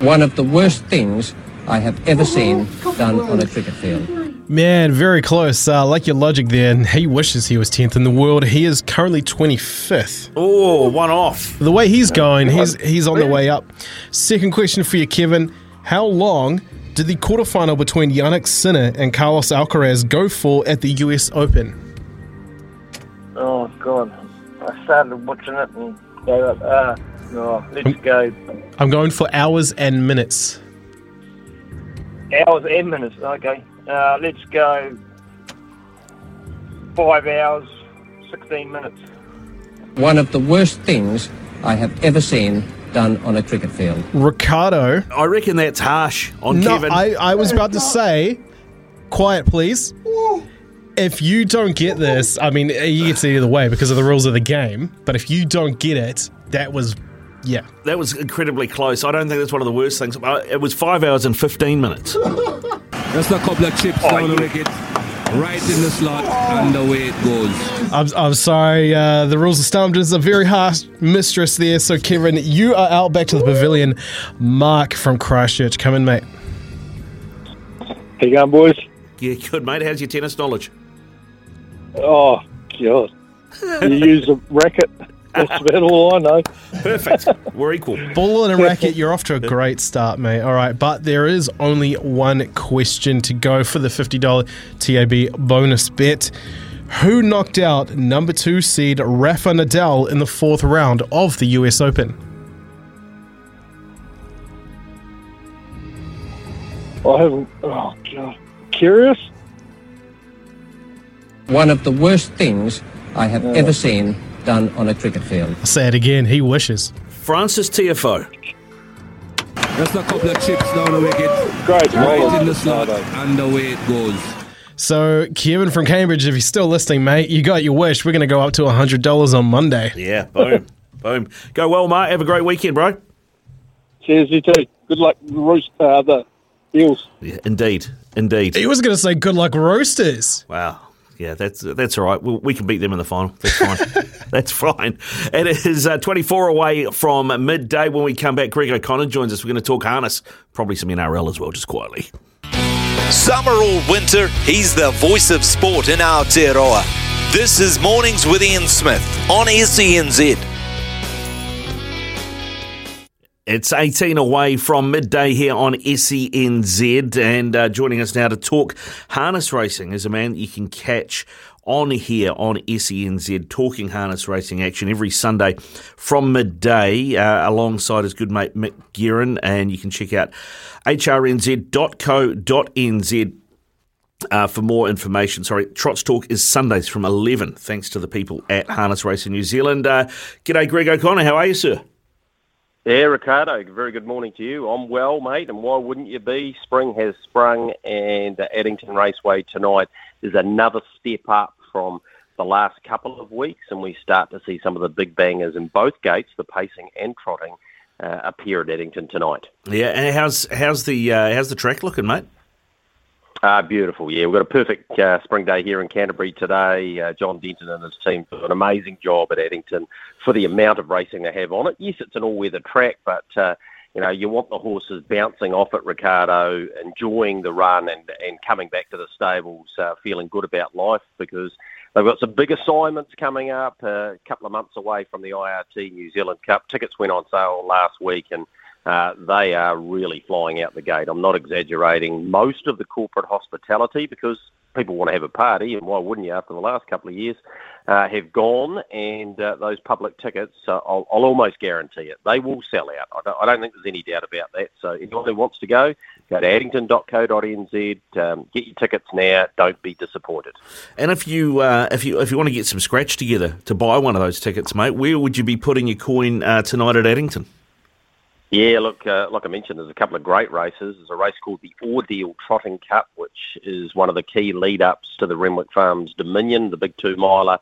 One of the worst things I have ever seen done on a cricket field. Man, very close. Uh, like your logic there, and he wishes he was 10th in the world. He is currently 25th. Oh, one off. The way he's going, he's he's on the way up. Second question for you, Kevin. How long did the quarterfinal between Jannik Sinner and Carlos Alcaraz go for at the US Open? Oh, God. I started watching it and gave up. Uh, no, let's go I'm going for hours and minutes. hours and minutes. Okay. Uh, let's go five hours, 16 minutes. One of the worst things I have ever seen done on a cricket field. Ricardo. I reckon that's harsh on no, Kevin. I, I was about to say, quiet, please. If you don't get this, I mean, you get it either way because of the rules of the game. But if you don't get it, that was, yeah. That was incredibly close. I don't think that's one of the worst things. Uh, It was five hours and 15 minutes. Just a couple of chips down the wicket, right in the slot, and away it goes. I'm, I'm sorry. Uh, the rules of Stumped is a very harsh mistress there. So, Kevin, you are out back to the pavilion. Mark from Christchurch, come in, mate. How you going, boys? Yeah, good, mate. How's your tennis knowledge? Oh, God. You use a racket. That's about all I know. Perfect. We're equal. Ball and a racket, you're off to a great start, mate. All right, but there is only one question to go for the $50 TAB bonus bet. Who knocked out number two seed Rafa Nadal in the fourth round of the US Open? I haven't. Oh, God. Kyrgios? One of the worst things I have ever seen done on a cricket field. I'll say it again, he wishes. Frances Tiafoe. Just a couple of chips down the wicket, Great. right in the slot, and away it goes. So, Kevin from Cambridge, if you're still listening, mate, you got your wish. We're going to go up to $100 on Monday. Yeah, boom. boom. Go well, mate. Have a great weekend, bro. Cheers, you too. Good luck, Roost, uh, the Eels. Yeah, indeed. Indeed. He was going to say good luck, Roasters. Wow. Yeah, that's that's all right. We, we can beat them in the final. That's fine. [LAUGHS] that's fine. It is uh, 24 away from midday. When we come back, Greg O'Connor joins us. We're going to talk harness, probably some NRL as well, just quietly. Summer or winter, he's the voice of sport in our Aotearoa. This is Mornings with Ian Smith on SENZ. It's 18 away from midday here on SENZ, and uh, joining us now to talk harness racing is a man that you can catch on here on SENZ, talking harness racing action every Sunday from midday, uh, alongside his good mate Mick Guerin, and you can check out hrnz.co.nz. Uh, for more information, sorry, Trots Talk is Sundays from 11, thanks to the people at Harness Racing New Zealand. Uh, g'day, Greg O'Connor. How are you, sir? Yeah, Ricardo, very good morning to you. I'm well, mate, and why wouldn't you be? Spring has sprung, and the Addington Raceway tonight is another step up from the last couple of weeks, and we start to see some of the big bangers in both gates, the pacing and trotting, uh, appear at Addington tonight. Yeah, and how's how's the uh, how's the track looking, mate? Ah, beautiful. Yeah, we've got a perfect uh, spring day here in Canterbury today. Uh, John Denton and his team do an amazing job at Addington for the amount of racing they have on it. Yes, it's an all-weather track, but uh, you know you want the horses bouncing off at Ricardo, enjoying the run, and and coming back to the stables uh, feeling good about life because they've got some big assignments coming up. Uh, a couple of months away from the IRT New Zealand Cup. Tickets went on sale last week, and uh, they are really flying out the gate. I'm not exaggerating. Most of the corporate hospitality, because people want to have a party, and why wouldn't you after the last couple of years, uh, have gone, and uh, those public tickets, uh, I'll, I'll almost guarantee it, they will sell out. I don't, I don't think there's any doubt about that. So anyone who wants to go, go to addington.co.nz, um, get your tickets now. Don't be disappointed. And if you uh, if you if you want to get some scratch together to buy one of those tickets, mate, where would you be putting your coin uh, tonight at Addington? Yeah, look, uh, like I mentioned, there's a couple of great races. There's a race called the Ordeal Trotting Cup, which is one of the key lead-ups to the Renwick Farms Dominion, the big two-miler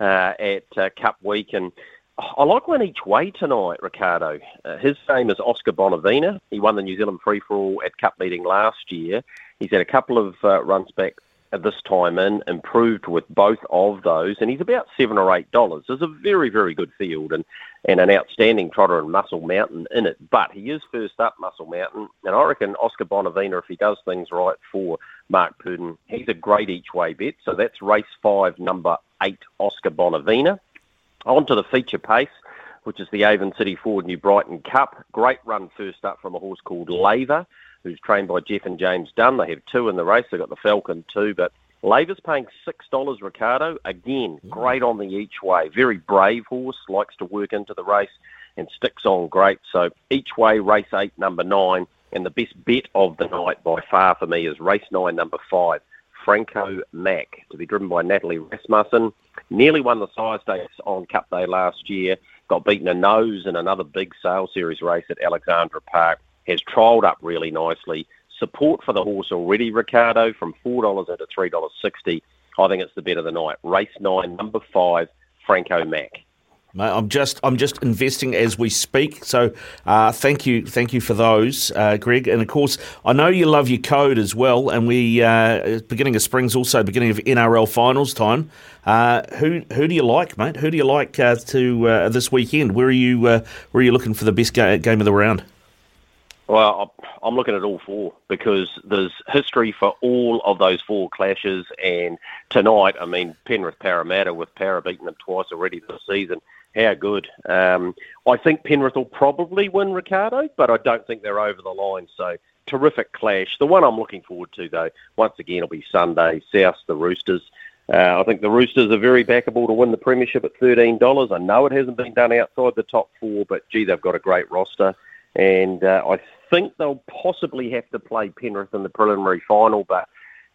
uh, at uh, Cup Week. And I like one each way tonight, Ricardo. Uh, his name is Oscar Bonavena. He won the New Zealand Free-for-all at Cup meeting last year. He's had a couple of uh, runs back at this time in, improved with both of those, and he's about seven or eight dollars. There's a very, very good field and, and an outstanding trotter in Muscle Mountain in it. But he is first up Muscle Mountain, and I reckon Oscar Bonavena, if he does things right for Mark Purdon, he's a great each way bet. So that's race five, number eight, Oscar Bonavena. On to the feature pace, which is the Avon City Ford New Brighton Cup. Great run first up from a horse called Laver who's trained by Jeff and James Dunn. They have two in the race. They've got the Falcon too, but Laver's paying six dollars. Ricardo again, great on the each way. Very brave horse, likes to work into the race and sticks on great. So each way, race eight, number nine, and the best bet of the night by far for me is race nine, number five, Franco Mac, to be driven by Natalie Rasmussen. Nearly won the sire stakes on Cup Day last year. Got beaten a nose in another big sale series race at Alexandra Park has trialled up really nicely. Support for the horse already, Ricardo, from $4 at $3.60. I think it's the bet of the night. Race nine, number five, Franco Mac. Mate, I'm just I'm just investing as we speak. So uh, thank you thank you for those, uh, Greg. And of course, I know you love your code as well. And we uh, beginning of spring's also beginning of NRL finals time. Uh, who who do you like, mate? Who do you like uh, to uh, this weekend? Where are you where are you looking for the best ga- game of the round? Well, I'm looking at all four because there's history for all of those four clashes. And tonight, I mean, Penrith Parramatta with Parra beating them twice already this season. How good. Um, I think Penrith will probably win, Ricardo, but I don't think they're over the line. So terrific clash. The one I'm looking forward to, though, once again, will be Sunday, South the Roosters. Uh, I think the Roosters are very backable to win the premiership at $13. I know it hasn't been done outside the top four, but gee, they've got a great roster. And uh, I think they'll possibly have to play Penrith in the preliminary final, but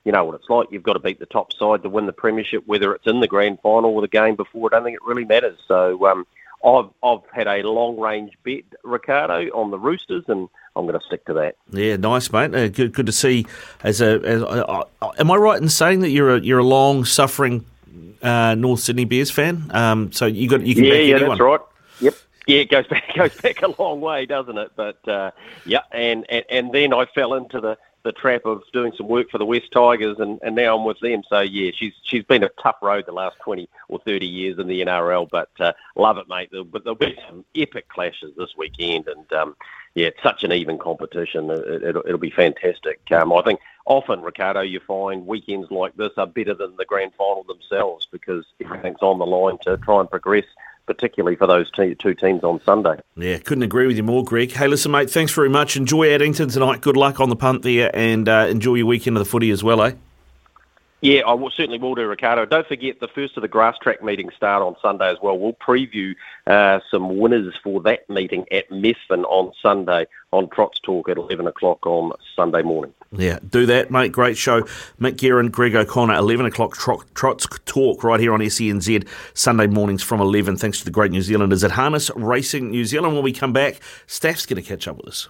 you know what it's like. You've got to beat the top side to win the premiership, whether it's in the grand final or the game before. I don't think it really matters. So um, I've I've had a long range bet, Ricardo, on the Roosters, and I'm going to stick to that. Yeah, nice, mate. Uh, good, good to see. As a, as, uh, uh, am I right in saying that you're a you're a long suffering uh, North Sydney Bears fan? Um, so you got you can yeah, back yeah, anyone. that's right. Yep. Yeah, it goes back [LAUGHS] goes back a long way, doesn't it? But uh, yeah, and, and and then I fell into the, the trap of doing some work for the West Tigers, and, and now I'm with them. So yeah, she's she's been a tough road the last twenty or thirty years in the NRL, but uh, love it, mate. But there'll be some epic clashes this weekend, and um, yeah, it's such an even competition. It, it'll, it'll be fantastic. Um, I think often, Ricardo, you find weekends like this are better than the grand final themselves because everything's on the line to try and progress particularly for those two teams on Sunday. Yeah, couldn't agree with you more, Greg. Hey, listen, mate, thanks very much. Enjoy Addington tonight. Good luck on the punt there, and uh, enjoy your weekend of the footy as well, eh? Yeah, I will, certainly will do, Ricardo. Don't forget the first of the grass track meetings start on Sunday as well. We'll preview uh, some winners for that meeting at Methven on Sunday on Trots Talk at 11 o'clock on Sunday morning. Yeah, do that, mate. Great show. Mick Guerin, Greg O'Connor, 11 o'clock trot, Trots Talk right here on SENZ, Sunday mornings from 11, thanks to the great New Zealanders at Harness Racing New Zealand. When we come back, Staff's going to catch up with us.